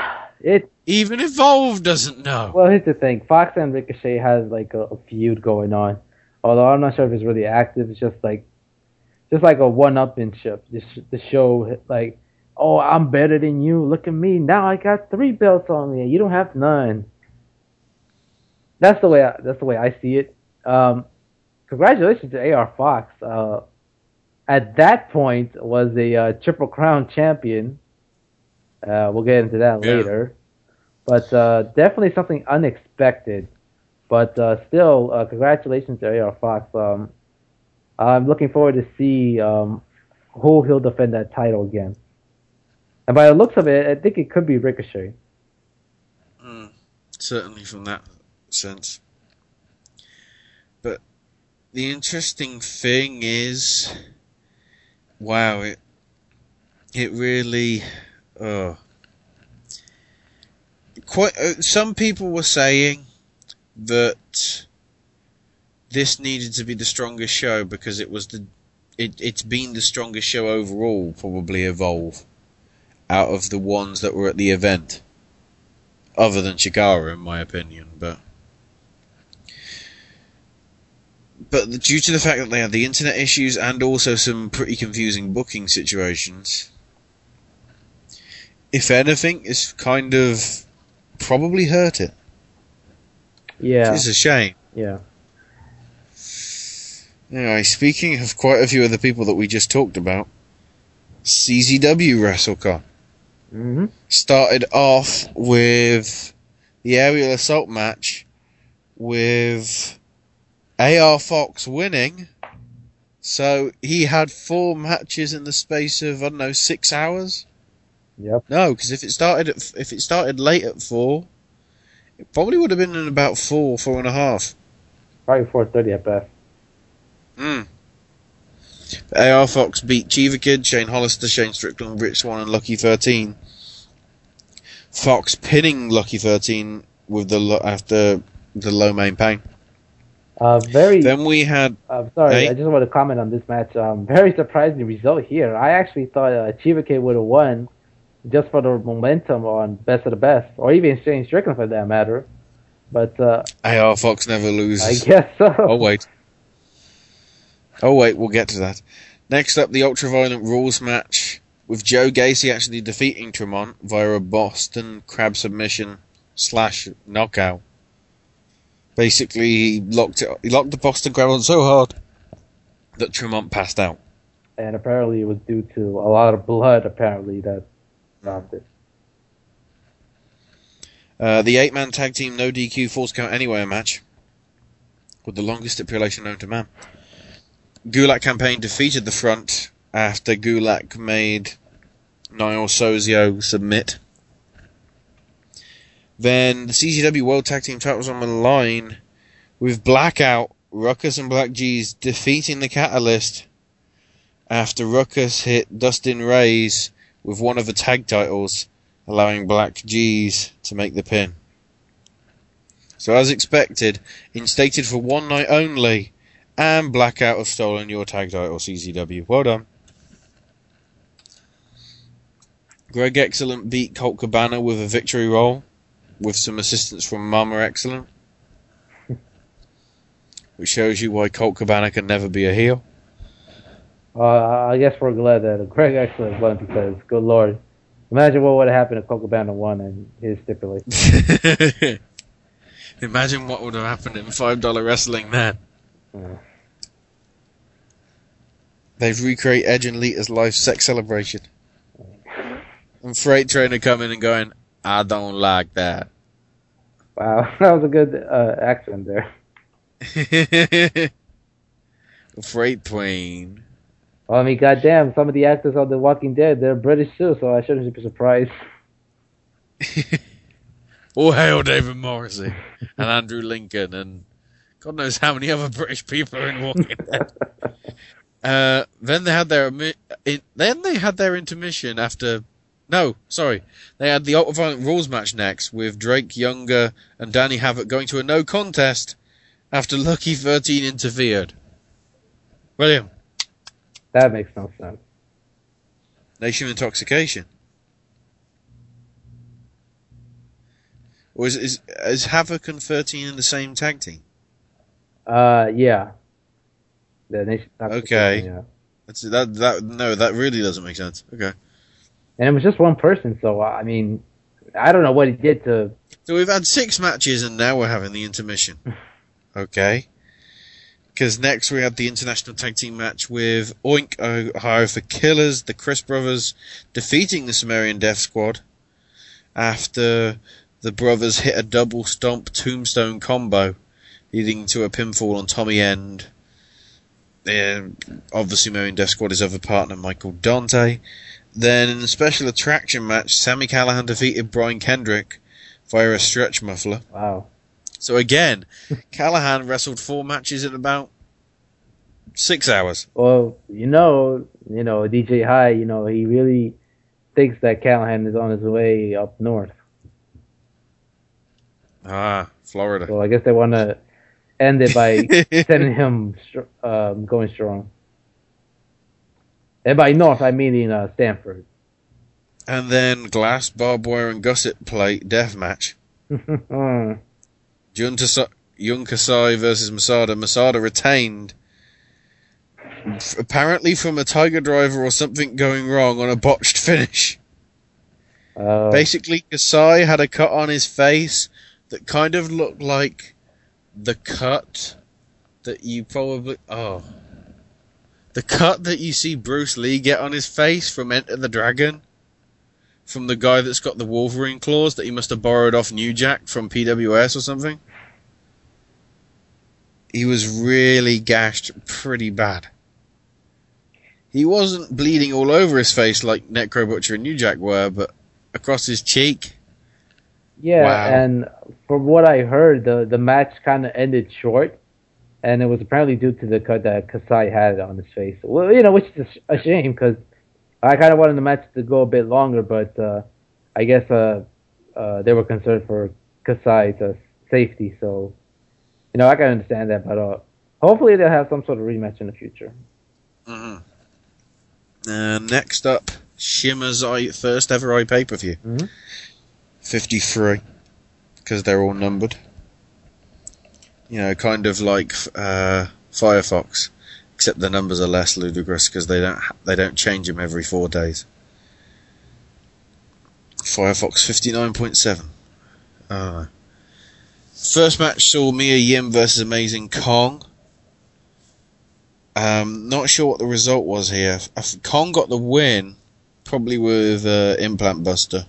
[SPEAKER 9] it
[SPEAKER 8] Even Evolve doesn't know.
[SPEAKER 9] well here's the thing. Fox and Ricochet has like a, a feud going on. Although I'm not sure if it's really active. It's just like just like a one-upmanship. Just the show like, oh, I'm better than you. Look at me now. I got three belts on me. You don't have none. That's the way I, that's the way I see it. Um, congratulations to AR Fox. Uh, at that point, was a uh, Triple Crown champion. Uh, we'll get into that
[SPEAKER 8] Yeah.
[SPEAKER 9] later, but uh, definitely something unexpected. But uh, still, uh, congratulations to AR Fox. Um, I'm looking forward to see um, who he'll defend that title again. And by the looks of it, I think it could be Ricochet.
[SPEAKER 8] Mm, certainly from that sense. But the interesting thing is, wow, it it really, oh, quite. Uh, some people were saying that this needed to be the strongest show because it was the it it's been the strongest show overall, probably evolve out of the ones that were at the event other than Chikara, in my opinion. But but due to the fact that they had the internet issues and also some pretty confusing booking situations, if anything, it's kind of probably hurt it.
[SPEAKER 9] Yeah.
[SPEAKER 8] It's a shame.
[SPEAKER 9] Yeah.
[SPEAKER 8] Anyway, speaking of quite a few of the people that we just talked about, CZW WrestleCon
[SPEAKER 9] hmm
[SPEAKER 8] started off with the aerial assault match with AR Fox winning. So he had four matches in the space of I don't know six hours.
[SPEAKER 9] Yep.
[SPEAKER 8] No, because if it started at, if it started late at four, it probably would have been in about four, four and a half.
[SPEAKER 9] Probably 4:30 at best.
[SPEAKER 8] Mm. AR Fox beat Chiva Kid, Shane Hollister, Shane Strickland, Rich Swann, and Lucky 13. Fox pinning Lucky 13 with the after the Lo Mein Pain.
[SPEAKER 9] Uh, very.
[SPEAKER 8] Then we had.
[SPEAKER 9] I'm sorry,
[SPEAKER 8] Hey?
[SPEAKER 9] I just want to comment on this match. Um, very surprising result here. I actually thought uh, Chiva Kid would have won just for the momentum on Best of the Best, or even Shane Strickland for that matter. But uh,
[SPEAKER 8] AR Fox never loses.
[SPEAKER 9] I guess so. [laughs]
[SPEAKER 8] Oh wait. Oh wait, we'll get to that. Next up, the ultra-violent rules match with Joe Gacy actually defeating Tremont via a Boston Crab submission slash knockout. Basically, he locked it. He locked the Boston Crab on so hard that Tremont passed out.
[SPEAKER 9] and apparently it was due to a lot of blood. Apparently that stopped it.
[SPEAKER 8] Uh, the eight-man tag team no DQ falls count anywhere match with the longest stipulation known to man. Gulak campaign defeated the front after Gulak made Niall Sozio submit. Then the CZW World Tag Team titles on the line with Blackout, Ruckus and Black G's defeating the Catalyst after Ruckus hit Dustin Rayz with one of the tag titles, allowing Black G's to make the pin. So as expected, instated for one night only, and Blackout have stolen your tag title, CZW. Well done. Greg Excellent beat Colt Cabana with a victory roll, with some assistance from Mama Excellent. Which shows you why Colt Cabana can never be a heel.
[SPEAKER 9] Uh, I guess we're glad that Greg Excellent won because, good lord, imagine what would have happened if Colt Cabana won and his stipulation. [laughs]
[SPEAKER 8] Imagine what would have happened in $5 wrestling then.
[SPEAKER 9] Yeah.
[SPEAKER 8] They've recreated Edge and Lita's live sex celebration. And Freight Trainer coming and going, I don't like that.
[SPEAKER 9] Wow, [laughs] that was a good uh, accent there. [laughs]
[SPEAKER 8] Freight Train.
[SPEAKER 9] Well, I mean, goddamn, some of the actors on The Walking Dead, they're British too, so I shouldn't be surprised. [laughs]
[SPEAKER 8] All hail David Morrissey and Andrew Lincoln and God knows how many other British people are in Walking Dead. Uh, then they had their then they had their intermission after. No, sorry, they had the ultraviolent rules match next with Drake Younger and Danny Havoc going to a no contest after Lucky Thirteen interfered. William,
[SPEAKER 9] That makes no sense.
[SPEAKER 8] Nation of Intoxication. Or is, is, is Havoc and 13 in the same tag team?
[SPEAKER 9] Uh, yeah. The nation.
[SPEAKER 8] Okay.
[SPEAKER 9] Yeah.
[SPEAKER 8] That's, that, that, no, that really doesn't make sense. Okay.
[SPEAKER 9] And it was just one person, so I mean, I don't know what he did to.
[SPEAKER 8] So we've had six matches and now we're having the intermission. [laughs] Okay. Because next we had the international tag team match with Oink Ohio for Killers, the Crist Brothers, defeating the Sumerian Death Squad after the brothers hit a double stomp tombstone combo, leading to a pinfall on Tommy End. Uh, of the Sumerian Death Squad, his other partner Michael Dante. Then in the special attraction match, Sami Callihan defeated Brian Kendrick via a stretch muffler.
[SPEAKER 9] Wow.
[SPEAKER 8] So again, [laughs] Callihan wrestled four matches in about six hours.
[SPEAKER 9] Well, you know, you know, DJ Hyde, you know, he really thinks that Callihan is on his way up north.
[SPEAKER 8] Ah, Florida.
[SPEAKER 9] So I guess they want to end it by [laughs] sending him um, going strong. And by north, I mean in uh, Stamford.
[SPEAKER 8] And then glass, barbed wire, and gusset plate death match. [laughs] Jun Kasai versus Masada. Masada retained. Apparently from a Tiger Driver or something going wrong on a botched finish.
[SPEAKER 9] Uh,
[SPEAKER 8] Basically, Kasai had a cut on his face that kind of looked like the cut that you probably. Oh. The cut that you see Bruce Lee get on his face from Enter the Dragon. From the guy that's got the Wolverine claws that he must have borrowed off New Jack from PWS or something. He was really gashed pretty bad. He wasn't bleeding all over his face like Necro Butcher and New Jack were, but across his cheek.
[SPEAKER 9] Yeah,
[SPEAKER 8] Wow.
[SPEAKER 9] and from what I heard, the the match kind of ended short, and it was apparently due to the cut that Kasai had on his face. Well, you know, which is a, sh- a shame because I kind of wanted the match to go a bit longer, but uh, I guess uh, uh, they were concerned for Kasai's uh, safety. So, you know, I can understand that, but uh, hopefully they'll have some sort of rematch in the future.
[SPEAKER 8] Uh, next up, Shimmer's I, first ever I pay per view.
[SPEAKER 9] Mhm.
[SPEAKER 8] 53. Because they're all numbered. You know, kind of like uh, Firefox. Except the numbers are less ludicrous because they don't ha- they don't change them every four days. Firefox 59.7. Uh, first match saw Mia Yim versus Amazing Kong. Um, not sure what the result was here. Kong got the win, probably with uh, Implant Buster.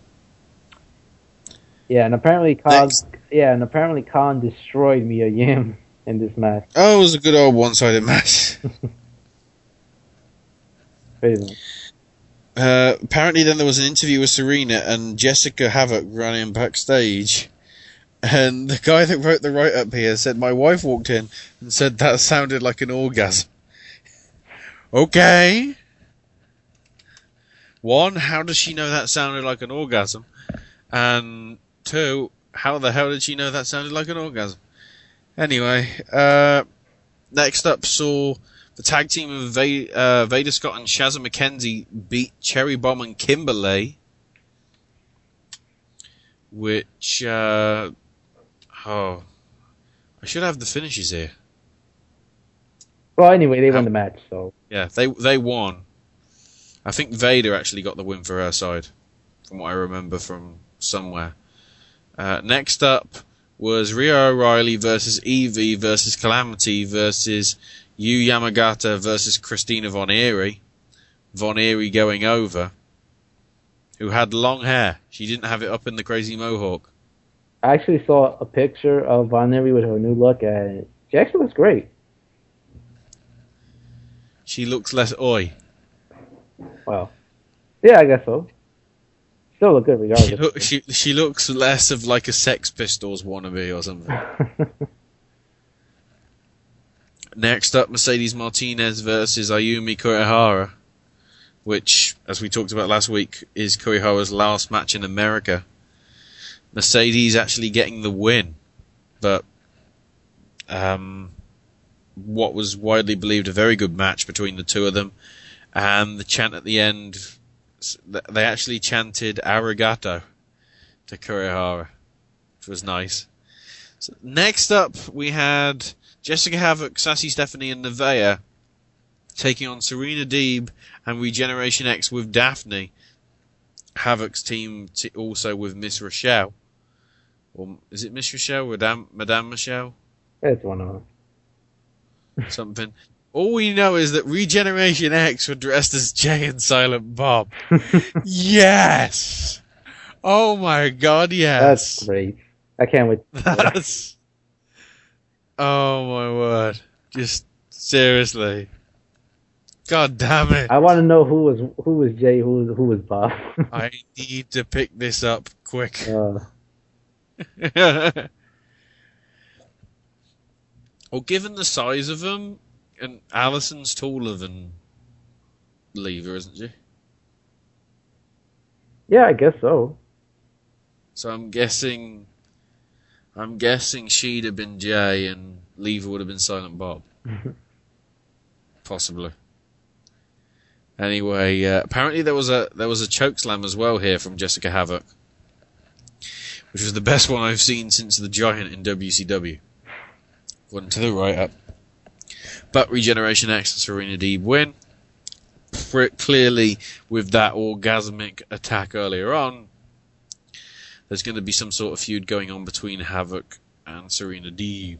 [SPEAKER 9] Yeah, and apparently Khan, yeah, and apparently Khan destroyed Mia Yim [laughs] in this match.
[SPEAKER 8] Oh, it was a good old one-sided match. [laughs] Uh, apparently, then there was an interview with Serena, and Jessica Havoc ran in backstage. And the guy that wrote the write-up here said, "My wife walked in and said that sounded like an orgasm." [laughs] okay. One, how does she know that sounded like an orgasm? And two, how the hell did she know that sounded like an orgasm? Anyway, uh, next up saw the tag team of Va- uh, Veda Scott and Shazza McKenzie beat Cherry Bomb and Kimberly, which uh, oh, I should have the finishes here.
[SPEAKER 9] Well, anyway, they won the match, so
[SPEAKER 8] Yeah, they they won. I think Veda actually got the win for her side, from what I remember from somewhere. Uh, next up was Rhia O'Reilly versus Evie versus Calamity versus Yu Yamagata versus Christina Von Eerie. Von Eerie going over, who had long hair. She didn't have it up in the crazy mohawk.
[SPEAKER 9] I actually saw a picture of Von Eerie with her new look, and she actually looks great.
[SPEAKER 8] She looks less oi.
[SPEAKER 9] Wow. Yeah, I guess so. Still look good
[SPEAKER 8] She, look, she she looks less of like a Sex Pistols wannabe or something. [laughs] Next up, Mercedes Martinez versus Ayumi Kurihara, which, as we talked about last week, is Kurihara's last match in America. Mercedes actually getting the win, but um, what was widely believed a very good match between the two of them, and the chant at the end, they actually chanted "Arigato" to Kurihara, which was nice. So next up, we had Jessica Havoc, Sassy Stephanie, and Nevaeh taking on Serena Deeb and Regeneration X with Daphne. Havoc's team t- also with Miss Rochelle. Or is it Miss Rochelle? Madame, Madame Michelle?
[SPEAKER 9] It's one of them.
[SPEAKER 8] Something. All we know is that Regeneration X were dressed as Jay and Silent Bob. [laughs] yes! Oh my god, yes!
[SPEAKER 9] That's great. I can't wait. [laughs]
[SPEAKER 8] That's. Oh my word. Just seriously. God damn it.
[SPEAKER 9] I want to know who was who was Jay, who was, who was Bob.
[SPEAKER 8] I need to pick this up quick.
[SPEAKER 9] Uh, [laughs]
[SPEAKER 8] well, given the size of them, and Allysin's taller than Leva, isn't she?
[SPEAKER 9] yeah, I guess so.
[SPEAKER 8] So I'm guessing. I'm guessing she'd have been Jay and Leva would have been Silent Bob. [laughs] Possibly. Anyway, uh, apparently there was a there was a choke slam as well here from Jessica Havoc, which was the best one I've seen since the Giant in WCW. Went to the right up, but Regeneration X and Serena Deeb win. Clearly, with that orgasmic attack earlier on, there's going to be some sort of feud going on between Havoc and Serena Deeb.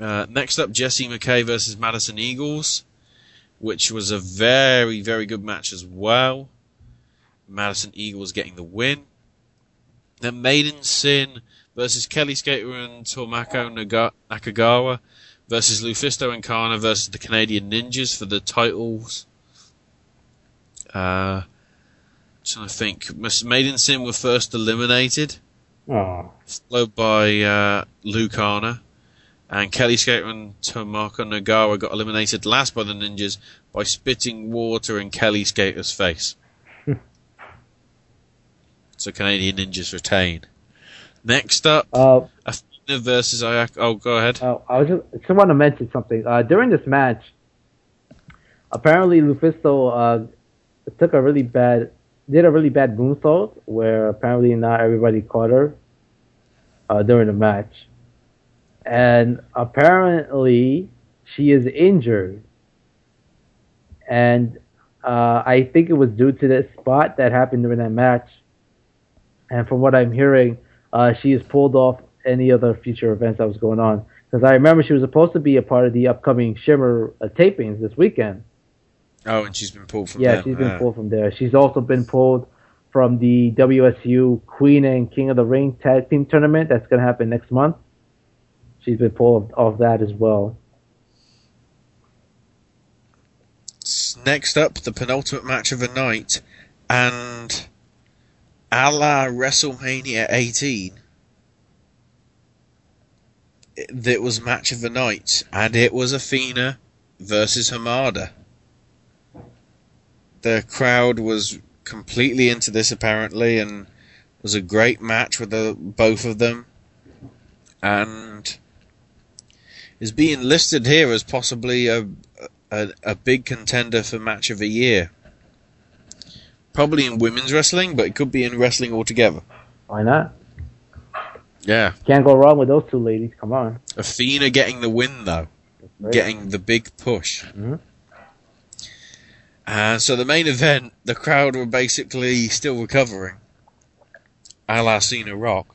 [SPEAKER 8] Uh, next up, Jessie McKay versus Madison Eagles, which was a very, very good match as well. Madison Eagles getting the win. Then Maiden Sin versus Kellie Skater and Tomoka Nakagawa versus Lufisto and Kana versus the Canadian Ninjas for the titles. Uh, trying to think. Maiden Sin were first eliminated,
[SPEAKER 9] Oh,
[SPEAKER 8] followed by uh, Lucana. And Kellie Skater and Tomoka Nagawa got eliminated last by the Ninjas by spitting water in Kellie Skater's face. [laughs] so Canadian Ninjas retain. Next up,
[SPEAKER 9] uh,
[SPEAKER 8] Athena versus Ayako. Oh, go ahead.
[SPEAKER 9] uh, I was just, just want to mention something. Uh, during this match, apparently Lufisto uh, took a really bad, did a really bad moonsault where apparently not everybody caught her uh, during the match, and apparently she is injured, and uh, I think it was due to this spot that happened during that match, and from what I'm hearing, uh, she is pulled off any other future events that was going on. Because I remember she was supposed to be a part of the upcoming Shimmer uh, tapings this weekend.
[SPEAKER 8] Oh, and she's been pulled from
[SPEAKER 9] yeah,
[SPEAKER 8] them.
[SPEAKER 9] she's been
[SPEAKER 8] Ah.
[SPEAKER 9] pulled from there. She's also been pulled from the WSU Queen and King of the Ring tag team tournament that's going to happen next month. She's been pulled off that as well.
[SPEAKER 8] Next up, the penultimate match of the night, and a la WrestleMania 18, it- that was match of the night, and it was Athena versus Hamada. The crowd was completely into this apparently, and was a great match with the both of them, and is being listed here as possibly a a, a big contender for match of the year. Probably in women's wrestling, but it could be in wrestling altogether.
[SPEAKER 9] Why not?
[SPEAKER 8] Yeah.
[SPEAKER 9] Can't go wrong with those two ladies. Come on.
[SPEAKER 8] Athena getting the win though, getting the big push.
[SPEAKER 9] Mhm.
[SPEAKER 8] Uh, so the main event, the crowd were basically still recovering, a la Cena Rock.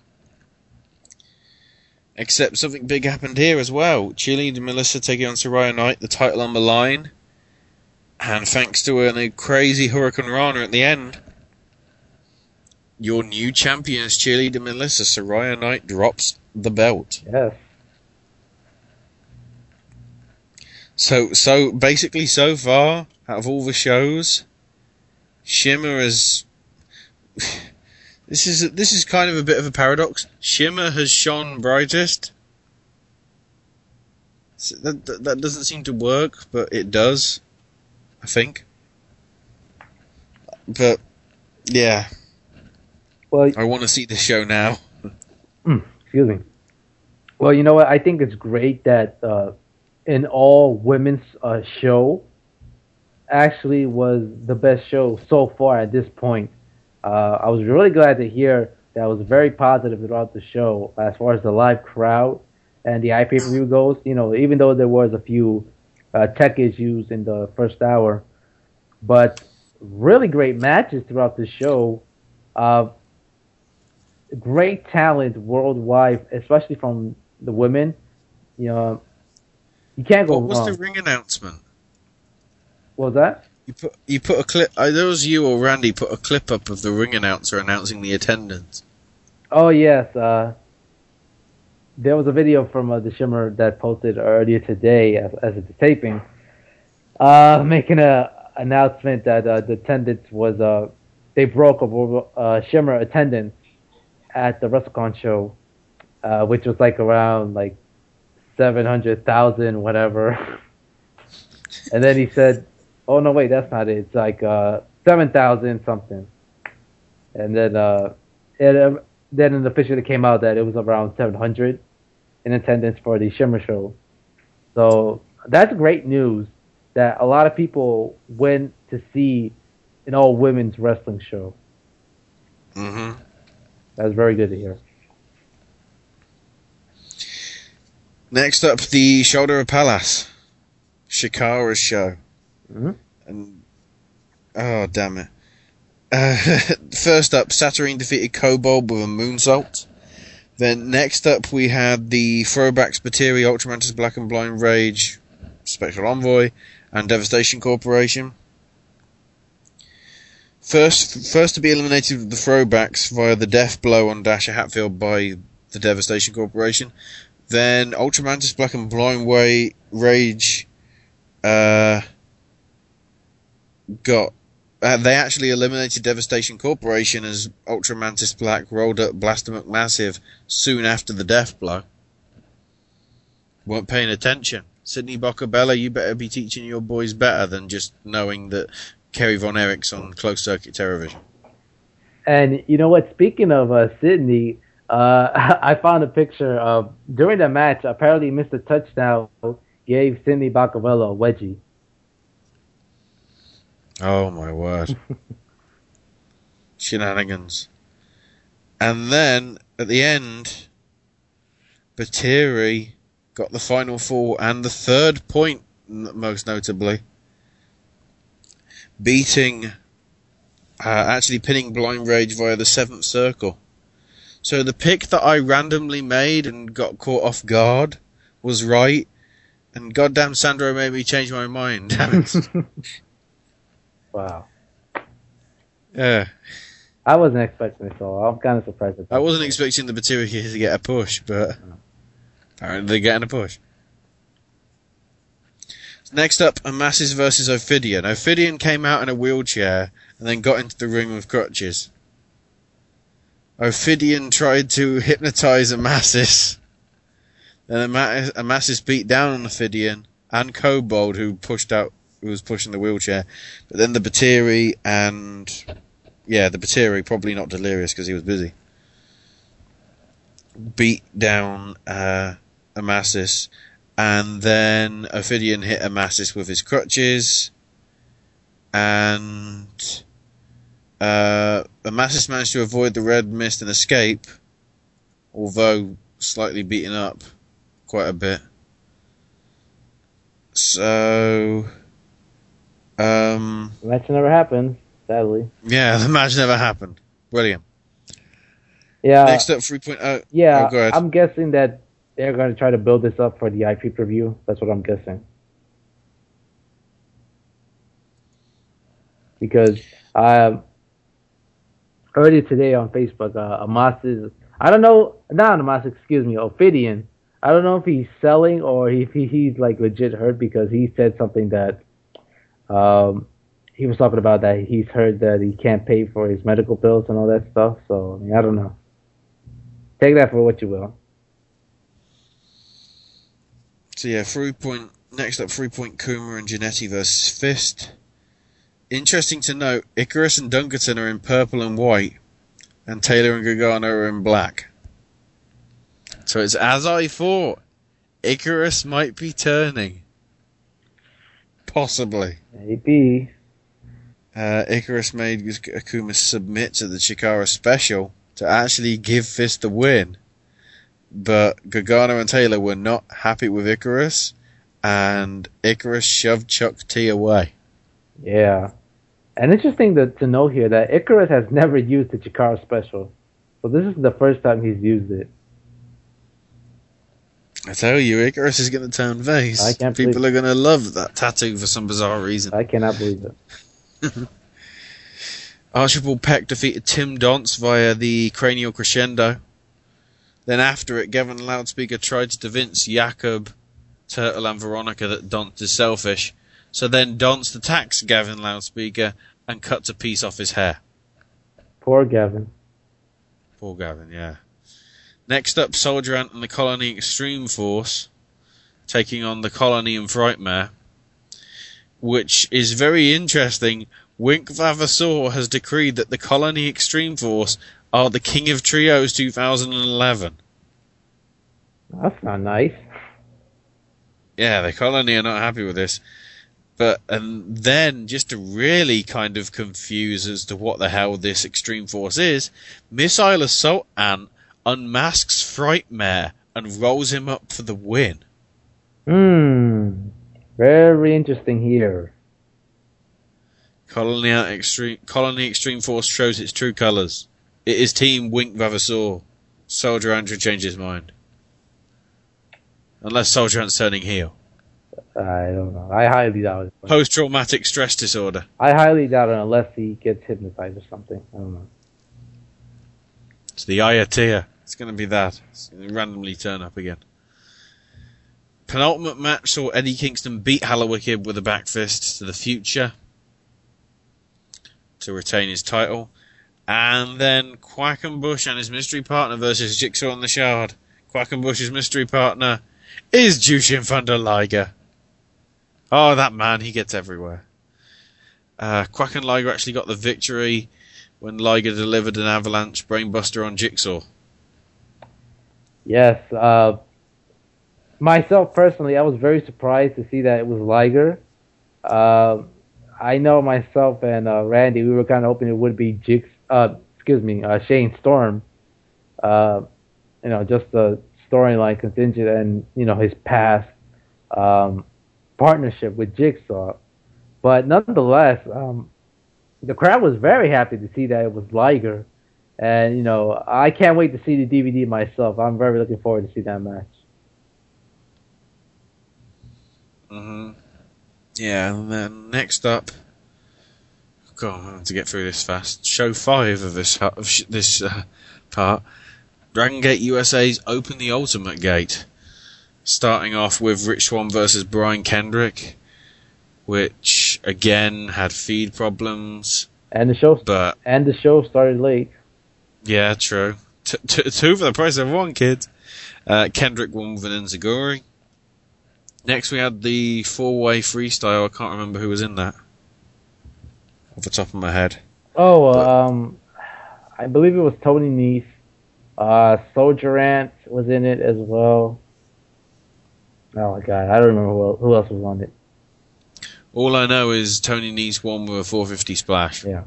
[SPEAKER 8] Except something big happened here as well. Chili and Melissa taking on Saraya Knight, the title on the line. And thanks to a crazy Hurricane Rana at the end, your new champions, and Melissa, Saraya Knight drops the belt.
[SPEAKER 9] Yes.
[SPEAKER 8] So, so basically, so far out of all the shows, Shimmer has [sighs] This is this is kind of a bit of a paradox. Shimmer has shone brightest. So That, that that doesn't seem to work, but it does. I think. But yeah,
[SPEAKER 9] Well,
[SPEAKER 8] I want to see the show now.
[SPEAKER 9] excuse me. Well, you know what? I think it's great that uh, an all women's uh, show actually was the best show so far at this point. Uh, I was really glad to hear that was very positive throughout the show as far as the live crowd and the iPay per view goes. You know, even though there was a few uh, tech issues in the first hour, but really great matches throughout the show. Uh, great talent worldwide, especially from the women. You know, you can't go
[SPEAKER 8] What was
[SPEAKER 9] wrong.
[SPEAKER 8] the ring announcement?
[SPEAKER 9] what was that?
[SPEAKER 8] You put you put a clip. Either it was you or Randy put a clip up of the ring announcer announcing the attendance.
[SPEAKER 9] Oh yes, uh, there was a video from uh, the Shimmer that posted earlier today as, as it's taping, uh, [laughs] making a announcement that uh, the attendance was uh, they broke a uh, Shimmer attendance at the WrestleCon show, uh, which was like around like seven hundred thousand whatever, [laughs] and then he said, "Oh no, wait, that's not it. It's like uh, seven thousand something," and then uh, it, um, then an official came out that it was around 700 in attendance for the Shimmer show. So that's great news that a lot of people went to see an all women's wrestling show.
[SPEAKER 8] Mm-hmm.
[SPEAKER 9] That's very good to hear.
[SPEAKER 8] Next up, the Shoulder of Palace, Chikara's show,
[SPEAKER 9] Mhm.
[SPEAKER 8] and oh damn it! Uh, [laughs] first up, Saturyne defeated Kobald with a moonsault. Then next up, we had the throwbacks Batiri, Ultramantis, Black and Blind Rage, Spectral Envoy, and Devastation Corporation. First, first to be eliminated with the throwbacks via the death blow on Dasher Hatfield by the Devastation Corporation. Then Ultramantis Black and Blind Way Rage uh, got. Uh, they actually eliminated Devastation Corporation as Ultramantis Black rolled up Blaster McMassive soon after the death blow. Weren't paying attention. Sidney Bakabella, you better be teaching your boys better than just knowing that Kerry Von Erich's on closed circuit television.
[SPEAKER 9] And you know what? Speaking of uh, Sidney, uh, [laughs] I found a picture of during the match. Apparently, Mr. Touchdown gave Sidney Bakabella a wedgie.
[SPEAKER 8] Oh my word. [laughs] Shenanigans. And then, at the end, Batiri got the final fall and the third point, most notably. Beating, uh, actually pinning Blind Rage via the seventh circle. So the pick that I randomly made and got caught off guard was right, and goddamn Sandro made me change my mind. [laughs] Damn it. [laughs]
[SPEAKER 9] Wow.
[SPEAKER 8] yeah.
[SPEAKER 9] I wasn't expecting this at all. I'm kind of surprised.
[SPEAKER 8] I wasn't expecting the Batiri to get a push, but apparently they're getting a push. Next up, Amasis versus Ophidian. Ophidian came out in a wheelchair and then got into the ring with crutches. Ophidian tried to hypnotize Amasis. Then Ama- Amasis beat down on Ophidian and Kobald, who pushed out, who was pushing the wheelchair. But then the Batiri and yeah, the Batiri, probably not delirious because he was busy, beat down uh, Amasis, and then Ophidian hit Amasis with his crutches, and uh, Amasis managed to avoid the red mist and escape, although slightly beaten up quite a bit. So, um,
[SPEAKER 9] Match never happened, sadly.
[SPEAKER 8] yeah, [laughs] the match never happened. Brilliant.
[SPEAKER 9] Yeah.
[SPEAKER 8] Next up, 3.0.
[SPEAKER 9] Yeah,
[SPEAKER 8] Oh.
[SPEAKER 9] I'm guessing that they're going to try to build this up for the IP preview. That's what I'm guessing. Because um, earlier today on Facebook, uh, is, I don't know, not Amas, excuse me, Ophidian. I don't know if he's selling or if he, he's like legit hurt because he said something that um, he was talking about that he's heard that he can't pay for his medical bills and all that stuff. So I, mean, I don't know. Take that for what you will.
[SPEAKER 8] So yeah, three point. Next up, three point Kuma and Janetti versus Fist. Interesting to note, Icarus and Dunkerton are in purple and white, and Taylor and Gargano are in black. So it's as I thought. Icarus might be turning. Possibly.
[SPEAKER 9] Maybe.
[SPEAKER 8] Uh, Icarus made Akuma submit to the Chikara special to actually give Fist the win. But Gargano and Taylor were not happy with Icarus, and Icarus shoved Chuck T away.
[SPEAKER 9] Yeah. And interesting to, to know here that Icarus has never used the Chikara special. So this is the first time he's used it.
[SPEAKER 8] I tell you, Icarus is going to turn face.
[SPEAKER 9] I can't
[SPEAKER 8] People are going to love that tattoo for some bizarre reason.
[SPEAKER 9] I cannot believe it. [laughs]
[SPEAKER 8] Archibald Peck defeated Tim Donst via the cranial crescendo. Then after it, Gavin Loudspeaker tried to convince Jakob, Turtle, and Veronica that Donst is selfish. So then Donst attacks Gavin Loudspeaker and cuts a piece off his hair.
[SPEAKER 9] Poor Gavin.
[SPEAKER 8] Poor Gavin, yeah. Next up, Soldier Ant and the Colony Extreme Force, taking on the Colony and Frightmare, which is very interesting. Wink Vavasseur has decreed that the Colony Extreme Force are the King of Trios 2011.
[SPEAKER 9] That's not nice.
[SPEAKER 8] Yeah, the Colony are not happy with this. But, and then, just to really kind of confuse as to what the hell this Extreme Force is, Missile Assault Ant unmasks Frightmare and rolls him up for the win.
[SPEAKER 9] Hmm. Very interesting here.
[SPEAKER 8] Colony Extreme, Colony Extreme Force shows its true colours. It is Team Wink Vavasseur. Soldier Andrew changes his mind. Unless Soldier Ant's turning heel.
[SPEAKER 9] I don't know. I highly doubt it.
[SPEAKER 8] Post traumatic stress disorder.
[SPEAKER 9] I highly doubt it unless he gets hypnotized or something. I don't know.
[SPEAKER 8] It's the Ayatia. It's going to be that. It's going to randomly turn up again. Penultimate match saw Eddie Kingston beat Hallowicked with a back fist to the future to retain his title. And then Quackenbush and his mystery partner versus Jigsaw and the Shard. Quackenbush's mystery partner is Jushin Thunder Liger. Oh, that man, he gets everywhere. Uh, Quack and Liger actually got the victory when Liger delivered an avalanche brainbuster on Jigsaw.
[SPEAKER 9] Yes. Uh, myself personally, I was very surprised to see that it was Liger. Uh, I know myself and uh, Randy, we were kind of hoping it would be Jigs. Uh, excuse me, uh, Shane Storm. Uh, you know, just the storyline contingent and you know his past um, partnership with Jigsaw. But nonetheless, um, the crowd was very happy to see that it was Liger. And, you know, I can't wait to see the DVD myself. I'm very looking forward to see that match.
[SPEAKER 8] hmm Yeah, and then next up, God, to get through this fast. Show five of this of sh- this uh, part. Dragon Gate USA's Open the Ultimate Gate, starting off with Rich Swann versus Brian Kendrick, which again had feed problems.
[SPEAKER 9] And the show
[SPEAKER 8] But
[SPEAKER 9] and the show started late.
[SPEAKER 8] yeah, true. T- t- two for the price of one, kid. Uh, Kendrick won with an Enziguri. Next, we had the four-way freestyle. I can't remember who was in that off the top of my head.
[SPEAKER 9] Oh, um, I believe it was Tony Nese. Uh, Soldier Ant was in it as well. Oh my god, I don't remember who, else was on it.
[SPEAKER 8] All I know is Tony Nese won with a 450 splash.
[SPEAKER 9] Yeah.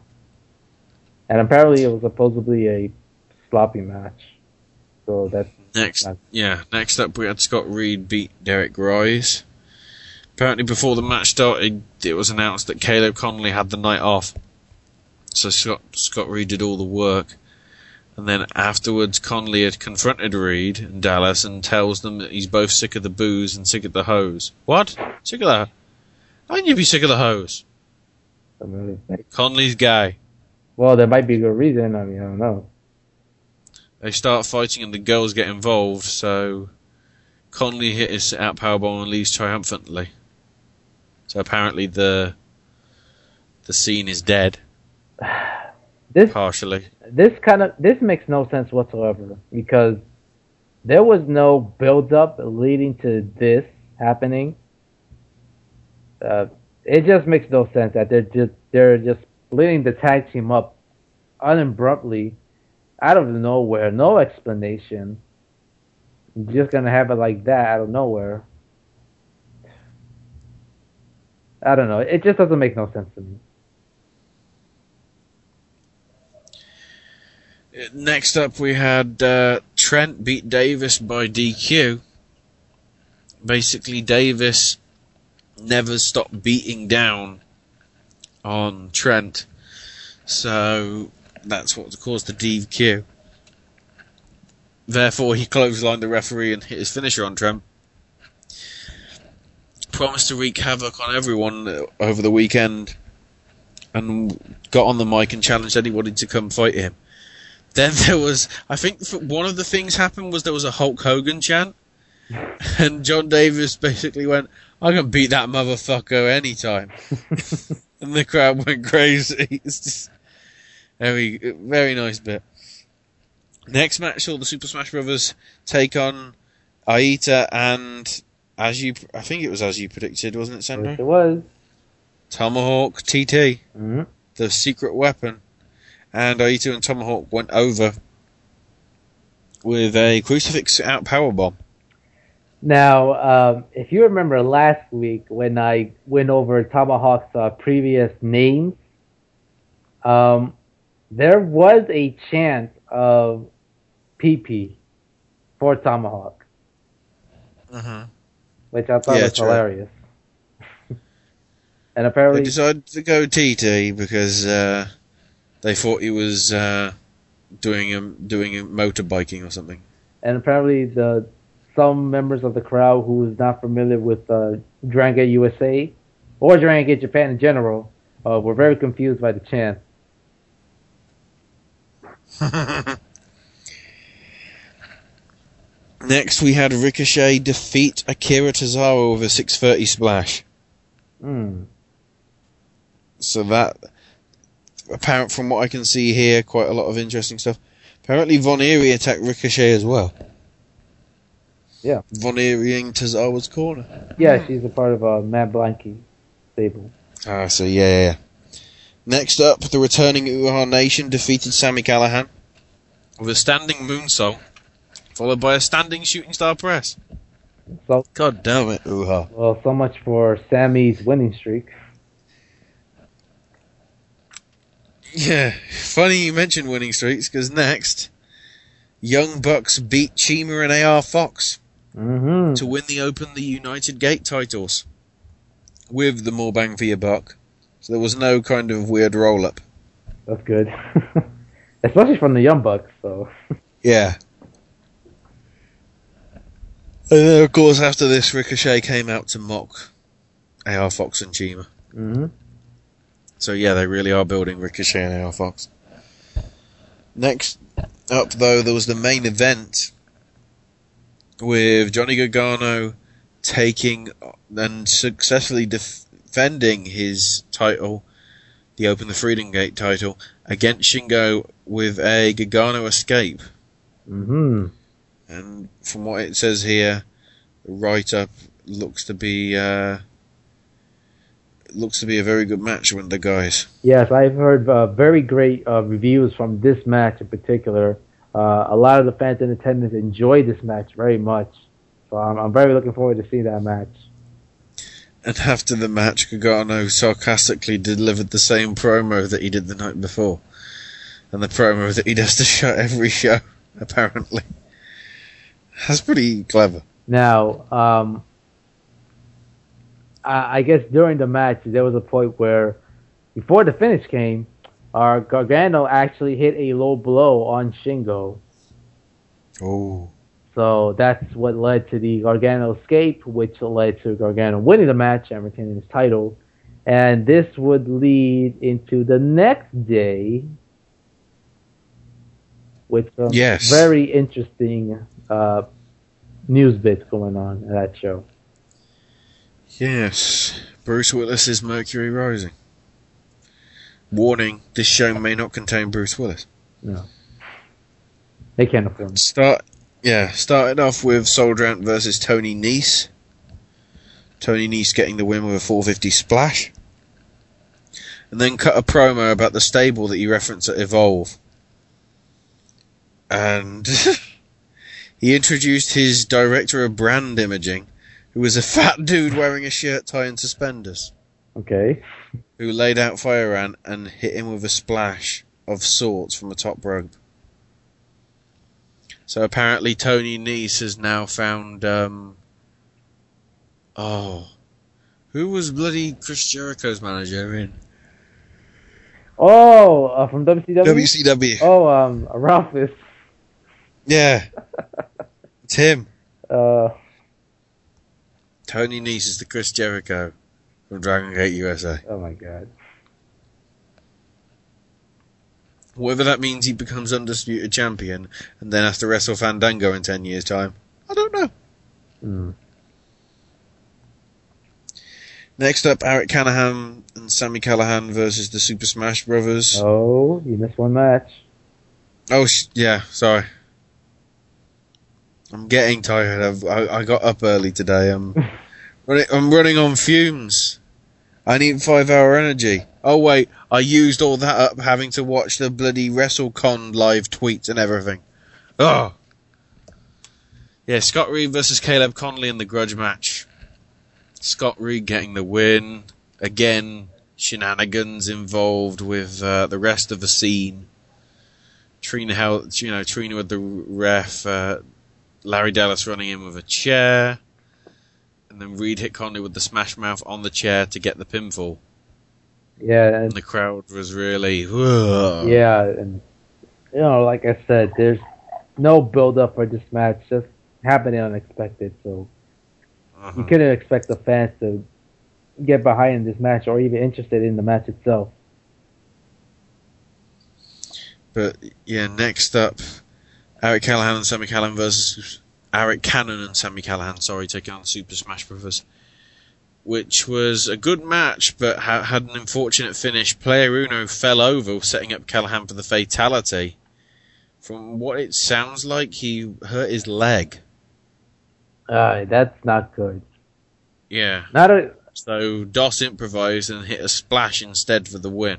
[SPEAKER 9] And apparently it was supposedly a sloppy match. So that's
[SPEAKER 8] Next, yeah. Next up, we had Scott Reed beat Derek Rise. Apparently, before the match started, it was announced that Caleb Konley had the night off, so Scott Scott Reed did all the work. And then afterwards, Konley had confronted Reed and Dallas and tells them that he's both sick of the booze and sick of the hose. What? Sick of the? How can you be sick of the hose? Oh, Konley's gay.
[SPEAKER 9] well, there might be a good reason. I mean, I don't know.
[SPEAKER 8] They start fighting and the girls get involved, so Konley hit his out powerbomb and leaves triumphantly. So apparently the the scene is dead. [sighs]
[SPEAKER 9] This
[SPEAKER 8] partially.
[SPEAKER 9] this kind of this makes no sense whatsoever because there was no build up leading to this happening. Uh, it just makes no sense that they're just they're just splitting the tag team up unabruptly out of nowhere, no explanation. Just gonna have it like that out of nowhere. I don't know. It just doesn't make no sense to me.
[SPEAKER 8] Next up, we had uh, Trent beat Davis by DQ. Basically, Davis never stopped beating down on Trent. So that's what caused the DQ. Therefore, he clotheslined the referee and hit his finisher on Trent. Promised to wreak havoc on everyone over the weekend and got on the mic and challenged anybody to come fight him. [laughs] Then there was, I think one of the things happened was there was a Hulk Hogan chant, [laughs] and Jon Davis basically went, "I can beat that motherfucker anytime," [laughs] and the crowd went crazy. It's just very, very nice bit. Next match saw the Super Smash Brothers take on Aita and, as you, I think it was as you predicted, wasn't it, Sandro?
[SPEAKER 9] Yes, it was.
[SPEAKER 8] Tomahawk TT,
[SPEAKER 9] hmm
[SPEAKER 8] the secret weapon, and Eita and Tomahawk went over with a crucifix out power bomb.
[SPEAKER 9] Now, um, if you remember last week when I went over Tomahawk's uh, previous names, um, there was a chance of PP for Tomahawk,
[SPEAKER 8] Uh-huh.
[SPEAKER 9] Which I thought
[SPEAKER 8] Yeah,
[SPEAKER 9] was
[SPEAKER 8] true.
[SPEAKER 9] hilarious. [laughs] and apparently, They
[SPEAKER 8] decided to go TT because uh, they thought he was uh, doing a, doing a motorbiking or something.
[SPEAKER 9] and apparently the some members of the crowd who is not familiar with uh, Dragon Gate USA or Dragon Gate Japan in general uh, were very confused by the chant. [laughs]
[SPEAKER 8] Next, we had Ricochet defeat Akira Tozawa with a 630 splash.
[SPEAKER 9] Hmm.
[SPEAKER 8] So that, apparent from what I can see here, quite a lot of interesting stuff. Apparently, Von Eerie attacked Ricochet as well.
[SPEAKER 9] Yeah.
[SPEAKER 8] Von Eerie-ing Tozawa's corner.
[SPEAKER 9] Yeah, she's a part of uh, Mad Blanky stable.
[SPEAKER 8] Ah, so yeah, yeah, yeah. Next up, the returning Uhaa Nation defeated Sami Callihan with a standing moonsault, followed by a standing shooting star press.
[SPEAKER 9] So,
[SPEAKER 8] God damn it, Uhaa.
[SPEAKER 9] well, so much for Sami's winning streak.
[SPEAKER 8] Yeah, funny you mentioned winning streaks, because next, Young Bucks beat CIMA and AR Fox
[SPEAKER 9] Mm-hmm.
[SPEAKER 8] to win the Open the United Gate titles with the more bang for your buck. So there was no kind of weird roll up.
[SPEAKER 9] That's good. [laughs] Especially from the Young Bucks, so. [laughs]
[SPEAKER 8] Yeah. And then, of course, after this, Ricochet came out to mock AR Fox and CIMA.
[SPEAKER 9] hmm
[SPEAKER 8] So yeah, they really are building Ricochet and AR Fox. Next up, though, there was the main event with Johnny Gargano taking and successfully defending his title, the Open the Freedom Gate title, against Shingo with a Gargano escape.
[SPEAKER 9] hmm
[SPEAKER 8] And from what it says here, the write-up looks to be uh, looks to be a very good match with the guys.
[SPEAKER 9] Yes, I've heard uh, very great uh, reviews from this match in particular. Uh, a lot of the fans in attendance enjoyed this match very much. So I'm, I'm very looking forward to see that match.
[SPEAKER 8] And after the match, Gargano sarcastically delivered the same promo that he did the night before, and the promo that he does to show every show, [laughs] apparently. That's pretty clever.
[SPEAKER 9] Now, um, I, I guess during the match there was a point where, before the finish came, our Gargano actually hit a low blow on Shingo.
[SPEAKER 8] Oh.
[SPEAKER 9] So that's what led to the Gargano escape, which led to Gargano winning the match and retaining his title. And this would lead into the next day with some
[SPEAKER 8] Yes.
[SPEAKER 9] very interesting uh, news bits going on at that show.
[SPEAKER 8] Yes, Bruce Willis is Mercury Rising. Warning: This show may not contain Bruce Willis.
[SPEAKER 9] No. They can't afford it.
[SPEAKER 8] Start, yeah, started off with Soldier Ant versus Tony Nese. Tony Nese getting the win with a 450 splash. And then cut a promo about the stable that he referenced at Evolve. And [laughs] he introduced his director of brand imaging, who was a fat dude wearing a shirt tie and suspenders,
[SPEAKER 9] Okay.
[SPEAKER 8] who laid out Fire Ant and hit him with a splash of sorts from a top rope. So apparently Tony Nese has now found, um, oh, who was bloody Chris Jericho's manager in
[SPEAKER 9] Oh, uh, from WCW.
[SPEAKER 8] WCW.
[SPEAKER 9] Oh, um, Ralphus.
[SPEAKER 8] Yeah. it's him.
[SPEAKER 9] Uh,
[SPEAKER 8] Tony Nese is the Chris Jericho from Dragon Gate USA.
[SPEAKER 9] oh my god.
[SPEAKER 8] Whether that means he becomes undisputed champion and then has to wrestle Fandango in 10 years' time, I don't know.
[SPEAKER 9] Hmm.
[SPEAKER 8] Next up, Eric Canahan and Sami Callihan versus the Super Smash Brothers.
[SPEAKER 9] Oh, you missed one match.
[SPEAKER 8] Oh, sh- yeah, sorry. I'm getting tired. I've, I, I got up early today. I'm [laughs] running, I'm running on fumes. I need five hour energy. Oh wait, I used all that up having to watch the bloody WrestleCon live tweets and everything. Oh. Yeah, Scott Reed versus Caleb Konley in the grudge match. Scott Reed getting the win. Again, shenanigans involved with uh, the rest of the scene. Trina, how you know Trina with the ref, uh, Larry Dallas running in with a chair, and then Reed hit Konley with the smash mouth on the chair to get the pinfall.
[SPEAKER 9] Yeah,
[SPEAKER 8] And
[SPEAKER 9] and
[SPEAKER 8] the crowd was really, "Ugh."
[SPEAKER 9] yeah, and you know, like I said, there's no build up for this match. Just happening unexpected. So
[SPEAKER 8] Uh-huh.
[SPEAKER 9] you couldn't expect the fans to get behind this match or even interested in the match itself.
[SPEAKER 8] But yeah, next up, Eric Callihan and Sami Callihan versus Eric Cannon and Sami Callihan. Sorry, taking on Super Smash Brothers, which was a good match, but ha- had an unfortunate finish. Player Uno fell over, setting up Callihan for the fatality. From what it sounds like, he hurt his leg.
[SPEAKER 9] Uh, that's not good.
[SPEAKER 8] Yeah.
[SPEAKER 9] Not a
[SPEAKER 8] So Dos improvised and hit a splash instead for the win.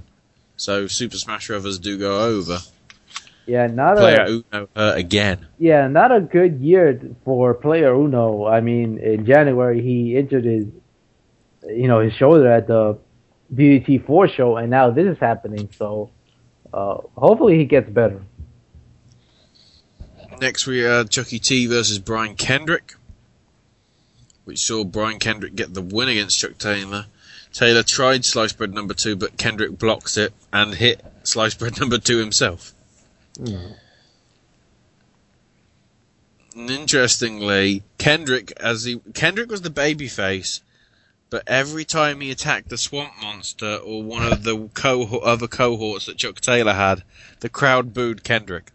[SPEAKER 8] So Super Smash Brothers do go over.
[SPEAKER 9] Yeah, not
[SPEAKER 8] Player
[SPEAKER 9] a
[SPEAKER 8] Uno hurt again.
[SPEAKER 9] yeah, not a good year for player Uno. I mean, in January he injured his, you know, his shoulder at the BDT four show, and now this is happening. So, uh, hopefully he gets better.
[SPEAKER 8] Next we had Chucky T versus Brian Kendrick, which saw Brian Kendrick get the win against Chuck Taylor. Taylor tried slice bread number two, but Kendrick blocks it and hit slice bread [laughs] number two himself. And interestingly, Kendrick as he Kendrick was the baby face, but every time he attacked the swamp monster or one of the other cohorts that Chuck Taylor had, the crowd booed Kendrick.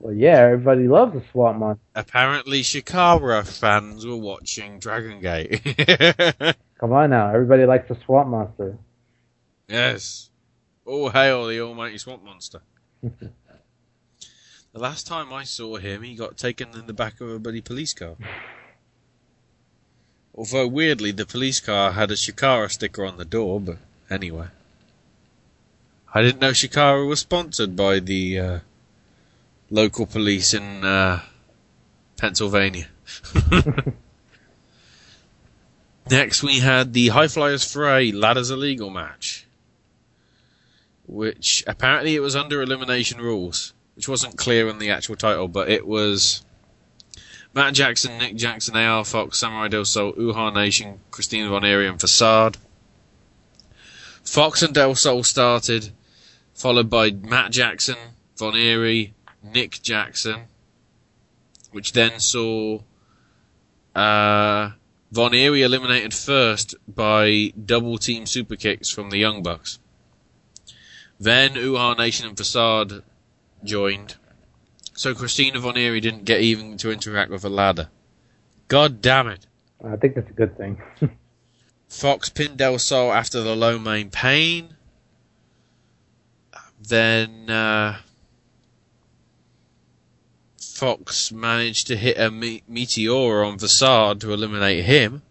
[SPEAKER 9] Well, yeah, everybody loves the Swamp Monster.
[SPEAKER 8] Apparently, Chikara fans were watching Dragon Gate. [laughs]
[SPEAKER 9] Come on now, everybody likes the Swamp Monster.
[SPEAKER 8] yes. All hail the almighty swamp monster. [laughs] the last time I saw him, he got taken in the back of a bloody police car. Although, weirdly, the police car had a Chikara sticker on the door, but anyway. I didn't know Chikara was sponsored by the uh, local police in uh, Pennsylvania. [laughs] Next, we had the High Flyers Fray Ladders Illegal match, which apparently it was under elimination rules, which wasn't clear in the actual title, but it was Matt Jackson, Nick Jackson, AR Fox, Samurai Del Sol, Uhaa Nation, Christina Von Eerie, and Facade. Fox and Del Sol started, followed by Matt Jackson, Von Eerie, Nick Jackson, which then saw uh, Von Eerie eliminated first by double team super kicks from the Young Bucks. Then Uhaa Nation and Facade joined. So Christina Von Eerie didn't get even to interact with a ladder. God damn it.
[SPEAKER 9] I think that's a good thing. [laughs]
[SPEAKER 8] Fox pinned Del Sol after the Lo Mein Pain. Then uh, Fox managed to hit a me- meteor on Facade to eliminate him.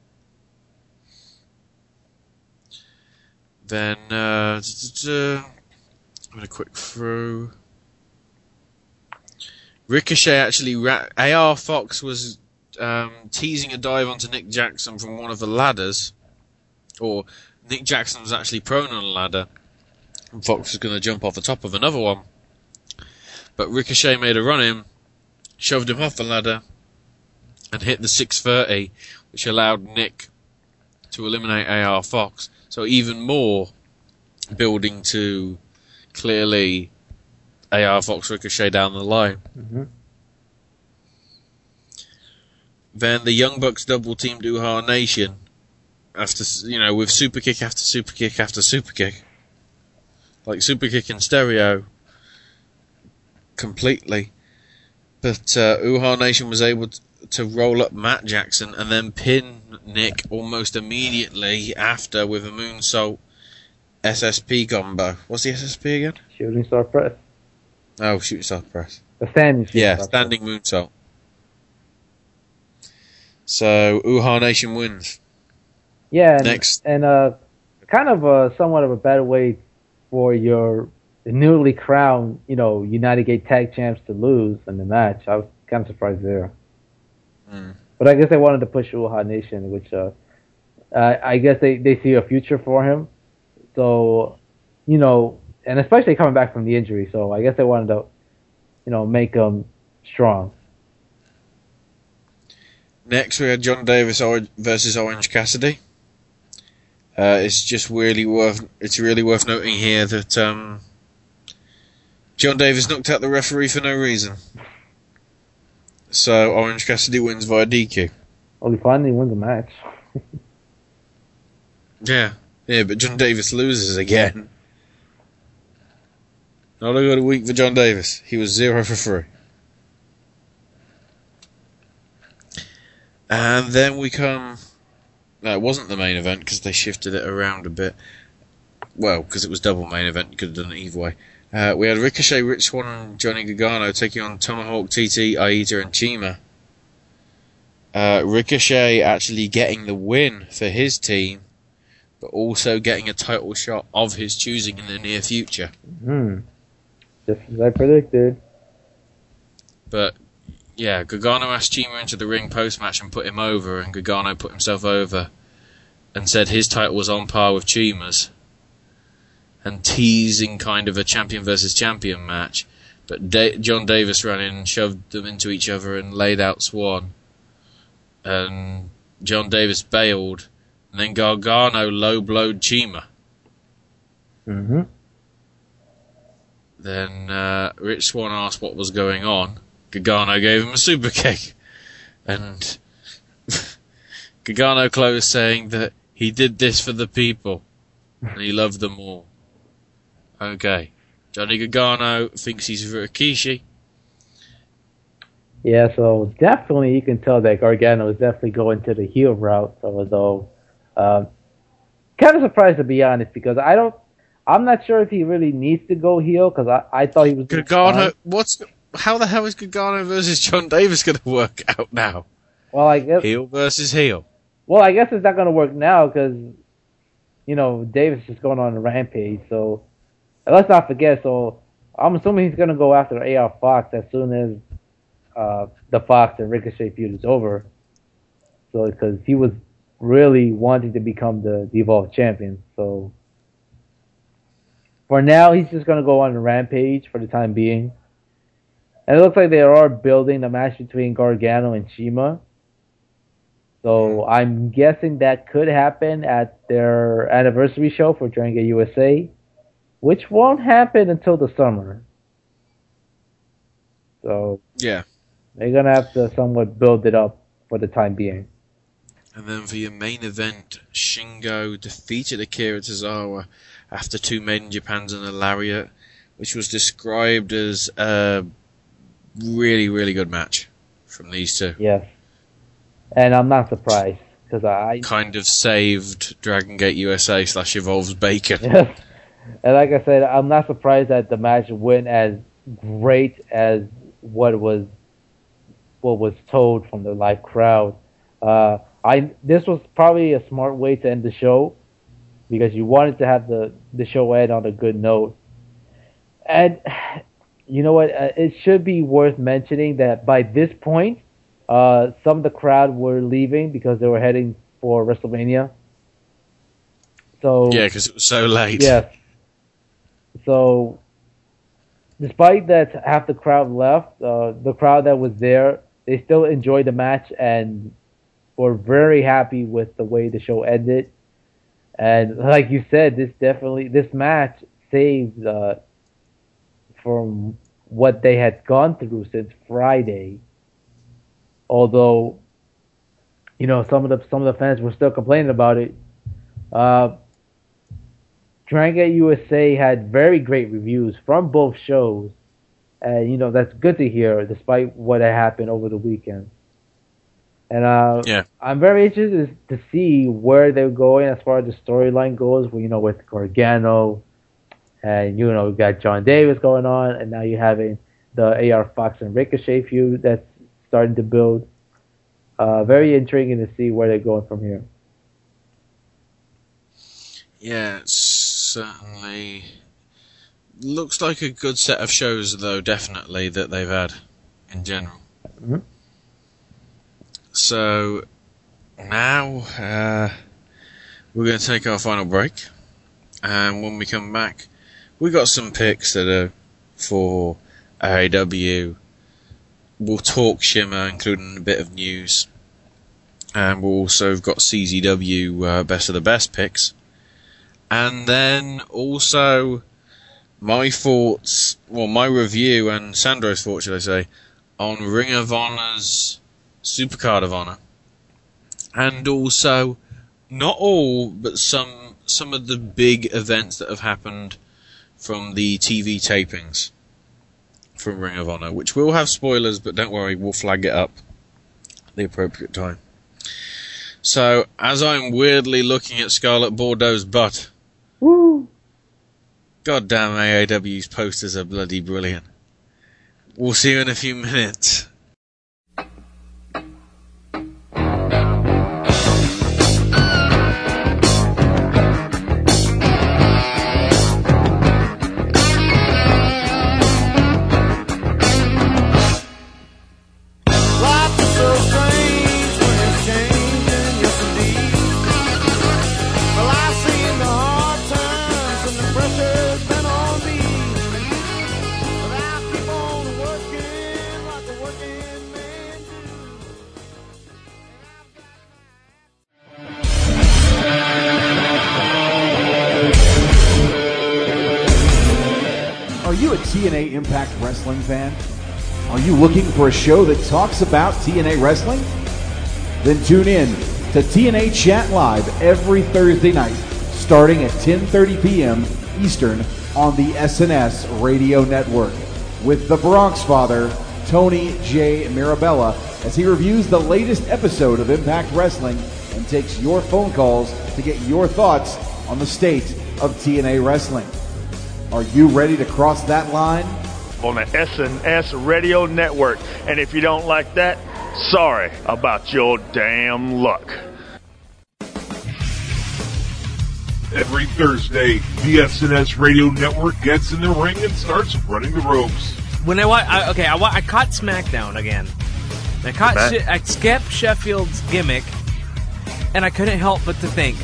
[SPEAKER 8] Then uh, I'm gonna quick through. Ricochet actually ra- AR Fox was um, teasing a dive onto Nick Jackson from one of the ladders, or Nick Jackson was actually prone on a ladder, and Fox was going to jump off the top of another one. But Ricochet made a run in, shoved him off the ladder, and hit the 630, which allowed Nick to eliminate AR Fox. So even more building to clearly AR Fox Ricochet down the line.
[SPEAKER 9] hmm
[SPEAKER 8] Then the Young Bucks double teamed Uhaa Nation after you know with super kick after super kick after super kick, like super kick in stereo, completely. But uh, Uhaa Nation was able to, to roll up Matt Jackson and then pin Nick almost immediately after with a moonsault SSP combo. What's the SSP again?
[SPEAKER 9] Shooting star press.
[SPEAKER 8] Oh, shooting star press.
[SPEAKER 9] The standing
[SPEAKER 8] Yeah,
[SPEAKER 9] star
[SPEAKER 8] standing moonsault. So Uhaa Nation wins.
[SPEAKER 9] Yeah, and,
[SPEAKER 8] Next.
[SPEAKER 9] and uh, kind of a somewhat of a better way for your newly crowned, you know, United Gate Tag Champs to lose in the match. I was kind of surprised there,
[SPEAKER 8] Mm.
[SPEAKER 9] but I guess they wanted to push Uhaa Nation, which uh, uh, I guess they they see a future for him. So, you know, and especially coming back from the injury, so I guess they wanted to, you know, make him strong.
[SPEAKER 8] Next, we had Jon Davis versus Orange Cassidy. Uh, it's just really worth. It's really worth noting here that um, Jon Davis knocked out the referee for no reason. So Orange Cassidy wins via DQ.
[SPEAKER 9] Well, he finally wins the match. [laughs]
[SPEAKER 8] Yeah, yeah, but Jon Davis loses again. Not a good week for Jon Davis. He was zero for three. And then we come. No, it wasn't the main event because they shifted it around a bit. Well, because it was double main event, you could have done it either way. Uh, we had Ricochet, Rich Swann, and Johnny Gargano taking on Tomahawk, TT, Eita, and CIMA. Uh, Ricochet actually getting the win for his team, but also getting a title shot of his choosing in the near future.
[SPEAKER 9] Hmm. Just as I predicted.
[SPEAKER 8] But yeah, Gargano asked CIMA into the ring post match and put him over, and Gargano put himself over and said his title was on par with CIMA's, and teasing kind of a champion versus champion match. But da- Jon Davis ran in, shoved them into each other, and laid out Swann. And Jon Davis bailed, and then Gargano low blowed CIMA.
[SPEAKER 9] Mm-hmm.
[SPEAKER 8] Then uh, Rich Swann asked what was going on. Gargano gave him a super kick. And [laughs] Gargano closed saying that he did this for the people. And he loved them all. Okay. Johnny Gargano thinks he's Rikishi.
[SPEAKER 9] Yeah, so definitely you can tell that Gargano is definitely going to the heel route. Although, um, kind of surprised to be honest because I don't, I'm not sure if he really needs to go heel because I, I thought he was
[SPEAKER 8] Gargano, what's, how the hell is Gargano versus Jon Davis going [laughs] to work out now?
[SPEAKER 9] Well, I guess
[SPEAKER 8] Heel versus heel.
[SPEAKER 9] Well, I guess it's not going to work now because, you know, Davis is going on a rampage. So and let's not forget. So I'm assuming he's going to go after AR Fox as soon as uh, the Fox and Ricochet feud is over. So because he was really wanting to become the, the Evolved champion. So for now, he's just going to go on a rampage for the time being. And it looks like they are building the match between Gargano and CIMA. So mm-hmm. I'm guessing that could happen at their anniversary show for Dragon Gate USA, which won't happen until the summer. So
[SPEAKER 8] Yeah.
[SPEAKER 9] they're gonna have to somewhat build it up for the time being.
[SPEAKER 8] And then for your main event, Shingo defeated Akira Tozawa after two Made in Japans and a lariat, which was described as a really, really good match from these two.
[SPEAKER 9] Yes, and I'm not surprised because I
[SPEAKER 8] Kind of saved Dragon Gate USA slash Evolves Bacon.
[SPEAKER 9] Yes. [laughs] And like I said, I'm not surprised that the match went as great as what was what was told from the live crowd. Uh, I this was probably a smart way to end the show because you wanted to have the the show end on a good note. And [sighs] you know what? Uh, it should be worth mentioning that by this point, uh, some of the crowd were leaving because they were heading for WrestleMania. So
[SPEAKER 8] Yeah, because it was so late.
[SPEAKER 9] Yes. So, despite that half the crowd left, uh, the crowd that was there, they still enjoyed the match and were very happy with the way the show ended. And like you said, this definitely this match saved uh, from what they had gone through since Friday. Although, you know, some of the some of the fans were still complaining about it. Uh, Dragon USA had very great reviews from both shows, and you know that's good to hear, despite what had happened over the weekend. And uh,
[SPEAKER 8] Yeah.
[SPEAKER 9] I'm very interested to see where they're going as far as the storyline goes. You know, with Gargano, and you know, we got Jon Davis going on, and now you're having the AR Fox and Ricochet feud that's starting to build. Uh, very intriguing to see where they're going from here.
[SPEAKER 8] Yeah, certainly looks like a good set of shows, though. Definitely that they've had in general.
[SPEAKER 9] Mhm.
[SPEAKER 8] So now uh, we're going to take our final break, and when we come back, we got some picks that are for AAW. We'll talk Shimmer, including a bit of news, and we'll also have got CZW uh, best of the best picks. And then also my thoughts, well, my review and Sandro's thoughts, should I say, on Ring of Honor's Supercard of Honor. And also, not all, but some, some of the big events that have happened from the TV tapings from Ring of Honor, which will have spoilers, but don't worry, we'll flag it up at the appropriate time. So, as I'm weirdly looking at Scarlet Bordeaux's butt,
[SPEAKER 9] Woo!
[SPEAKER 8] goddamn AAW's posters are bloody brilliant. We'll see you in a few minutes.
[SPEAKER 14] TNA Impact Wrestling fan? Are you looking for a show that talks about TNA Wrestling? Then tune in to TNA Chat Live every Thursday night, starting at 10:30 p.m. Eastern on the SNS Radio Network, with the Bronx Father Tony J. Mirabella as he reviews the latest episode of Impact Wrestling and takes your phone calls to get your thoughts on the state of TNA Wrestling. Are you ready to cross that line?
[SPEAKER 5] on the SNS Radio Network. And if you don't like that, sorry about your damn luck.
[SPEAKER 3] Every Thursday, the SNS Radio Network gets in the ring and starts running the ropes.
[SPEAKER 16] When I, wa- I okay, I, I caught SmackDown again. I caught
[SPEAKER 3] Bet.
[SPEAKER 16] She- I skipped Sheffield's gimmick, and I couldn't help but to think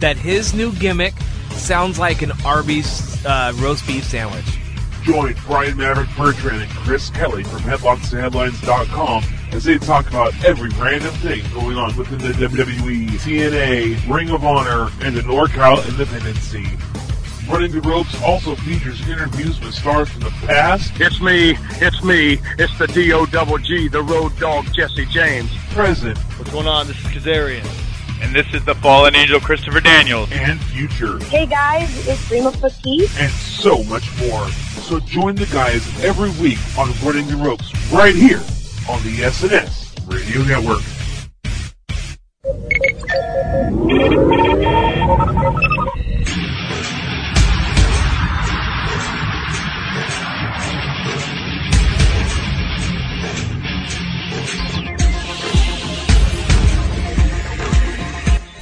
[SPEAKER 16] that his new gimmick sounds like an Arby's uh, roast beef sandwich.
[SPEAKER 3] Join Brian Maverick Bertrand and Chris Kelly from HeadlocksandHeadlines.com as they talk about every random thing going on within the WWE, TNA, Ring of Honor, and the NorCal independent scene. Running the Ropes also features interviews with stars from the past,
[SPEAKER 5] It's me, it's me, it's the D-O double G, the road dog Jesse James.
[SPEAKER 3] present,
[SPEAKER 5] What's going on? This is Kazarian. And this is the fallen angel Christopher Daniels.
[SPEAKER 3] and future,
[SPEAKER 17] Hey guys, it's Dream Rima Fatih.
[SPEAKER 3] and so much more. So join the guys every week on Running the Ropes right here on the SNS Radio Network.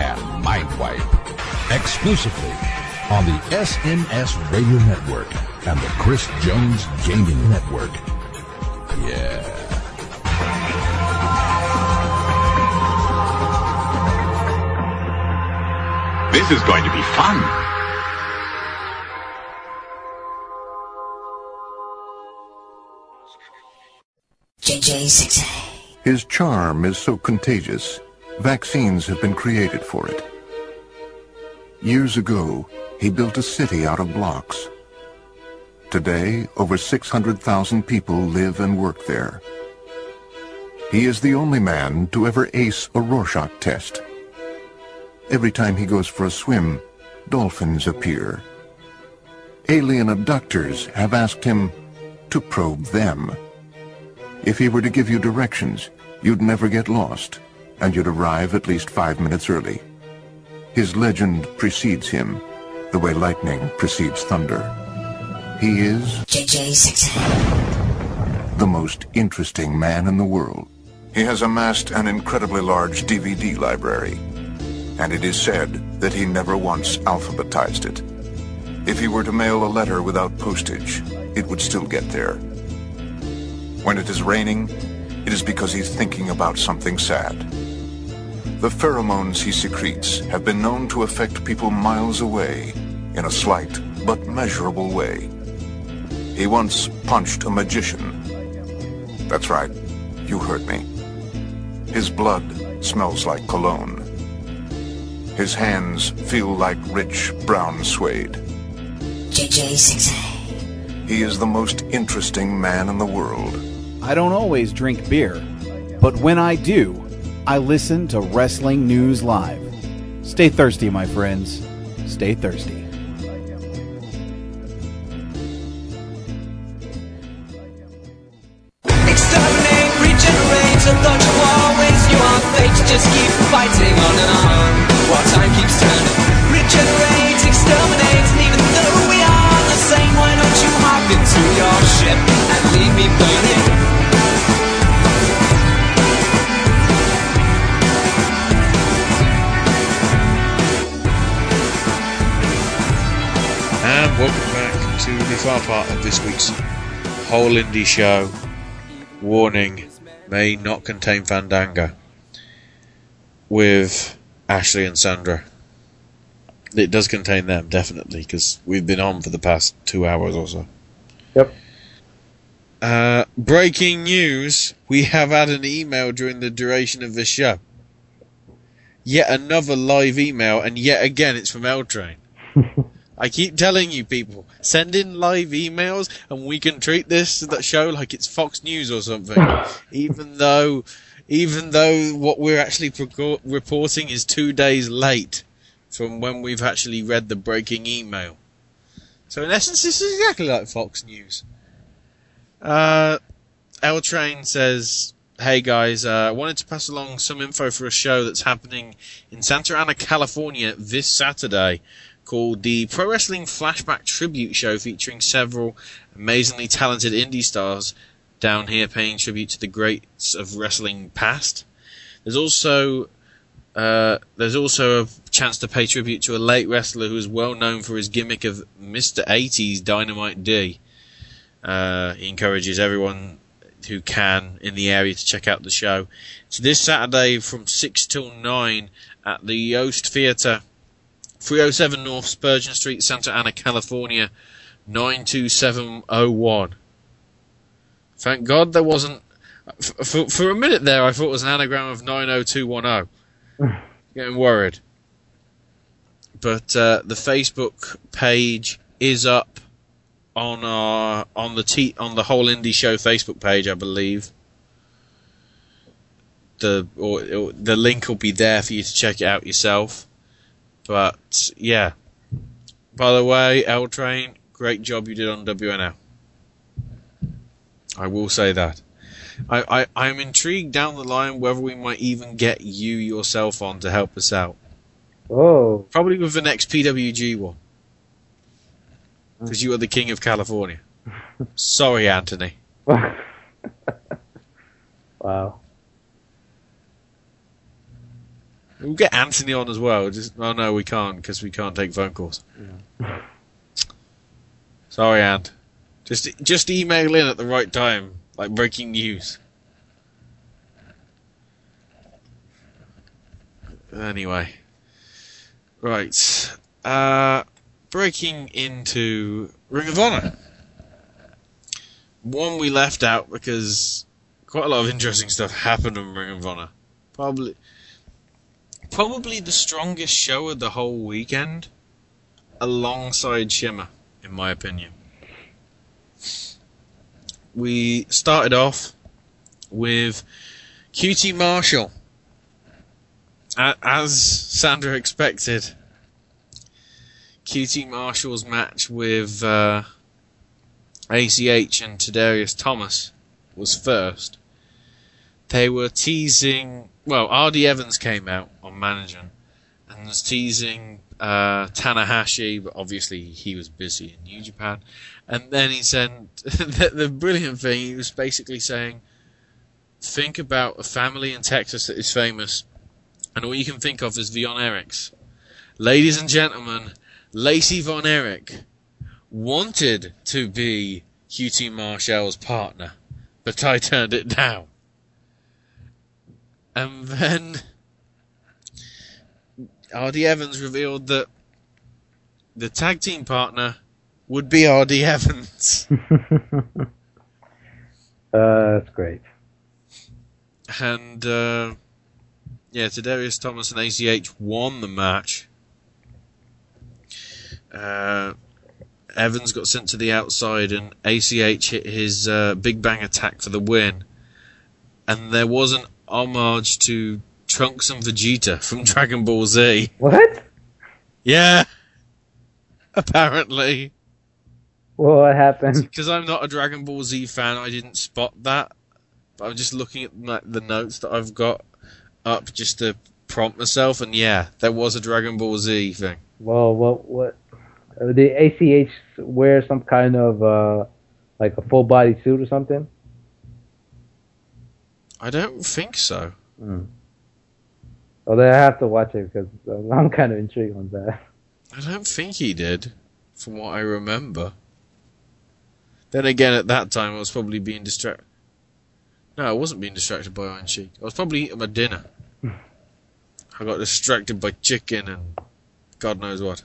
[SPEAKER 18] and Mindwipe. exclusively on the SNS Radio Network and the Chris Jones Gaming Network. Yeah.
[SPEAKER 19] This is going to be fun.
[SPEAKER 13] JJ6A.
[SPEAKER 20] His charm is so contagious, vaccines have been created for it. Years ago, he built a city out of blocks. Today, over 600,000 people live and work there. He is the only man to ever ace a Rorschach test. Every time he goes for a swim, dolphins appear. Alien abductors have asked him to probe them. If he were to give you directions, you'd never get lost, and you'd arrive at least five minutes early. His legend precedes him, the way lightning precedes thunder. He is
[SPEAKER 13] JJ6A.
[SPEAKER 20] the most interesting man in the world. He has amassed an incredibly large DVD library, and it is said that he never once alphabetized it. If he were to mail a letter without postage, it would still get there. When it is raining, it is because he's thinking about something sad. The pheromones he secretes have been known to affect people miles away in a slight but measurable way. He once punched a magician. That's right, you heard me. His blood smells like cologne. His hands feel like rich brown suede.
[SPEAKER 13] JJ6A.
[SPEAKER 20] He is the most interesting man in the world.
[SPEAKER 14] I don't always drink beer, but when I do, I listen to Wrestling News Live. Stay thirsty, my friends. Stay thirsty.
[SPEAKER 8] Part of this week's Whole Indy Show. Warning may not contain Fandango with Ashley and Sandra. It does contain them, definitely, because we've been on for the past two hours or so.
[SPEAKER 9] Yep.
[SPEAKER 8] Uh, breaking news we have had an email during the duration of this show. Yet another live email, and yet again it's from L Train. [laughs] I keep telling you people, send in live emails and we can treat this that show like it's Fox News or something. [laughs] even though, even though what we're actually pro- reporting is two days late from when we've actually read the breaking email. So in essence, this is exactly like Fox News. Uh, L Train says, Hey guys, uh, I wanted to pass along some info for a show that's happening in Santa Ana, California this Saturday called the Pro Wrestling Flashback Tribute Show featuring several amazingly talented indie stars down here paying tribute to the greats of wrestling past. There's also uh, there's also a chance to pay tribute to a late wrestler who is well known for his gimmick of Mr. 80s Dynamite D. Uh, he encourages everyone who can in the area to check out the show. It's this Saturday from 6 till 9 at the Yost Theatre, 307 North Spurgeon Street, Santa Ana, California, 92701. Thank God there wasn't. For, for a minute there, I thought it was an anagram of 90210. [sighs] Getting worried. But uh, the Facebook page is up on our on the t- on the Whole Indy Show Facebook page, I believe. The or, or the link will be there for you to check it out yourself. But yeah. By the way, L Train, great job you did on WNL. I will say that. I, I, I'm intrigued down the line whether we might even get you yourself on to help us out.
[SPEAKER 9] Oh.
[SPEAKER 8] Probably with the next PWG one. [laughs] Because you are the king of California. Sorry, Anthony. [laughs]
[SPEAKER 9] Wow.
[SPEAKER 8] We'll get Anthony on as well. Just oh no, we can't because we can't take phone calls. Sorry, Ant. Just just email in at the right time, like breaking news. Anyway, right. Uh, breaking into Ring of Honor. One we left out because quite a lot of interesting stuff happened in Ring of Honor. Probably, probably the strongest show of the whole weekend, alongside Shimmer, in my opinion. We started off with QT Marshall. As Sandra expected, QT Marshall's match with uh, ACH and Tadarius Thomas was first. They were teasing. Well, RD Evans came out on managing and was teasing uh, Tanahashi, but obviously he was busy in New Japan. And then he said [laughs] the, the brilliant thing. He was basically saying, "Think about a family in Texas that is famous, and all you can think of is Von Erichs. Ladies and gentlemen, Lacey Von Erich wanted to be QT Marshall's partner, but I turned it down. And then RD Evans revealed that the tag team partner would be RD Evans. [laughs]
[SPEAKER 9] Uh, that's great.
[SPEAKER 8] and uh, yeah, Tadarius Thomas and ACH won the match. Uh, Evans got sent to the outside, and ACH hit his uh, Big Bang attack for the win. And there was an homage to Trunks and Vegeta from [laughs] Dragon Ball Z.
[SPEAKER 9] What?
[SPEAKER 8] Yeah, apparently.
[SPEAKER 9] What happened?
[SPEAKER 8] Because I'm not a Dragon Ball Z fan, I didn't spot that. But I'm just looking at my, the notes that I've got up just to prompt myself, and yeah, there was a Dragon Ball Z thing.
[SPEAKER 9] Well, what what? Uh, did ACH wear some kind of uh, like a full body suit or something?
[SPEAKER 8] I don't think so.
[SPEAKER 9] Hmm. Well, I have to watch it because I'm kind of intrigued on that.
[SPEAKER 8] I don't think he did, from what I remember. Then again, at that time, I was probably being distracted. No, I wasn't being distracted by Iron Sheik. I was probably eating my dinner. [laughs] I got distracted by chicken and God knows what.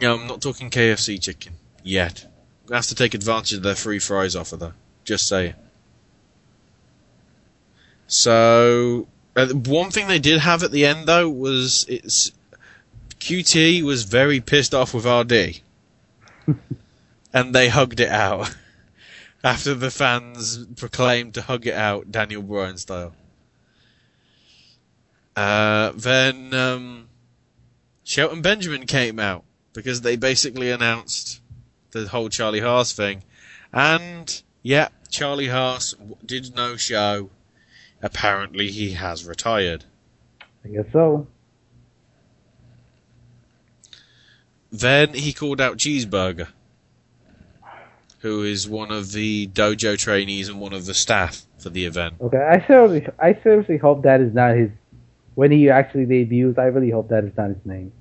[SPEAKER 8] No, I'm not talking KFC chicken yet. I'm gonna have to take advantage of their free fries offer, though. Just saying. So, uh, one thing they did have at the end though was it's QT was very pissed off with RD, [laughs] and they hugged it out [laughs] after the fans proclaimed to hug it out Daniel Bryan style. Uh, then um, Shelton Benjamin came out because they basically announced the whole Charlie Haas thing, and yeah, Charlie Haas did no show. Apparently, he has retired.
[SPEAKER 9] I guess so.
[SPEAKER 8] Then he called out Cheeseburger, who is one of the dojo trainees and one of the staff for the event.
[SPEAKER 9] Okay, I seriously, I seriously hope that is not his. When he actually debuts, I really hope that is not his name.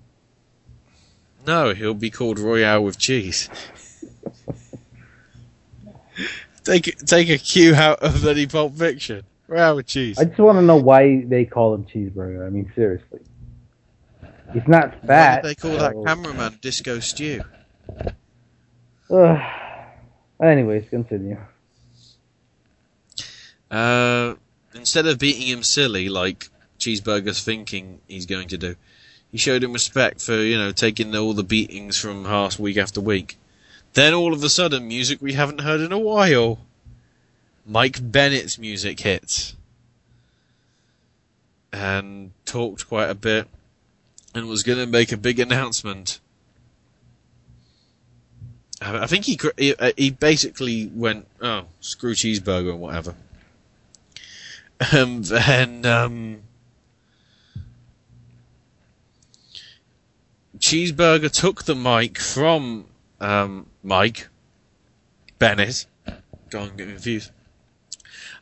[SPEAKER 8] No, he'll be called Royale with cheese. [laughs] take take a cue out of bloody Pulp Fiction. Royale with cheese.
[SPEAKER 9] I just want to know why they call him cheeseburger. I mean, seriously, he's not bad.
[SPEAKER 8] Why
[SPEAKER 9] fat.
[SPEAKER 8] did they call that cameraman Disco Stew?
[SPEAKER 9] Ugh. Anyways, continue.
[SPEAKER 8] Uh, instead of beating him silly like Cheeseburger's thinking he's going to do, he showed him respect for you know taking all the beatings from Haas week after week. Then all of a sudden, music we haven't heard in a while. Mike Bennett's music hits. And talked quite a bit. And was going to make a big announcement. I think he, he uh, basically went, oh, screw cheeseburger and whatever. And then, um, Cheeseburger took the mic from, um, Mike Bennett. Don't get me confused.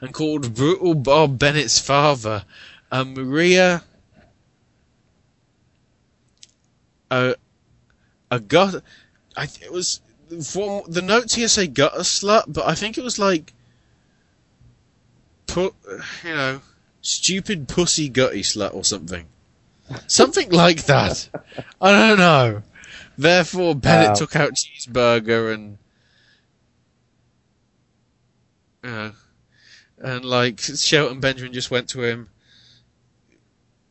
[SPEAKER 8] And called Brutal Bob Bennett's father and Maria, a a gut. I th- it was from the notes here say gutter slut, but I think it was like put you know stupid pussy gutty slut or something, something like that. I don't know. Therefore, Bennett
[SPEAKER 9] Wow.
[SPEAKER 8] took out cheeseburger and. Know, and like Shelton Benjamin just went to him,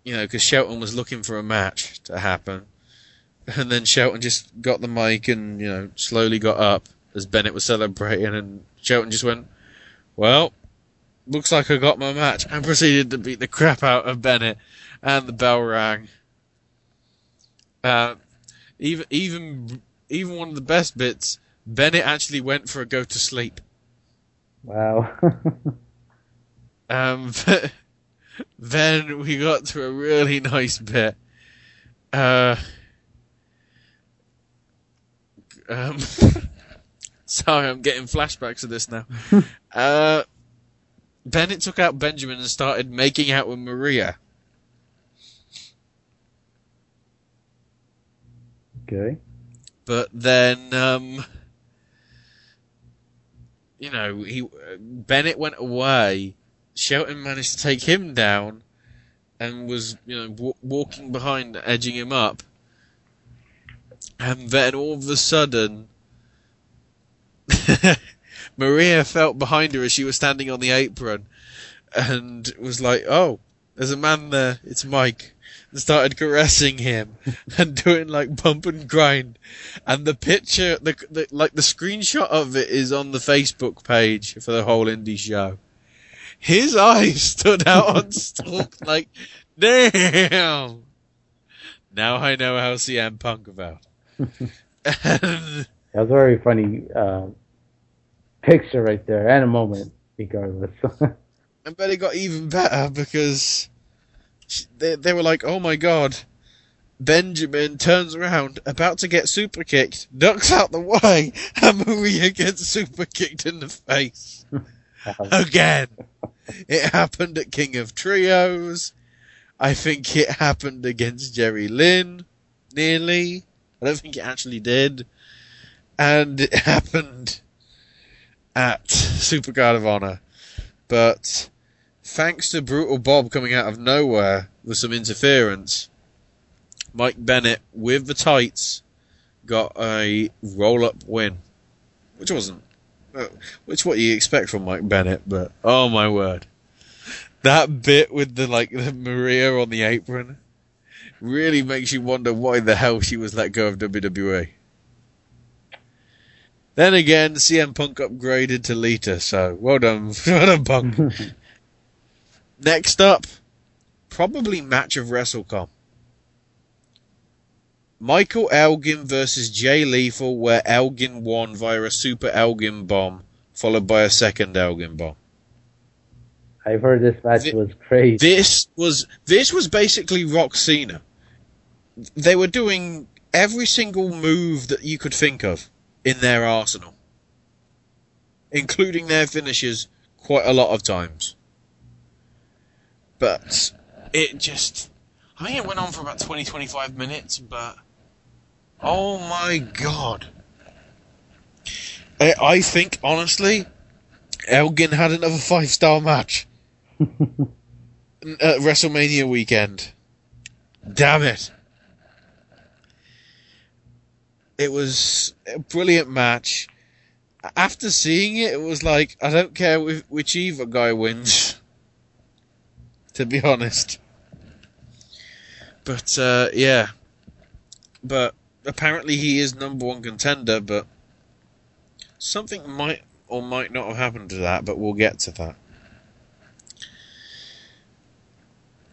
[SPEAKER 8] you know, because Shelton was looking for a match to happen, and then Shelton just got the mic and you know slowly got up as Bennett was celebrating, and Shelton just went, "Well, looks like I got my match," and proceeded to beat the crap out of Bennett, and the bell rang. Uh, even even even one of the best bits, Bennett actually went for a go to sleep.
[SPEAKER 9] Wow. [laughs]
[SPEAKER 8] Um, then we got to a really nice bit. Uh, um, [laughs] sorry, I'm getting flashbacks of this now. [laughs] uh, Bennett took out Benjamin and started making out with Maria.
[SPEAKER 9] Okay.
[SPEAKER 8] But then, um, you know, he Bennett went away. Shelton managed to take him down, and was you know w- walking behind, edging him up. And then all of a sudden, [laughs] Maria felt behind her as she was standing on the apron, and was like, "Oh, there's a man there. It's Mike." Started caressing him [laughs] and doing like bump and grind. And the picture, the, the like the screenshot of it is on the Facebook page for the Whole Indy Show. His eyes [laughs] stood out on [laughs] stalk like, damn. Now I know how CM Punk and
[SPEAKER 9] That was a very funny uh, picture right there, and a moment, regardless.
[SPEAKER 8] And but it got even better because they, they were like, oh my god. Benjamin turns around, about to get super kicked, ducks out the way, [laughs] and Maria gets super kicked in the face. [laughs] Again. It happened at King of Trios. I think it happened against Jerry Lynn, nearly. I don't think it actually did. And it [laughs] happened at Supercard of Honor. But thanks to Brutal Bob coming out of nowhere with some interference, Mike Bennett with the tights got a roll up win. Which wasn't uh, which what you expect from Mike Bennett, but oh my word. That bit with the like the Maria on the apron really makes you wonder why the hell she was let go of WWE. Then again, CM Punk upgraded to Lita, so well done, [laughs] well done, Punk. [laughs] Next up, probably match of WrestleCon. Michael Elgin versus Jay Lethal, where Elgin won via a Super Elgin bomb, followed by a second Elgin bomb.
[SPEAKER 9] I've heard this match was crazy.
[SPEAKER 8] This was this was basically Rock Cena. They were doing every single move that you could think of in their arsenal, including their finishes quite a lot of times. But it just, I think it went on for about 20, 25 minutes, but oh my god. I, I think, honestly, Elgin had another five star match [laughs] at WrestleMania weekend. Damn it. It was a brilliant match. After seeing it, it was like, I don't care which, which either guy wins. To be [laughs] honest. But, uh, yeah. But apparently he is number one contender, but something might or might not have happened to that, but we'll get to that.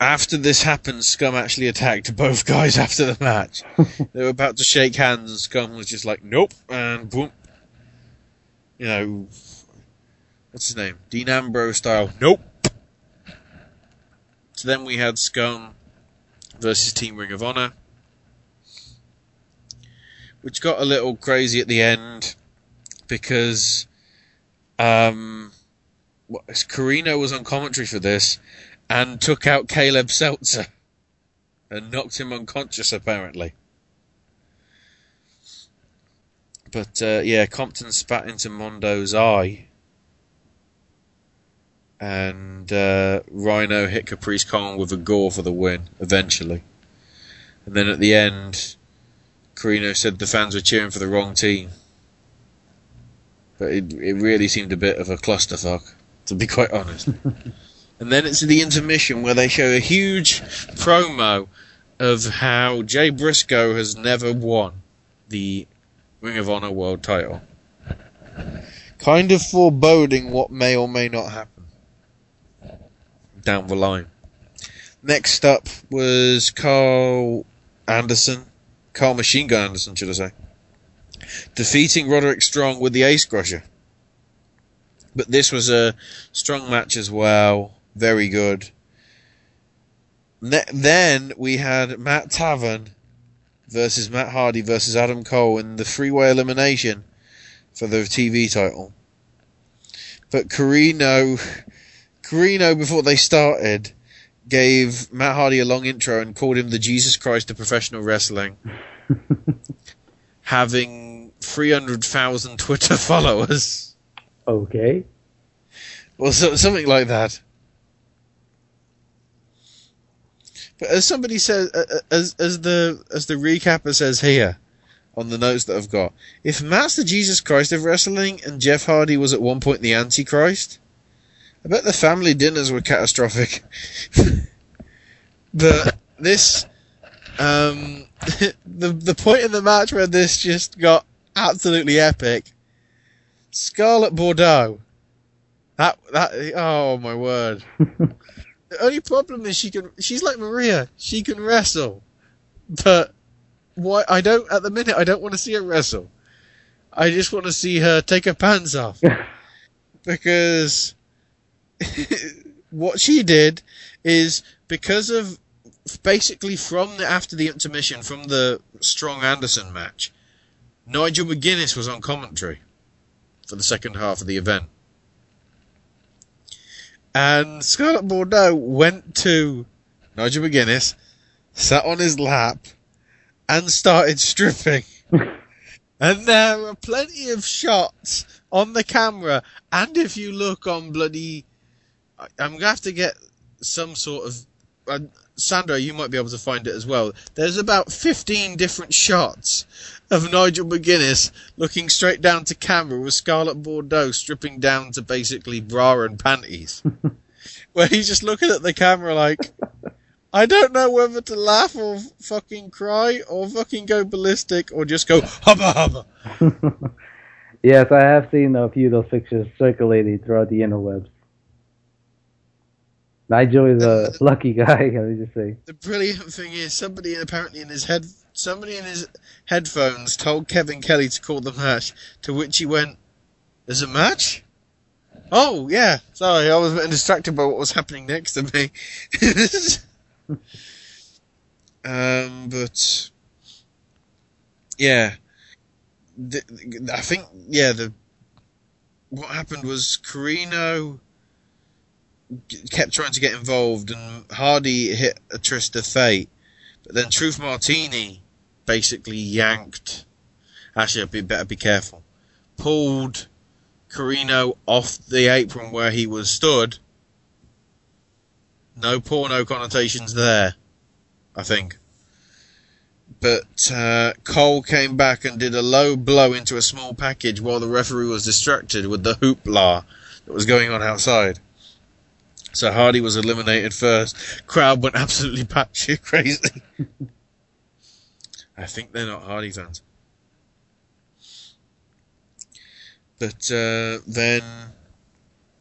[SPEAKER 8] After this happened, Scum actually attacked both [laughs] guys after the match. [laughs] they were about to shake hands, and Scum was just like, nope, and boom. You know, what's his name? Dean Ambrose style, nope. Then we had Scum versus Team Ring of Honor, which got a little crazy at the end because um, what, Corino was on commentary for this, and took out Caleb Seltzer and knocked him unconscious, apparently. But uh, yeah, Compton spat into Mondo's eye, and uh, Rhino hit Caprice Kong with a gore for the win eventually. And then at the end, Corino said the fans were cheering for the wrong team. But it, it really seemed a bit of a clusterfuck, to be quite honest. [laughs] and then it's the intermission where they show a huge promo of how Jay Briscoe has never won the Ring of Honor World title. Kind of foreboding what may or may not happen down the line. Next up was Karl Anderson, Karl Machine Gun Anderson, should I say, defeating Roderick Strong with the Ace Crusher. But this was a strong match as well, very good. Ne- then we had Matt Taven versus Matt Hardy versus Adam Cole in the freeway elimination for the TV title. But Corino, Corino, before they started, gave Matt Hardy a long intro and called him the Jesus Christ of professional wrestling, [laughs] having 300,000 Twitter [laughs] followers.
[SPEAKER 9] Okay.
[SPEAKER 8] Well, so, something like that. But as somebody says, as as the as the recapper says here, on the notes that I've got, if Matt's the Jesus Christ of wrestling and Jeff Hardy was at one point the Antichrist, I bet the family dinners were catastrophic. [laughs] but this, um, [laughs] the the point in the match where this just got absolutely epic. Scarlett Bordeaux. That that oh my word. [laughs] the only problem is she can she's like Maria. She can wrestle. But why I don't at the minute I don't want to see her wrestle. I just want to see her take her pants off. because [laughs] what she did is because of basically from the after the intermission from the Strong Anderson match, Nigel McGuinness was on commentary for the second half of the event. And Scarlett Bordeaux went to Nigel McGuinness, sat on his lap, and started stripping. [laughs] and there were plenty of shots on the camera, and if you look on bloody, I'm gonna have to get some sort of. Uh, Sandra, you might be able to find it as well. There's about 15 different shots of Nigel McGuinness looking straight down to camera with Scarlett Bordeaux stripping down to basically bra and panties. [laughs] Where he's just looking at the camera like, I don't know whether to laugh or fucking cry or fucking go ballistic or just go hubba hubba. [laughs]
[SPEAKER 9] Yes, I have seen a few of those pictures circulating throughout the interwebs. Nigel is a lucky guy, [laughs] can I just say.
[SPEAKER 8] The brilliant thing is somebody apparently in his head, somebody in his headphones told Kevin Kelly to call the match, to which he went, "There's a match." Oh yeah, sorry, I was a bit distracted by what was happening next to me. [laughs] um, but yeah, the, I think yeah the what happened was Corino kept trying to get involved, and Hardy hit a twist of fate. But then Truth Martini basically yanked. Actually, I'd be better be careful. Pulled Corino off the apron where he was stood. No porno connotations there, I think. But uh, Cole came back and did a low blow into a small package while the referee was distracted with the hoopla that was going on outside. So Hardy was eliminated first. Crowd went absolutely [laughs] batshit crazy. I think they're not Hardy fans. But uh, then,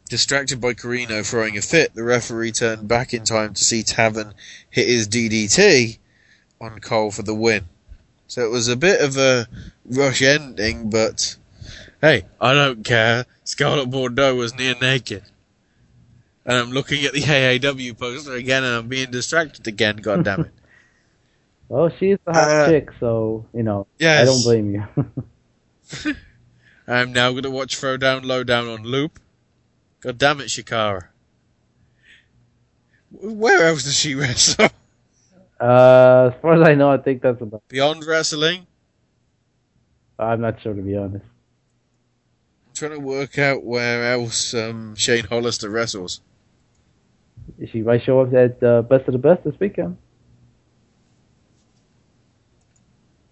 [SPEAKER 8] distracted by Corino throwing a fit, the referee turned back in time to see Taven hit his DDT on Cole for the win. So it was a bit of a rush ending, but hey, I don't care. Scarlett Bordeaux was near naked. And I'm looking at the [laughs] AAW poster again and I'm being distracted again, god damn it. [laughs]
[SPEAKER 9] Well, she's a hot
[SPEAKER 8] Uh,
[SPEAKER 9] chick, so, you know, I don't blame you. [laughs]
[SPEAKER 8] I'm now going to watch Throwdown Lowdown on loop. God damn it, Chikara. Where else does she wrestle?
[SPEAKER 9] Uh, as far as I know, I think that's about.
[SPEAKER 8] Beyond wrestling?
[SPEAKER 9] I'm not sure to be honest.
[SPEAKER 8] I'm trying to work out where else um, Shane Hollister wrestles.
[SPEAKER 9] She might show up at uh, Best of the Best this weekend.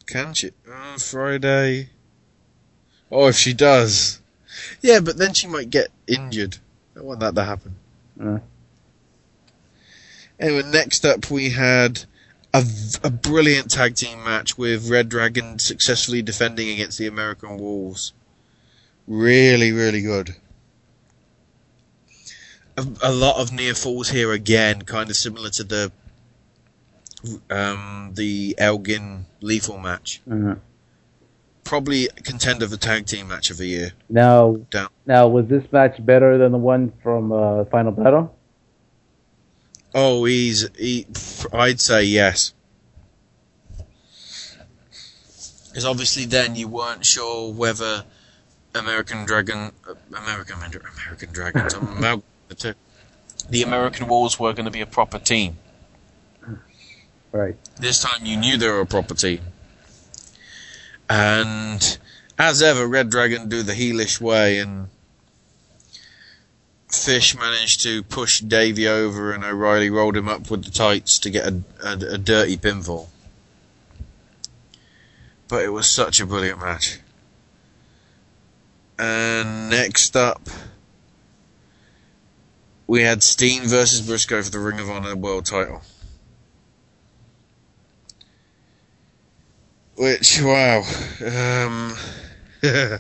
[SPEAKER 8] Can she? Uh, Friday. Oh, if she does. Yeah, but then she might get injured. I don't want that to happen.
[SPEAKER 9] Uh,
[SPEAKER 8] Anyway, next up we had a, a brilliant tag team match with Red Dragon successfully defending against the American Wolves. Really, really good. A, a lot of near falls here again, kind of similar to the um, the Elgin Lethal match.
[SPEAKER 9] uh.
[SPEAKER 8] Probably contender for tag team match of the year.
[SPEAKER 9] Now,
[SPEAKER 8] Down.
[SPEAKER 9] now was this match better than the one from uh, Final Battle?
[SPEAKER 8] Oh, he's he. I'd say yes. Because obviously, then you weren't sure whether American Dragon, American American Dragons, Amal- [laughs] the American Wolves were going to be a proper team.
[SPEAKER 9] Right.
[SPEAKER 8] This time, you knew they were a proper team. And as ever, Red Dragon do the heelish way, and Fish managed to push Davey over, and O'Reilly rolled him up with the tights to get a, a, a dirty pinfall. But it was such a brilliant match. And next up, we had Steen versus Briscoe for the Ring of Honor World Title. Which, wow. Um, [laughs]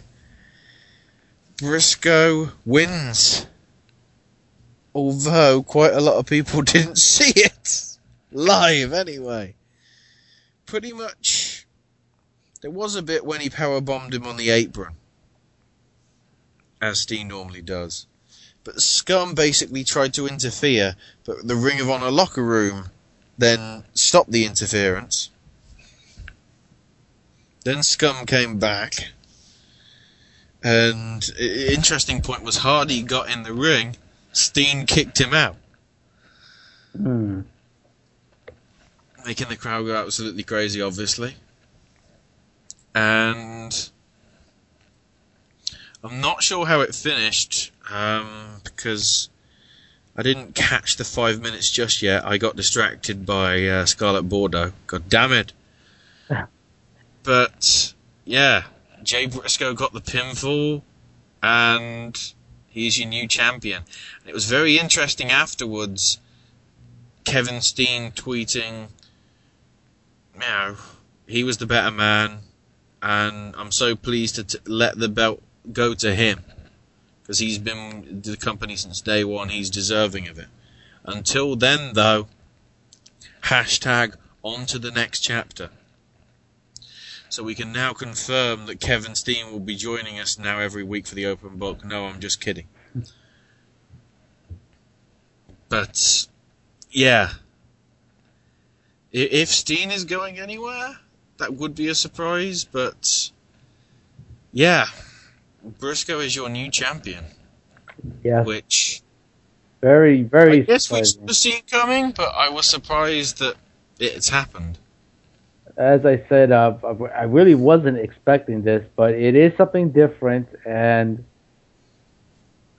[SPEAKER 8] Briscoe wins. Although quite a lot of people [laughs] didn't see it live anyway. Pretty much, there was a bit when he power bombed him on the apron, as Steen normally does. But Scum basically tried to interfere, but the Ring of Honor locker room then stopped the interference. Then Scum came back. And interesting point was Hardy got in the ring, Steen kicked him out,
[SPEAKER 9] Hmm.
[SPEAKER 8] making the crowd go absolutely crazy, obviously. And I'm not sure how it finished, um, because I didn't catch the five minutes just yet. I got distracted by uh, Scarlett Bordeaux. God damn it. [laughs] But yeah, Jay Briscoe got the pinfall, and he's your new champion. And it was very interesting afterwards. Kevin Steen tweeting, you know, he was the better man, and I'm so pleased to t- let the belt go to him because he's been with the company since day one. He's deserving of it. Until then, though, hashtag on to the next chapter. So we can now confirm that Kevin Steen will be joining us now every week for the open book. No, I'm just kidding. But yeah, if Steen is going anywhere, that would be a surprise. But yeah, Briscoe is your new champion,
[SPEAKER 9] Yeah.
[SPEAKER 8] which
[SPEAKER 9] Very, very.
[SPEAKER 8] I guess we
[SPEAKER 9] surprising.
[SPEAKER 8] should have seen coming. But I was surprised that it's happened.
[SPEAKER 9] as I said, uh, I really wasn't expecting this, but it is something different, and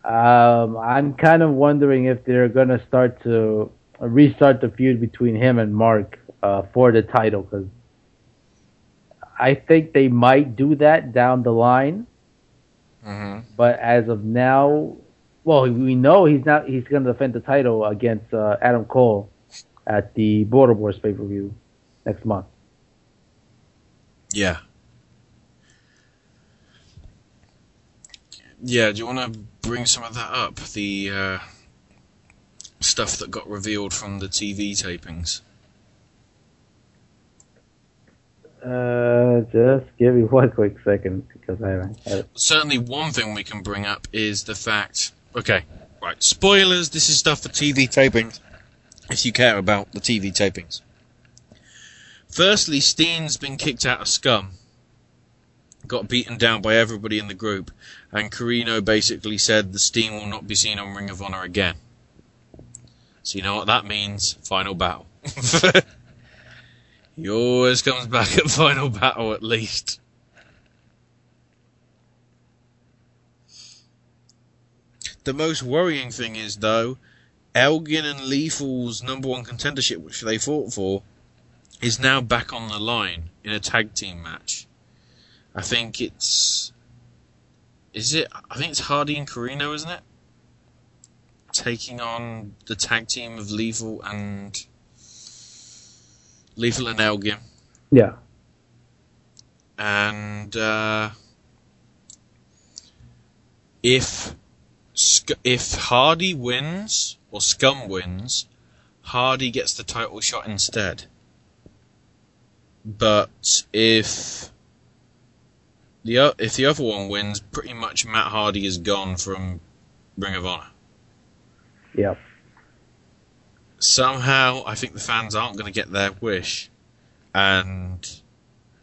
[SPEAKER 9] um, I'm kind of wondering if they're going to start to restart the feud between him and Mark uh, for the title, because I think they might do that down the line.
[SPEAKER 8] Mm-hmm.
[SPEAKER 9] But as of now, well, we know he's not. He's going to defend the title against uh, Adam Cole at the Border Wars pay per view next month.
[SPEAKER 8] Yeah. Yeah, do you want to bring some of that up? The uh, stuff that got revealed from the TV tapings.
[SPEAKER 9] Uh, just give me [laughs] one quick second because.
[SPEAKER 8] Certainly, one thing we can bring up is the fact. Okay, right. Spoilers. This is stuff for TV tapings. If you care about the TV tapings. Firstly, Steen's been kicked out of Scum. Got beaten down by everybody in the group, and Corino basically said the Steen will not be seen on Ring of Honor again. So you know what that means? Final battle. [laughs] he always comes back at final battle at least. The most worrying thing is though, Elgin and Lethal's number one contendership, which they fought for, is now back on the line in a tag team match. I think it's. Is it? I think it's Hardy and Corino, isn't it? Taking on the tag team of Lethal and. Lethal and Elgin.
[SPEAKER 9] Yeah.
[SPEAKER 8] And. Uh, if. Sc- if Hardy wins, or Scum wins, Hardy gets the title shot instead. But if the if the other one wins, pretty much Matt Hardy is gone from Ring of Honor.
[SPEAKER 9] Yeah.
[SPEAKER 8] Somehow, I think the fans aren't going to get their wish, and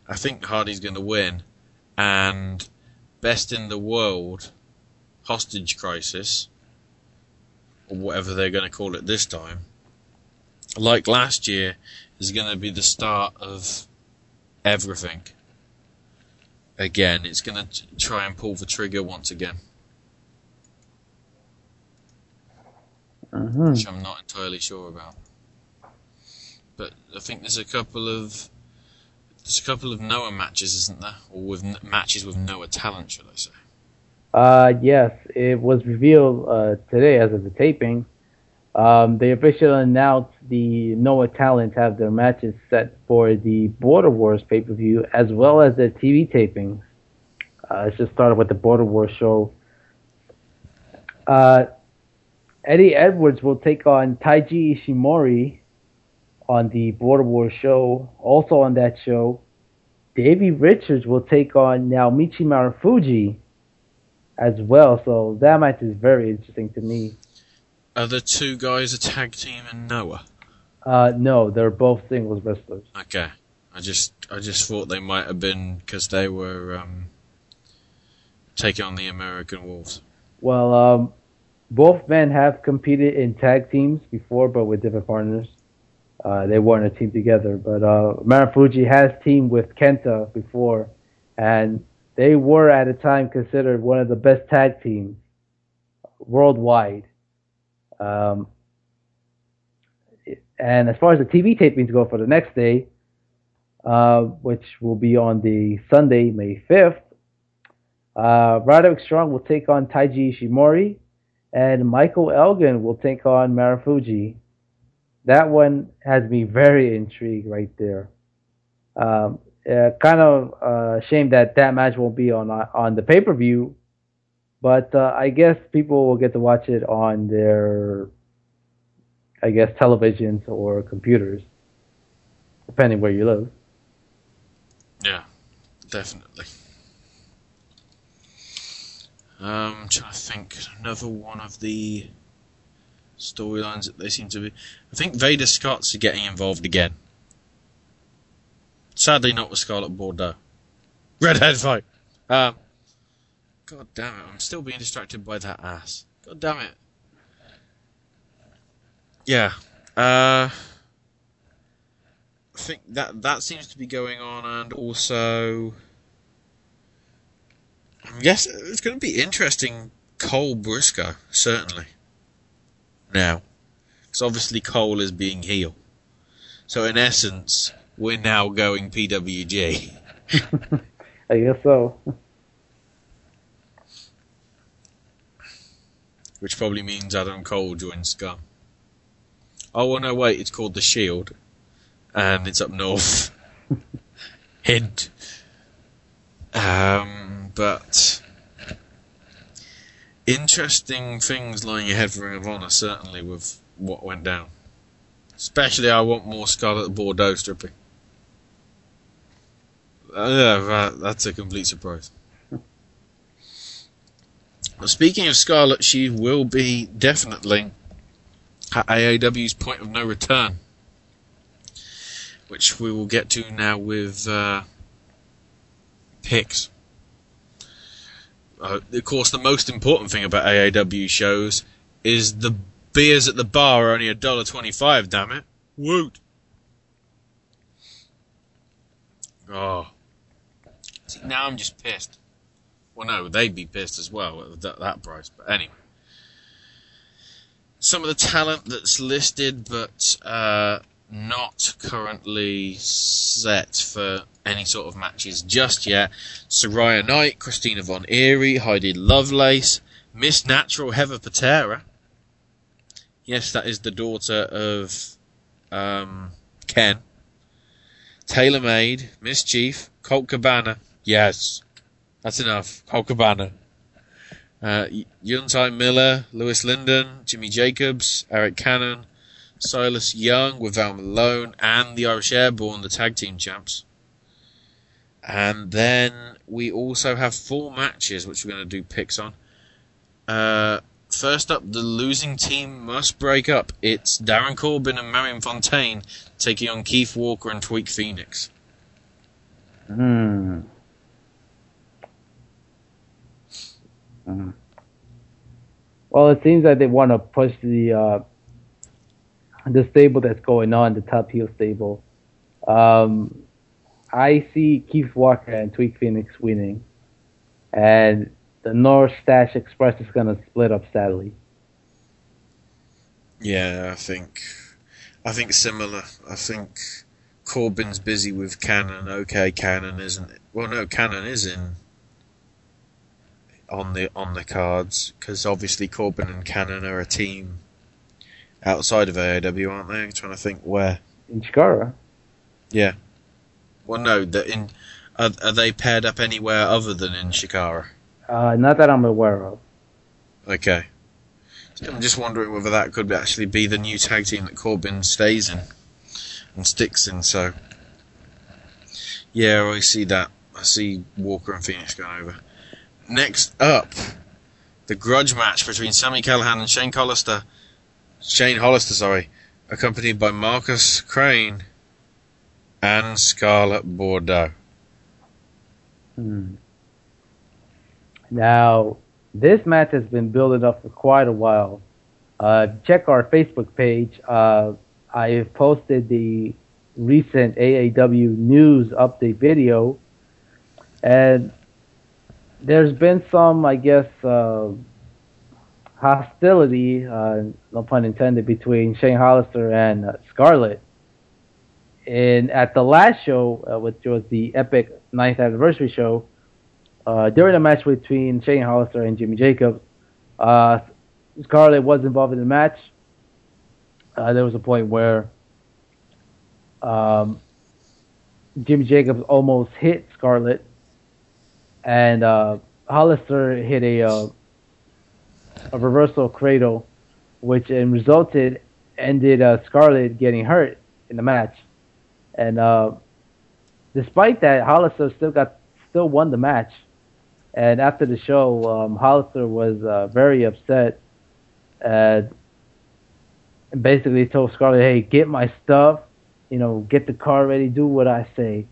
[SPEAKER 8] I think Hardy's going to win. And best in the world, hostage crisis, or whatever they're going to call it this time, like last year, is going to be the start of everything. Again, it's going to try and pull the trigger once again,
[SPEAKER 9] Mhm.
[SPEAKER 8] which I'm not entirely sure about. But I think there's a couple of there's a couple of Noah matches, isn't there? Or with matches with Noah talent, should I say?
[SPEAKER 9] Uh, yes, it was revealed uh, today as of the taping. Um, they officially announced the Noah Talent have their matches set for the Border Wars pay per view as well as their TV tapings. Uh, let's just start with the Border Wars show. Uh, Eddie Edwards will take on Taiji Ishimori on the Border Wars show. Also on that show, Davey Richards will take on Naomichi Marufuji as well. So that match is very interesting to me.
[SPEAKER 8] Are the two guys a tag team in Noah?
[SPEAKER 9] Uh, no, they're both singles wrestlers.
[SPEAKER 8] Okay, I just I just thought they might have been because they were um, taking on the American Wolves.
[SPEAKER 9] Well, um, both men have competed in tag teams before, but with different partners. Uh, they weren't a team together, but uh, Marufuji has teamed with Kenta before, and they were at a time considered one of the best tag teams worldwide. Um, and as far as the TV tapings go for the next day, uh, which will be on the Sunday, May 5th, uh, Roderick Strong will take on Taiji Ishimori, and Michael Elgin will take on Marufuji. That one has me very intrigued right there. Um, uh, kind of uh, shame that that match won't be on on the pay per view, but uh, I guess people will get to watch it on their, I guess, televisions or computers, depending where you live.
[SPEAKER 8] Yeah, definitely. Um, I'm trying to think another one of the storylines that they seem to be. I think Veda Scott's getting involved again. Sadly, not with Scarlett Bordeaux. Redhead fight. Um, God damn it! I'm still being distracted by that ass. God damn it. Yeah. Uh, I think that that seems to be going on, and also, guess it's going to be interesting. Cole Briscoe, certainly. Now, because obviously Cole is being heel, so in essence, we're now going PWG. [laughs]
[SPEAKER 9] I guess so.
[SPEAKER 8] which probably means Adam Cole joins Scum. Oh, well, no, wait, it's called The Shield, and it's up north. [laughs] Hint. Um, but interesting things lying ahead for Ring of Honor, certainly, with what went down. Especially, I want more Scarlett Bordeaux stripping. Uh, yeah, that, that's a complete surprise. Speaking of Scarlett, she will be definitely at AAW's point of no return, which we will get to now with uh, picks. Uh, of course, the most important thing about AAW shows is the beers at the bar are only a dollar twenty-five. Damn it! Woot! Oh, See, now I'm just pissed. Well, no, they'd be pissed as well at that, price. But anyway, some of the talent that's listed, but uh, not currently set for any sort of matches just yet. Saraya Knight, Christina Von Eerie, Heidi Lovelace, Miss Natural Heather Patera. Yes, that is the daughter of um, Ken. Taylor Made, MsChif, Colt Cabana. Yes, that's enough. Colt Cabana. Uh, Juntai Miller, Louis Lyndon, Jimmy Jacobs, Eric Cannon, Silas Young with Val Malone, and the Irish Airborne, the tag team champs. And then we also have four matches, which we're going to do picks on. Uh, first up, the losing team must break up. It's Darin Corbin and Marion Fontaine taking on Keith Walker and Tweak Phoenix.
[SPEAKER 9] Hmm. Hmm. Well, it seems like they want to push the uh, the stable that's going on, the top heel stable. Um, I see Keith Walker and Tweak Phoenix winning, and the North Star Express is going to split up sadly.
[SPEAKER 8] Yeah, I think, I think similar. I think Corbin's busy with Cannon. Okay, Cannon isn't. Well, no, Cannon is in on the on the cards because obviously Corbin and Cannon are a team outside of AAW, aren't they? I'm trying to think where.
[SPEAKER 9] In Chikara,
[SPEAKER 8] Yeah. Well, no, the in are, are they paired up anywhere other than in Chikara?
[SPEAKER 9] uh, not that I'm aware of.
[SPEAKER 8] Okay. So I'm just wondering whether that could actually be the new tag team that Corbin stays in and sticks in. So, yeah, I see that. I see Walker and Phoenix going over. Next up, the grudge match between Sami Callihan and Shane Hollister. Shane Hollister, sorry, accompanied by Marcus Crane and Scarlett Bordeaux.
[SPEAKER 9] Hmm. Now, this match has been building up for quite a while. Uh, check our Facebook page. Uh, I have posted the recent AAW news update video, and there's been some, I guess, uh, hostility, uh, no pun intended, between Shane Hollister and uh, Scarlett. And at the last show, uh, which was the Epic 9th anniversary show, uh, during the match between Shane Hollister and Jimmy Jacobs, uh, Scarlett was involved in the match. Uh, there was a point where um, Jimmy Jacobs almost hit Scarlett, and uh, Hollister hit a uh, a reversal cradle, which and resulted ended uh, Scarlett getting hurt in the match. And uh, despite that, Hollister still got still won the match. And after the show, um, Hollister was uh, very upset and basically told Scarlett, "Hey, get my stuff. You know, get the car ready. Do what I say."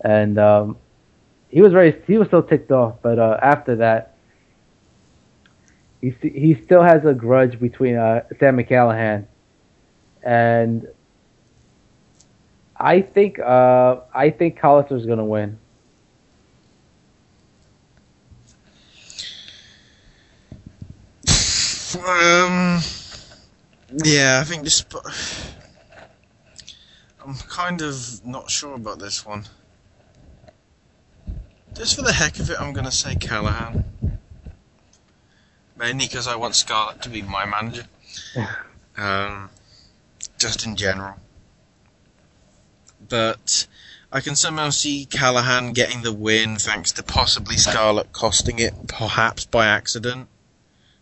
[SPEAKER 9] And um, he was very he was so ticked off. But uh, after that, he he still has a grudge between uh, Sami Callihan, and I think uh, I think Hollister's gonna win.
[SPEAKER 8] Um, yeah, I think just. I'm kind of not sure about this one. Just for the heck of it, I'm going to say Callihan. Mainly because I want Scarlett to be my manager. [laughs] um, just in general. But I can somehow see Callihan getting the win thanks to possibly Scarlett costing it, perhaps by accident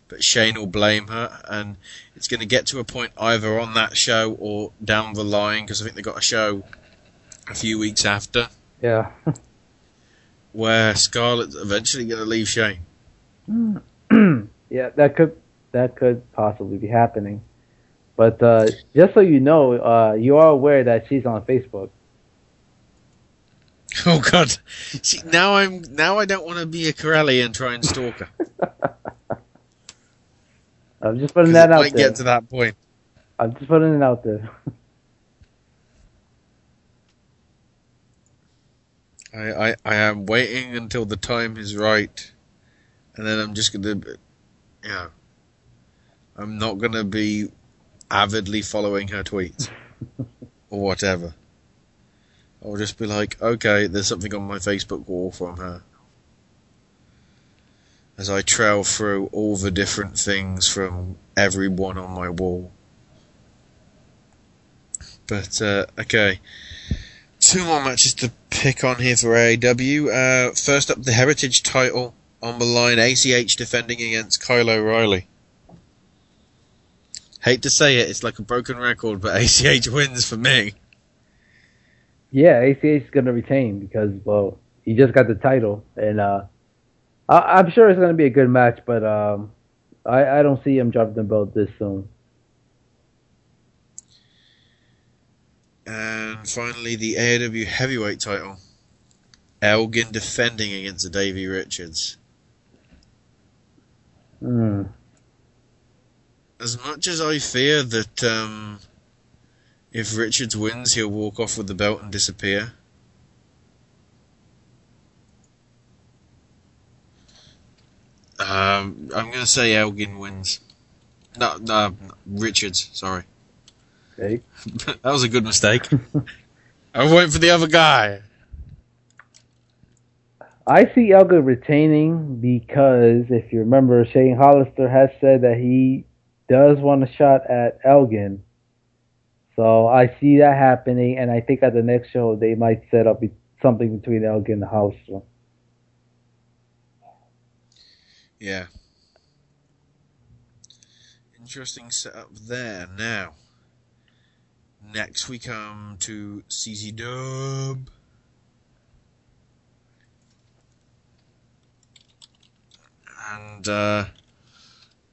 [SPEAKER 8] but Shane will blame her, and it's going to get to a point either on that show or down the line because I think they got a show a few weeks after
[SPEAKER 9] Yeah. [laughs]
[SPEAKER 8] where Scarlett's eventually going to leave Shane. [clears throat]
[SPEAKER 9] yeah, that could that could possibly be happening. But uh, just so you know, uh, you are aware that she's on Facebook. [laughs]
[SPEAKER 8] Oh God! See, now I'm now I don't want to be a Corelli and try and stalk her. [laughs]
[SPEAKER 9] I'm just putting [laughs] that out
[SPEAKER 8] might
[SPEAKER 9] there.
[SPEAKER 8] get to that point.
[SPEAKER 9] I'm just putting it out there.
[SPEAKER 8] I, I, I am waiting until the time is right, and then I'm just gonna, you know, I'm not gonna be avidly following her tweets [laughs] or whatever. I'll just be like, okay, there's something on my Facebook wall from her. As I trail through all the different things from everyone on my wall. But, uh, okay. Two more matches to pick on here for AAW. Uh, first up, the Heritage title on the line. ACH defending against Kyle O'Reilly. Hate to say it, it's like a broken record, but [laughs] ACH wins for me.
[SPEAKER 9] Yeah, ACH is gonna retain because well, he just got the title, and uh, I, I'm sure it's gonna be a good match. But um, I, I don't see him dropping the belt this soon.
[SPEAKER 8] And finally, the AAW Heavyweight title. Elgin defending against Davey Richards.
[SPEAKER 9] Hmm.
[SPEAKER 8] As much as I fear that um, if Richards wins, he'll walk off with the belt and disappear. Um, I'm going to say Elgin wins. No, no, Richards. Sorry, [laughs] That was a good mistake. [laughs] I was waiting for the other guy.
[SPEAKER 9] I see Elgin retaining because if you remember, Shane Hollister has said that he does want a shot at Elgin. So I see that happening, and I think at the next show they might set up something between Elgin and Hollister.
[SPEAKER 8] Yeah. Interesting setup there. Now, next we come to CZ Dub. And, uh,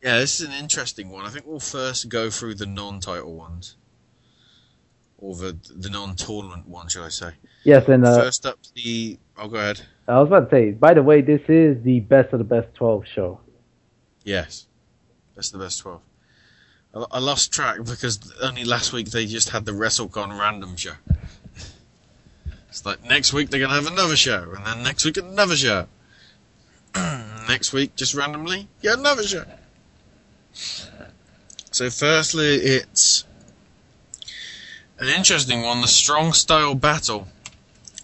[SPEAKER 8] yeah, this is an interesting one. I think we'll first go through the non title ones. Or the, the non tournament one, should I say.
[SPEAKER 9] Yes, and uh,
[SPEAKER 8] first up, the. Oh, go ahead.
[SPEAKER 9] I was about to say, by the way, this is the best of the best 12 show.
[SPEAKER 8] Yes. That's the best 12. I, lost track because only last week they just had the WrestleCon random show. It's like next week they're going to have another show, and then next week another show. [clears throat] next week, just randomly, yeah, another show. So, firstly, it's an interesting one the strong style battle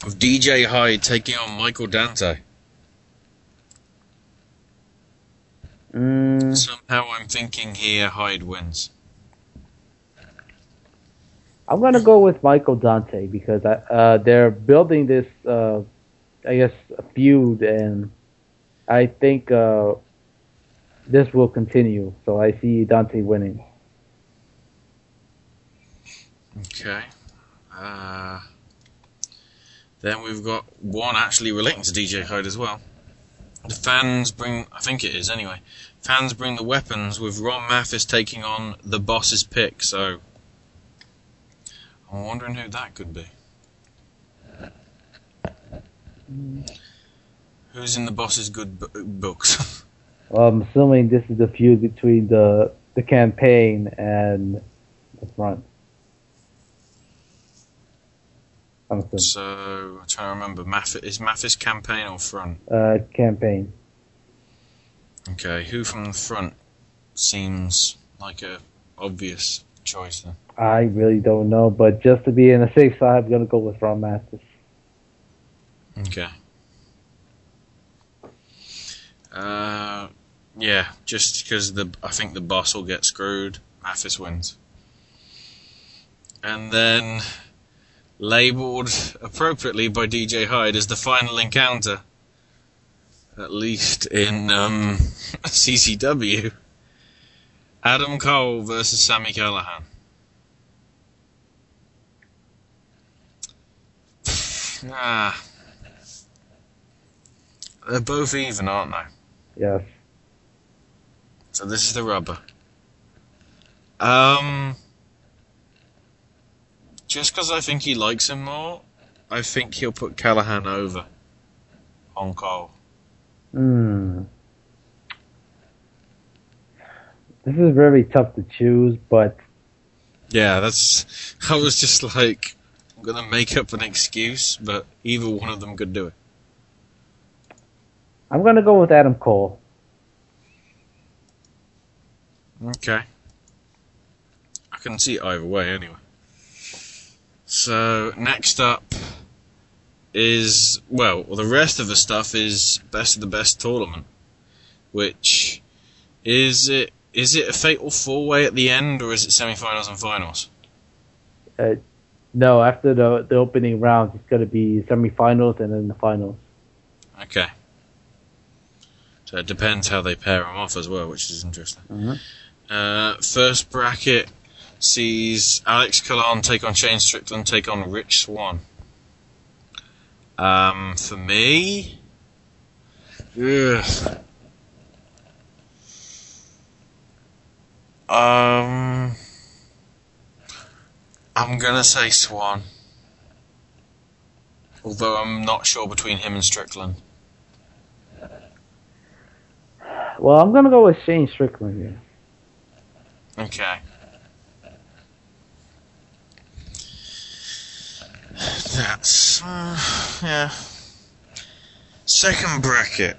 [SPEAKER 8] of DJ Hyde taking on Michael Dante.
[SPEAKER 9] Mm,
[SPEAKER 8] Somehow I'm thinking here Hyde wins.
[SPEAKER 9] I'm gonna go with Michael Dante because I, uh, they're building this, uh, I guess, feud, and I think uh, this will continue. So I see Dante winning.
[SPEAKER 8] Okay. Uh, then we've got one actually relating to DJ Hyde as well. The fans bring, I think it is anyway. Fans bring the weapons with Ron Mathis taking on the boss's pick. So I'm wondering who that could be. Who's in the boss's good books? [laughs]
[SPEAKER 9] Well, I'm assuming this is the feud between the the campaign and the front.
[SPEAKER 8] So I'm trying to remember. Mathis is Mathis campaign or front?
[SPEAKER 9] Uh, campaign.
[SPEAKER 8] Okay, who from the front seems like a obvious choice then?
[SPEAKER 9] I really don't know, but just to be in the safe side, I'm gonna go with Ron Masters.
[SPEAKER 8] Okay. Uh, yeah, just because the I think the boss will get screwed. Mathis wins, and then labelled appropriately by DJ Hyde as the final encounter, at least in um, [laughs] CZW. Adam Cole versus Sami Callihan. [sighs] Ah. They're both even, aren't they?
[SPEAKER 9] Yes.
[SPEAKER 8] So this is the rubber. Um, just because I think he likes him more, I think he'll put Callihan over on Cole.
[SPEAKER 9] Hmm. This is very tough to choose, but
[SPEAKER 8] Yeah, that's. I was just like, I'm gonna make up an excuse, but either one of them could do it.
[SPEAKER 9] I'm gonna go with Adam Cole.
[SPEAKER 8] Okay. I can see it either way anyway. So, next up is, well, the rest of the stuff is Best of the Best tournament. Which, is it, is it a fatal four way at the end or is it semi finals and finals?
[SPEAKER 9] Uh, no, after the the opening rounds, it's gonna be semifinals and then the finals.
[SPEAKER 8] Okay. So it depends how they pair them off as well, which is interesting. Uh, first bracket sees Alex Colon take on Shane Strickland, take on Rich Swann. Um, for me, ugh. um, I'm gonna say Swan. Although I'm not sure between him and Strickland.
[SPEAKER 9] Well, I'm gonna go with Shane Strickland here.
[SPEAKER 8] Okay. That's uh, yeah. Second bracket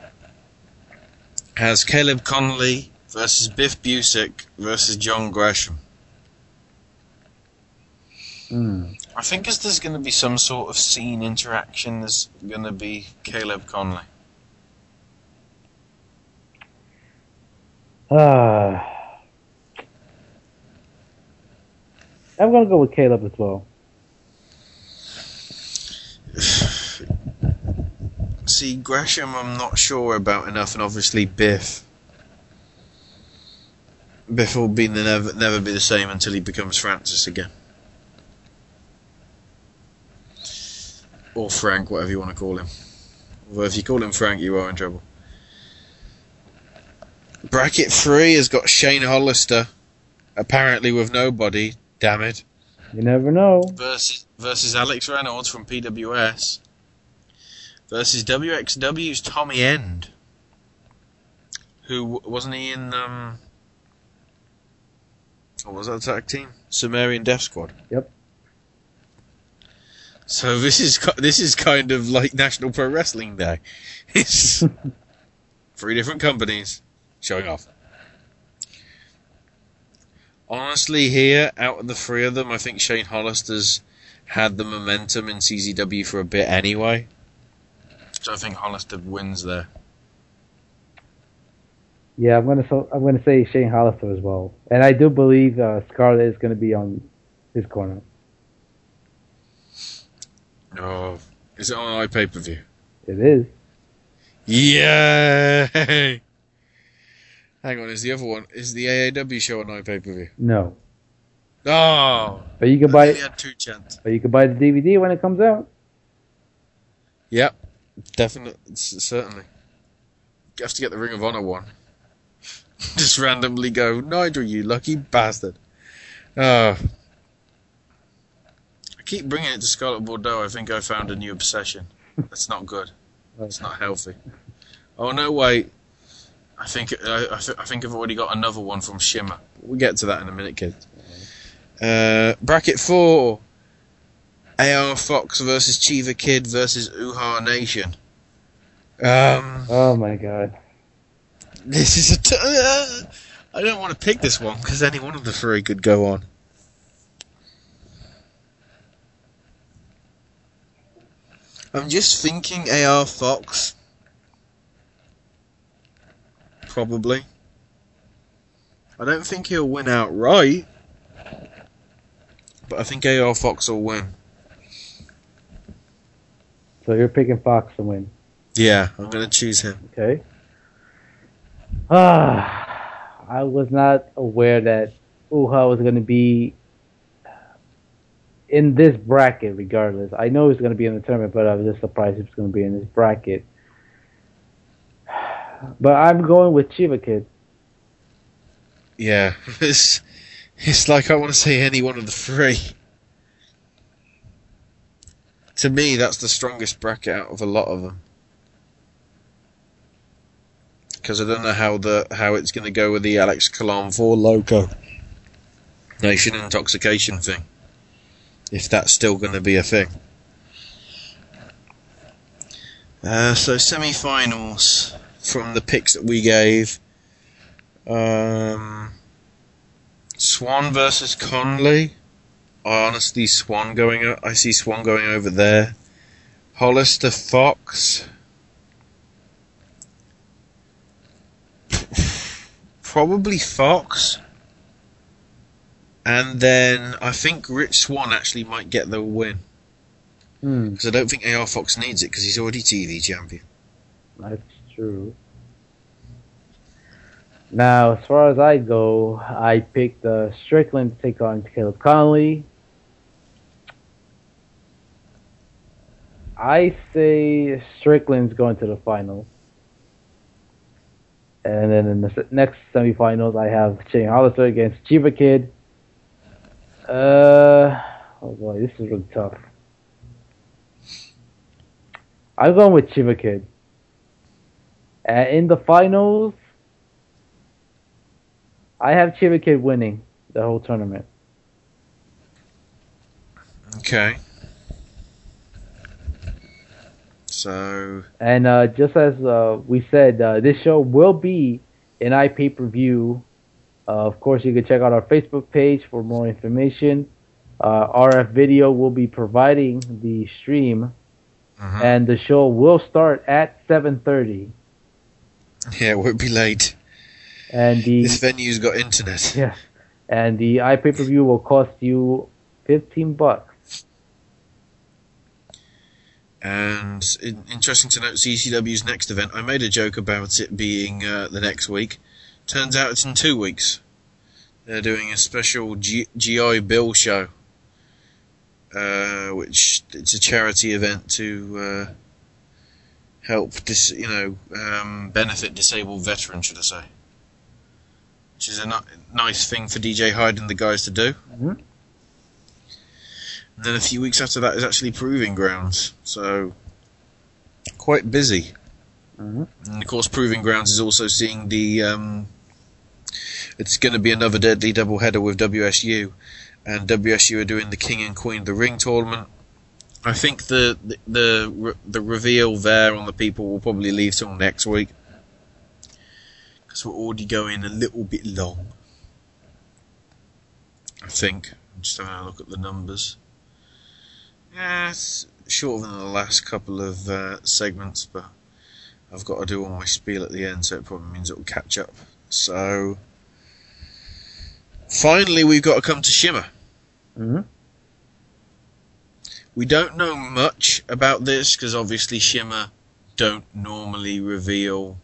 [SPEAKER 8] has Caleb Konley versus Biff Busick versus John Gresham.
[SPEAKER 9] Hmm.
[SPEAKER 8] I think as there's going to be some sort of scene interaction, there's going to be Caleb Konley.
[SPEAKER 9] Ah. I'm gonna go with Caleb as well.
[SPEAKER 8] See, Gresham, I'm not sure about enough, and obviously Biff. Biff will be never never be the same until he becomes Francis again, or Frank, whatever you want to call him. Although if you call him Frank, you are in trouble. Bracket three has got Shane Hollister, apparently with nobody. Damn it.
[SPEAKER 9] You never know.
[SPEAKER 8] versus versus Alex Reynolds from PWS versus WXW's Tommy End, who wasn't he in um, what was that tag team? Sumerian Death Squad.
[SPEAKER 9] Yep.
[SPEAKER 8] So this is this is kind of like National Pro Wrestling Day. [laughs] It's three different companies showing off. Honestly, here out of the three of them, I think Shane Hollister's had the momentum in CZW for a bit anyway. So I think Hollister wins there.
[SPEAKER 9] Yeah, I'm gonna so, I'm gonna say Shane Hollister as well, and I do believe uh, Scarlett is gonna be on his corner.
[SPEAKER 8] Oh, is it on iPay per view?
[SPEAKER 9] It is.
[SPEAKER 8] Yay! [laughs] Hang on, is the other one is the AAW show on pay per view?
[SPEAKER 9] No,
[SPEAKER 8] Oh,
[SPEAKER 9] but you can buy it.
[SPEAKER 8] had two chants.
[SPEAKER 9] But you can buy the DVD when it comes out.
[SPEAKER 8] Yep, definitely, certainly. You have to get the Ring of Honor one. [laughs] Just randomly go, Nigel, you lucky bastard. Oh. I keep bringing it to Scarlett Bordeaux. I think I found a new obsession. That's not good. [laughs] That's not healthy. Oh no, wait. I think I, I, th- I think I've already got another one from Shimmer. We'll get to that in a minute, kids. Uh, bracket four. AR Fox versus Chiva Kid versus Uhaa Nation. Um,
[SPEAKER 9] Oh my god.
[SPEAKER 8] this is a. T- uh, I don't want to pick this one because any one of the three could go on. I'm just thinking AR Fox. Probably. I don't think he'll win outright. But I think AR Fox will win.
[SPEAKER 9] So you're picking Fox to win.
[SPEAKER 8] Yeah, I'm going to choose him.
[SPEAKER 9] Okay. Ah, I was not aware that Uhaa was going to be in this bracket. Regardless, I know he's going to be in the tournament, but I was just surprised he was going to be in this bracket. But I'm going with Chiva Kid.
[SPEAKER 8] Yeah, [laughs] it's it's like I want to say any one of the three. To me, that's the strongest bracket out of a lot of them. because I don't know how the how it's going to go with the Alex Colon for Loco Nation intoxication thing. If that's still going to be a thing. Uh, so semi-finals from the picks that we gave. Um, Swann versus Konley. I honestly Swann going. I see Swann going over there. Hollister Fox. Probably Fox. And then I think Rich Swann actually might get the win.
[SPEAKER 9] Hmm,
[SPEAKER 8] Because I don't think AR Fox needs it because he's already TV champion.
[SPEAKER 9] that's true. Now, as far as I go, I picked uh, Strickland to take on Caleb Konley. I say Strickland's going to the finals. And then in the next semifinals, I have Shane Hollister against Chiva Kid. Uh, oh boy, this is really tough. I'm going with Chiva Kid. Uh, in the finals, I have Chiva Kid winning the whole tournament.
[SPEAKER 8] Okay. So
[SPEAKER 9] And uh, just as uh, we said, uh, this show will be an IP per view. Uh, of course, you can check out our Facebook page for more information. Uh, RF Video will be providing the stream, and the show will start at 7:30.
[SPEAKER 8] Yeah, it won't be late.
[SPEAKER 9] And the
[SPEAKER 8] This venue's got internet. [laughs]
[SPEAKER 9] yeah, and the IP per view will cost you 15 bucks.
[SPEAKER 8] And in, interesting to note, CZW's next event. I made a joke about it being uh, the next week. Turns out it's in two weeks. They're doing a special G- GI Bill show, uh, which it's a charity event to uh, help dis- you know um, benefit disabled veterans, should I say? Which is a ni- nice thing for DJ Hyde and the guys to do.
[SPEAKER 9] Mhm.
[SPEAKER 8] And then a few weeks after that is actually Proving Grounds, so quite busy.
[SPEAKER 9] Mhm.
[SPEAKER 8] And of course, Proving Grounds is also seeing the. Um, it's going to be another deadly doubleheader with WSU, and WSU are doing the King and Queen of the Ring tournament. I think the the the, the reveal there on the people will probably leave till next week because we're already going a little bit long. I think. I'm just having a look at the numbers. Yeah, it's shorter than the last couple of uh, segments, but I've got to do all my spiel at the end, so it probably means it will catch up. So, finally, we've got to come to Shimmer.
[SPEAKER 9] Mhm.
[SPEAKER 8] We don't know much about this because obviously Shimmer don't normally reveal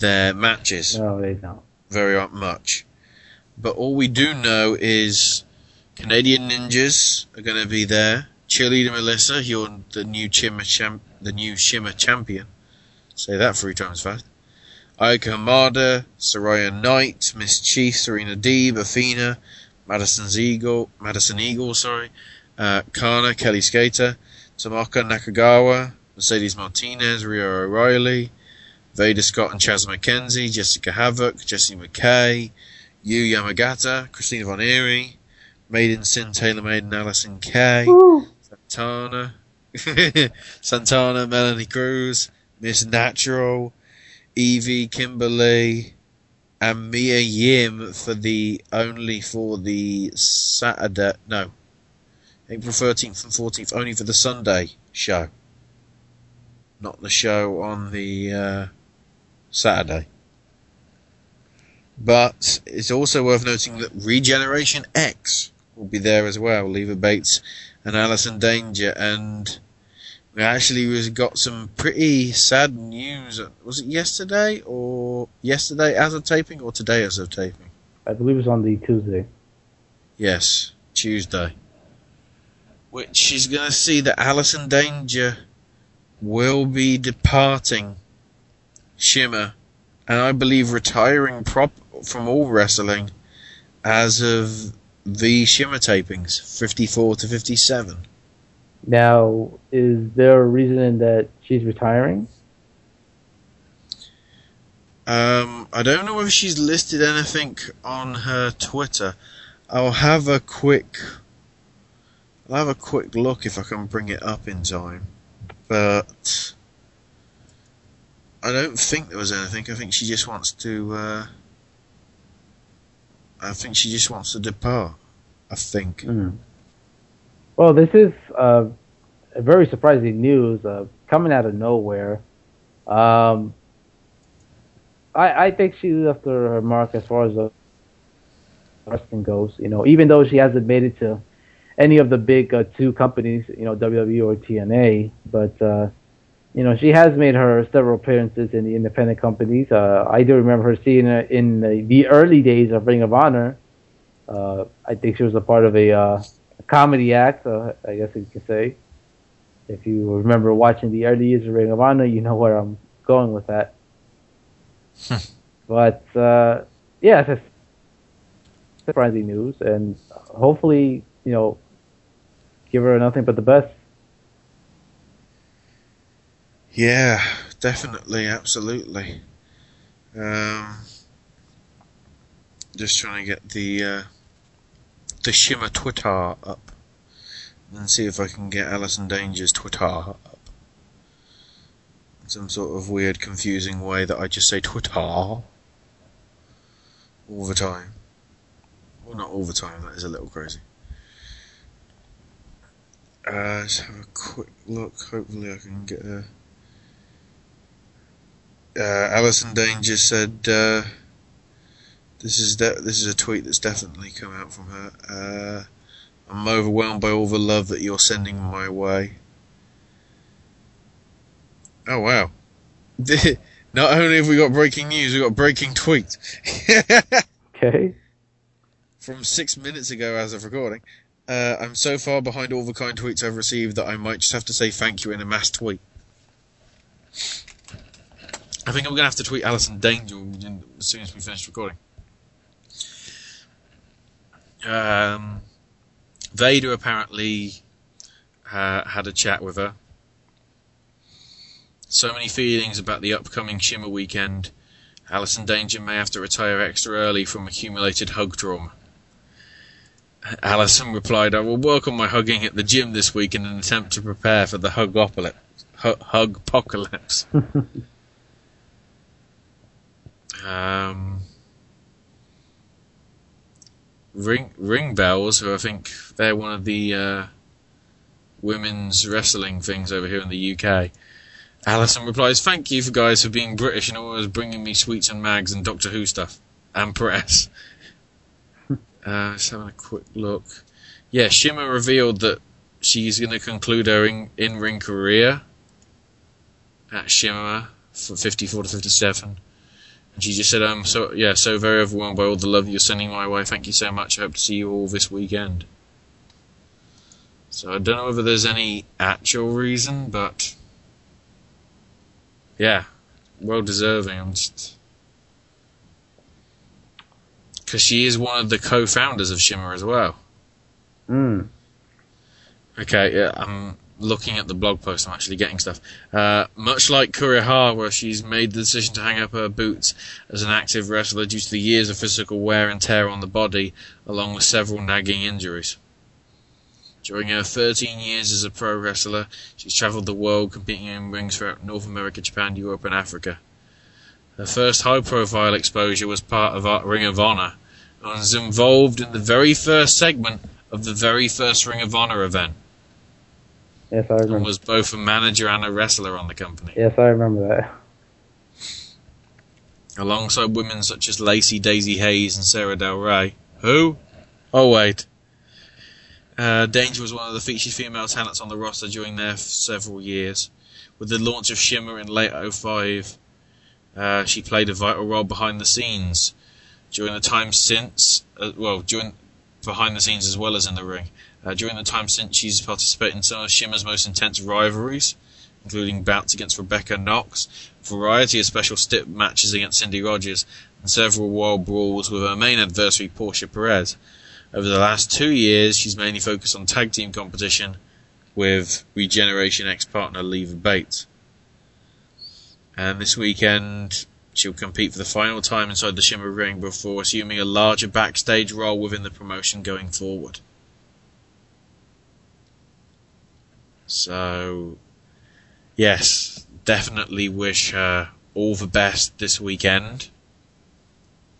[SPEAKER 8] their matches
[SPEAKER 9] No, they don't.
[SPEAKER 8] very much. But all we do know is Canadian Ninjas are going to be there. Cheerleader Melissa, you're the new Shimmer champ, the new Shimmer champion. Say that three times fast. Ayako Hamada, Saraya Knight, MsChif, Serena Deeb, Athena, Madison's Eagle, Madison Eagle, sorry, uh, Kana, Kellie Skater, Tomoka Nakagawa, Mercedes Martinez, Rhia O'Reilly, Veda Scott and Shazza McKenzie, Jessica Havoc, Jessie McKay, Yu Yamagata, Christina Von Eerie, Maiden Sin, Taylor Maiden, Allysin Kay, Santana, [laughs] Santana, Melanie Cruz, Miss Natural, Evie, Kimberly, and Mia Yim for the only for the Saturday no April thirteenth and fourteenth only for the Sunday show. Not the show on the uh, Saturday. But it's also worth noting that Regeneration X will be there as well. Leva Bates and Alison Danger, and we actually was- got some pretty sad news. Was it yesterday or yesterday as of taping or today as of taping?
[SPEAKER 9] I believe it was on the Tuesday.
[SPEAKER 8] Yes, Tuesday. Which is going to see that Alison Danger will be departing Shimmer, and I believe retiring prop from all wrestling as of the Shimmer tapings, 54 to 57.
[SPEAKER 9] Now, is there a reason that she's retiring?
[SPEAKER 8] Um, I don't know whether she's listed anything on her Twitter. I'll have a quick. I'll have a quick look if I can bring it up in time. But I don't think there was anything. I think she just wants to. Uh, I think she just wants to depart. I think.
[SPEAKER 9] Mm. Well, this is uh, a very surprising news uh, coming out of nowhere. Um, I, I think she left her, her mark as far as the wrestling goes. You know, even though she hasn't made it to any of the big uh, two companies, you know, WWE or TNA, but uh, you know, she has made her several appearances in the independent companies. Uh, I do remember her seeing her in the, the early days of Ring of Honor. Uh, I think she was a part of a, uh, a comedy act, uh, I guess you could say. If you remember watching the early years of Ring of Honor, you know where I'm going with that. but uh, yeah, it's surprising news, and hopefully, you know, give her nothing but the best.
[SPEAKER 8] Yeah, definitely, absolutely. Um, just trying to get the uh, the Shimmer Twitter up and see if I can get Alison Danger's Twitter up. Some sort of weird, confusing way that I just say Twitter all the time. Well, not all the time. That is a little crazy. Uh, let's have a quick look. Hopefully, I can get a. Uh, Alison Danger said, uh, "This is de- this is a tweet that's definitely come out from her. Uh, I'm overwhelmed by all the love that you're sending my way. Oh wow! [laughs] Not only have we got breaking news, we've got breaking tweets. [laughs]
[SPEAKER 9] okay.
[SPEAKER 8] From six minutes ago, as of recording, uh, I'm so far behind all the kind tweets I've received that I might just have to say thank you in a mass tweet. I think I'm going to have to tweet Alison Danger as soon as we finish recording. Um, Veda apparently uh, had a chat with her. So many feelings about the upcoming Shimmer weekend. Alison Danger may have to retire extra early from accumulated hug trauma. Alison replied, I will work on my hugging at the gym this week in an attempt to prepare for the. Hug apocalypse. [laughs] um, ring ring bells, who I think they're one of the uh, women's wrestling things over here in the UK. Alison replies, "Thank you for guys for being British and always bringing me sweets and mags and Doctor Who stuff and press." Uh, just having a quick look. Yeah, Shimmer revealed that she's going to conclude her in, in-ring career at Shimmer for 54 to 57. And she just said, "I'm so yeah, so very overwhelmed by all the love you're sending my way. Thank you so much. I hope to see you all this weekend." So I don't know whether there's any actual reason, but yeah, well deserving. I'm just because she is one of the co-founders of Shimmer as well.
[SPEAKER 9] Mm.
[SPEAKER 8] Okay, yeah, I'm looking at the blog post. I'm actually getting stuff. Uh, much like Kuriha, where she's made the decision to hang up her boots as an active wrestler due to the years of physical wear and tear on the body, along with several nagging injuries. During her 13 years as a pro wrestler, she's travelled the world competing in rings throughout North America, Japan, Europe, and Africa. Her first high profile exposure was part of Ring of Honor, was involved in the very first segment of the very first Ring of Honor event.
[SPEAKER 9] Yes, I remember.
[SPEAKER 8] And was both a manager and a wrestler on the company.
[SPEAKER 9] Yes, I remember that.
[SPEAKER 8] Alongside women such as Lacey Daizee Haze and Sarah Del Rey. Who? Oh, wait. Uh, Danger was one of the featured female talents on the roster during their several years. With the launch of Shimmer in late 05, uh, she played a vital role behind the scenes. During the time since, uh, well, during behind the scenes as well as in the ring. Uh, during the time since, she's participated in some of Shimmer's most intense rivalries, including bouts against Rebecca Knox, variety of special stip matches against Cindy Rogers, and several wild brawls with her main adversary, Portia Perez. Over the last two years, she's mainly focused on tag team competition with Regeneration X partner Leva Bates. And this weekend, She'll compete for the final time inside the Shimmer ring before assuming a larger backstage role within the promotion going forward. So, yes, definitely wish her all the best this weekend.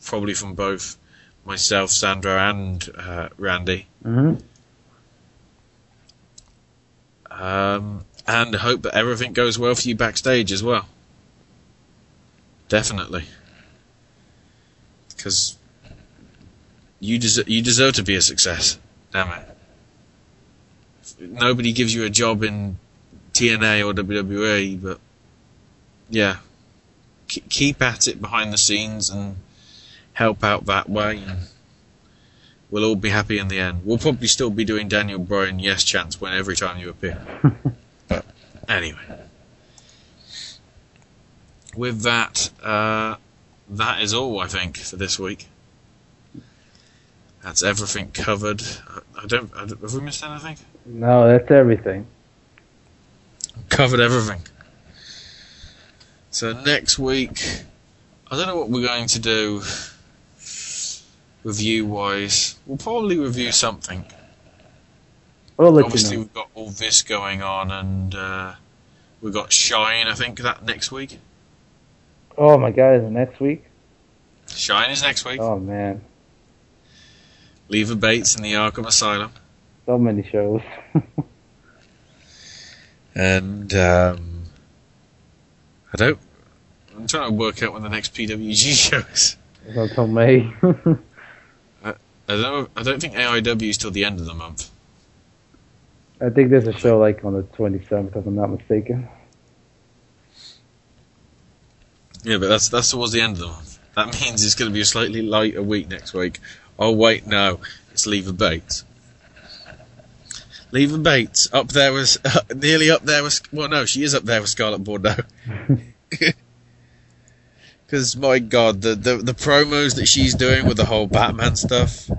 [SPEAKER 8] Probably from both myself, Sandra, and uh, Randy.
[SPEAKER 9] hmm
[SPEAKER 8] Um, and hope that everything goes well for you backstage as well. Definitely. Because you, des- you deserve to be a success. Damn it. Nobody gives you a job in TNA or WWE, but yeah. K- keep at it behind the scenes and help out that way. And we'll all be happy in the end. We'll probably still be doing Daniel Bryan yes chants when every time you appear. but [laughs] anyway, with that, uh, that is all I think for this week. That's everything covered. I, don't. I don't. Have we missed anything?
[SPEAKER 9] No, that's everything.
[SPEAKER 8] Covered everything. So next week, I don't know what we're going to do review wise. We'll probably review something.
[SPEAKER 9] We'll
[SPEAKER 8] Obviously,
[SPEAKER 9] you know.
[SPEAKER 8] we've got all this going on, and uh, we've got Shine. I think that next week.
[SPEAKER 9] Oh my God, is it next week?
[SPEAKER 8] Shine is next week.
[SPEAKER 9] Oh man,
[SPEAKER 8] Leva Bates in the Arkham Asylum,
[SPEAKER 9] so many shows. [laughs]
[SPEAKER 8] and um, I don't. I'm trying to work out when the next PWG [laughs] show is.
[SPEAKER 9] It's until May. [laughs]
[SPEAKER 8] I, I don't. I don't think AIW is till the end of the month.
[SPEAKER 9] I think there's a show like on the 27th, if I'm not mistaken.
[SPEAKER 8] Yeah, but that's that's towards the end of the month. That [laughs] means it's going to be a slightly lighter week next week. Oh wait, no, it's Leva Bates. Leva Bates up there was [laughs] nearly up there was Well, no, she is up there with Scarlett Bordeaux. [laughs] Because my God, the, the the promos that she's doing with the whole Batman stuff,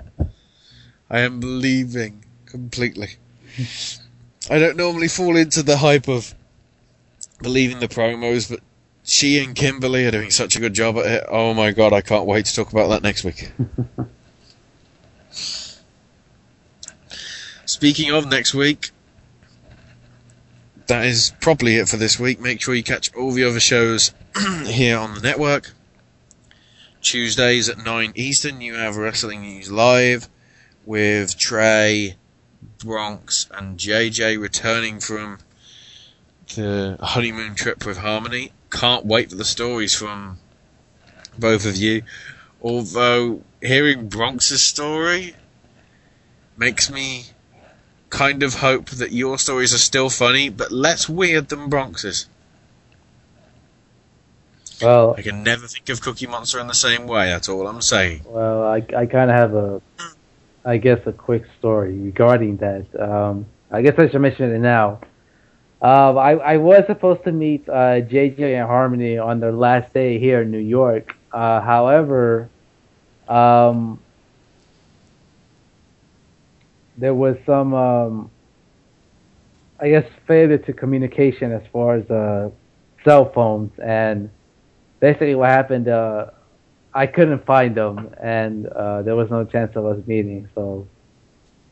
[SPEAKER 8] I am believing completely. I don't normally fall into the hype of believing the promos, but she and Kimberly are doing such a good job at it. Oh my God, I can't wait to talk about that next week. [laughs] Speaking of next week, that is probably it for this week. Make sure you catch all the other shows [clears throat] here on the network. Tuesdays at 9 Eastern, you have Wrestling News Live with Trey, Bronx, and JJ returning from the honeymoon trip with Harmony. Can't wait for the stories from both of you. Although, hearing Bronx's story makes me kind of hope that your stories are still funny, but less weird than Bronx's.
[SPEAKER 9] Well,
[SPEAKER 8] I can never think of Cookie Monster in the same way, that's all I'm saying.
[SPEAKER 9] well, I I kind of have a, I guess a quick story regarding that. Um, I guess I should mention it now. Uh, I I was supposed to meet uh, JJ and Harmony on their last day here in New York. Uh, however, um, there was some, um, I guess, failure to communication as far as uh, cell phones, and basically what happened, uh, I couldn't find them, and uh, there was no chance of us meeting. So,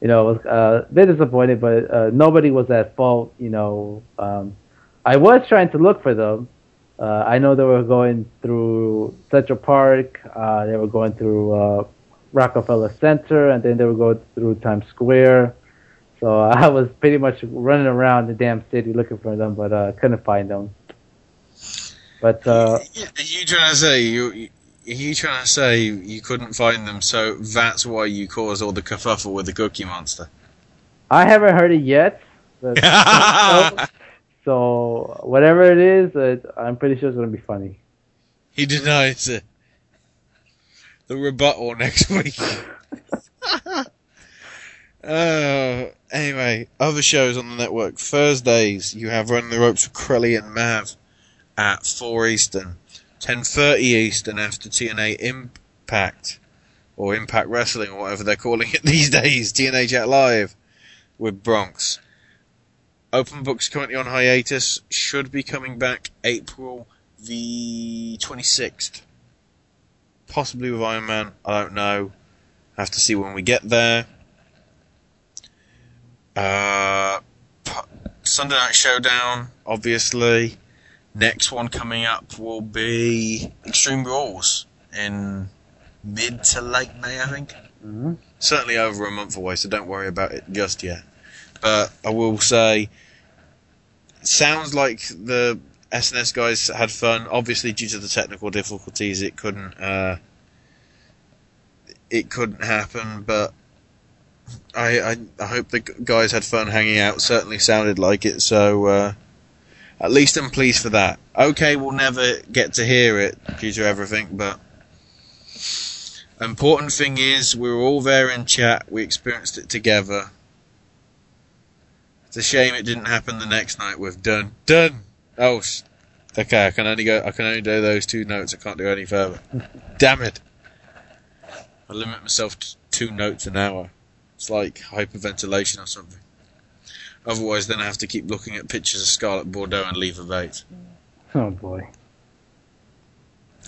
[SPEAKER 9] you know, uh, a bit disappointed, but uh, nobody was at fault. You know, um, I was trying to look for them. Uh, I know they were going through Central Park. Uh, they were going through uh, Rockefeller Center, and then they were going through Times Square. So [laughs] I was pretty much running around the damn city looking for them, but uh, couldn't find them. But uh,
[SPEAKER 8] Are you trying to say you? You- Are you trying to say you couldn't find them, so that's why you caused all the kerfuffle with the Cookie Monster?
[SPEAKER 9] I haven't heard it yet. [laughs] So, whatever it is, it, I'm pretty sure it's gonna be funny.
[SPEAKER 8] He denies it. The rebuttal next week. [laughs] uh, anyway, other shows on the network. Thursdays, you have Running the Ropes with Crowley and Mav at 4 Eastern. 10.30 Eastern after TNA Impact. Or Impact Wrestling, or whatever they're calling it [laughs] these days. TNA Jet Live with Bronx. Open Book's currently on hiatus. Should be coming back April the 26th. Possibly with Iron Man. I don't know. Have to see when we get there. Uh, Sunday Night Showdown, obviously. Next one coming up will be Extreme Rules in mid to late May, I think.
[SPEAKER 9] Mhm.
[SPEAKER 8] Certainly over a month away, so don't worry about it just yet. But I will say, sounds like the SNS guys had fun. Obviously, due to the technical difficulties, it couldn't. Uh, it couldn't happen, but I, I I hope the guys had fun hanging out. Certainly sounded like it. So uh, at least I'm pleased for that. Okay, we'll never get to hear it due to everything, but important thing is we were all there in chat. We experienced it together. It's a shame it didn't happen the next night with done done. Oh, okay. I can only go. I can only do those two notes. I can't do any further. Damn it! I limit myself to two notes an hour. It's like hyperventilation or something. Otherwise, then I have to keep looking at pictures of Scarlet Bordeaux and Leva Bates.
[SPEAKER 9] Oh boy.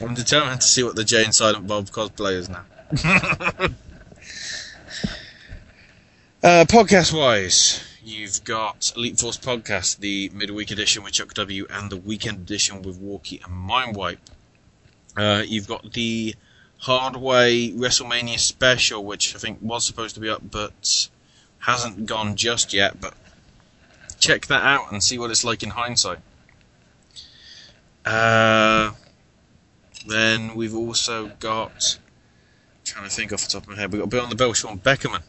[SPEAKER 8] I'm determined to see what the Jay and Silent Bob cosplay is now. [laughs] uh, podcast wise, you've got Elite Force Podcast, the midweek edition with Chuck W, and the weekend edition with Walkie and Mindwipe. Uh, you've got the Hardway WrestleMania special, which I think was supposed to be up but hasn't gone just yet. But check that out and see what it's like in hindsight. Uh, then we've also got. trying to think off the top of my head. We've got Bill on the Bell, Sean Beckerman.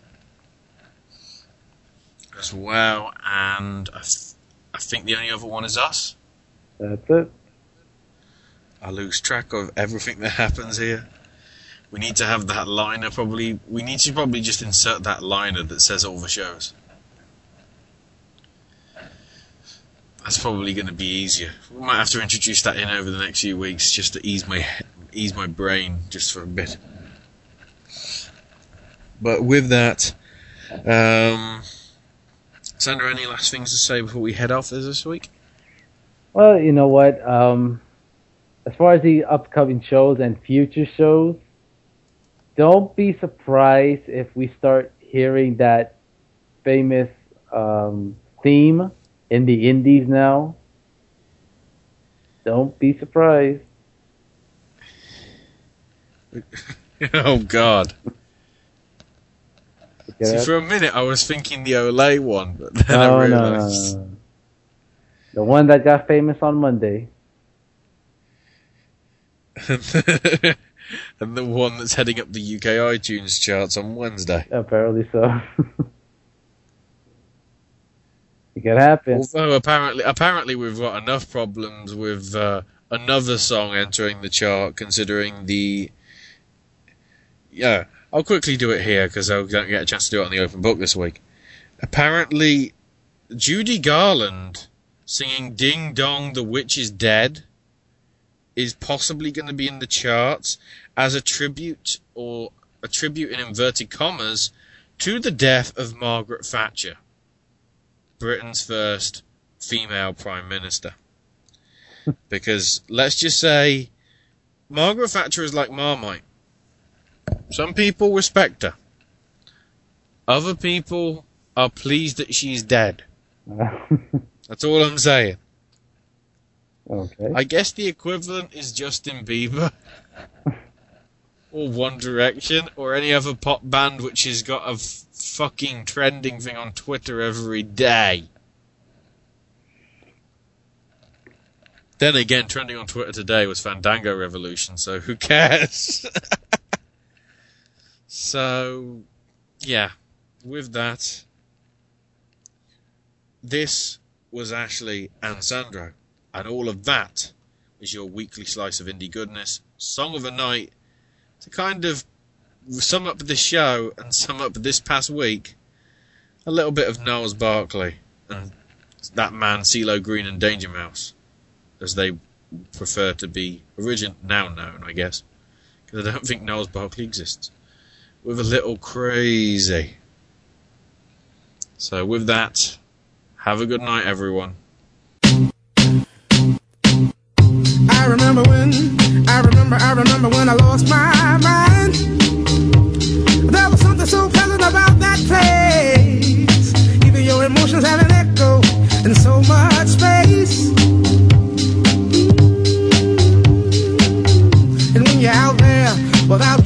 [SPEAKER 8] As well, and I, th- I think the only other one is us.
[SPEAKER 9] That's it.
[SPEAKER 8] I lose track of everything that happens here. We need to have that liner probably. We need to probably just insert that liner that says all the shows. That's probably going to be easier. We might have to introduce that in over the next few weeks just to ease my ease my brain just for a bit. But with that, um, Sandra, any last things to say before we head off this week?
[SPEAKER 9] Well, you know what? Um, as far as the upcoming shows and future shows, don't be surprised if we start hearing that famous um, theme in the indies now. Don't be surprised. [laughs]
[SPEAKER 8] oh God! See, for a minute I was thinking the Olay one, but [laughs] then I
[SPEAKER 9] No, no, no,
[SPEAKER 8] realised.
[SPEAKER 9] no. The one that got famous on Monday. [laughs]
[SPEAKER 8] and the one that's heading up the UK iTunes charts on Wednesday.
[SPEAKER 9] Apparently so. It could happen.
[SPEAKER 8] Although apparently, apparently we've got enough problems with uh, another song entering the chart, considering the. Yeah, I'll quickly do it here because I don't get a chance to do it on the open book this week. Apparently, Judy Garland singing "Ding Dong, the Witch is Dead" is possibly going to be in the charts as a tribute or a tribute in inverted commas to the death of Margaret Thatcher. Britain's mm. first female prime minister. [laughs] because let's just say Margaret Thatcher is like Marmite. Some people respect her. Other people are pleased that she's dead. [laughs] That's all I'm saying.
[SPEAKER 9] Okay.
[SPEAKER 8] I guess the equivalent is Justin Bieber. [laughs] or One Direction, or any other pop band which has got a f- fucking trending thing on Twitter every day. Then again, trending on Twitter today was Fandango Revolution, so who cares? [laughs] so, yeah, with that, this was Ashley and Sandro, and all of that is your weekly slice of Indy goodness, song of the night, to kind of sum up the show and sum up this past week. A little bit of Gnarls Barkley and that man CeeLo Green and Danger Mouse, as they prefer to be origin now known, I guess, because I don't think Gnarls Barkley exists. With a little crazy. So with that, have a good night, everyone.
[SPEAKER 11] I remember remember, I remember when I lost my mind. There was something
[SPEAKER 19] so pleasant
[SPEAKER 11] about that place. Even your emotions had an echo in so much space. And when you're out there without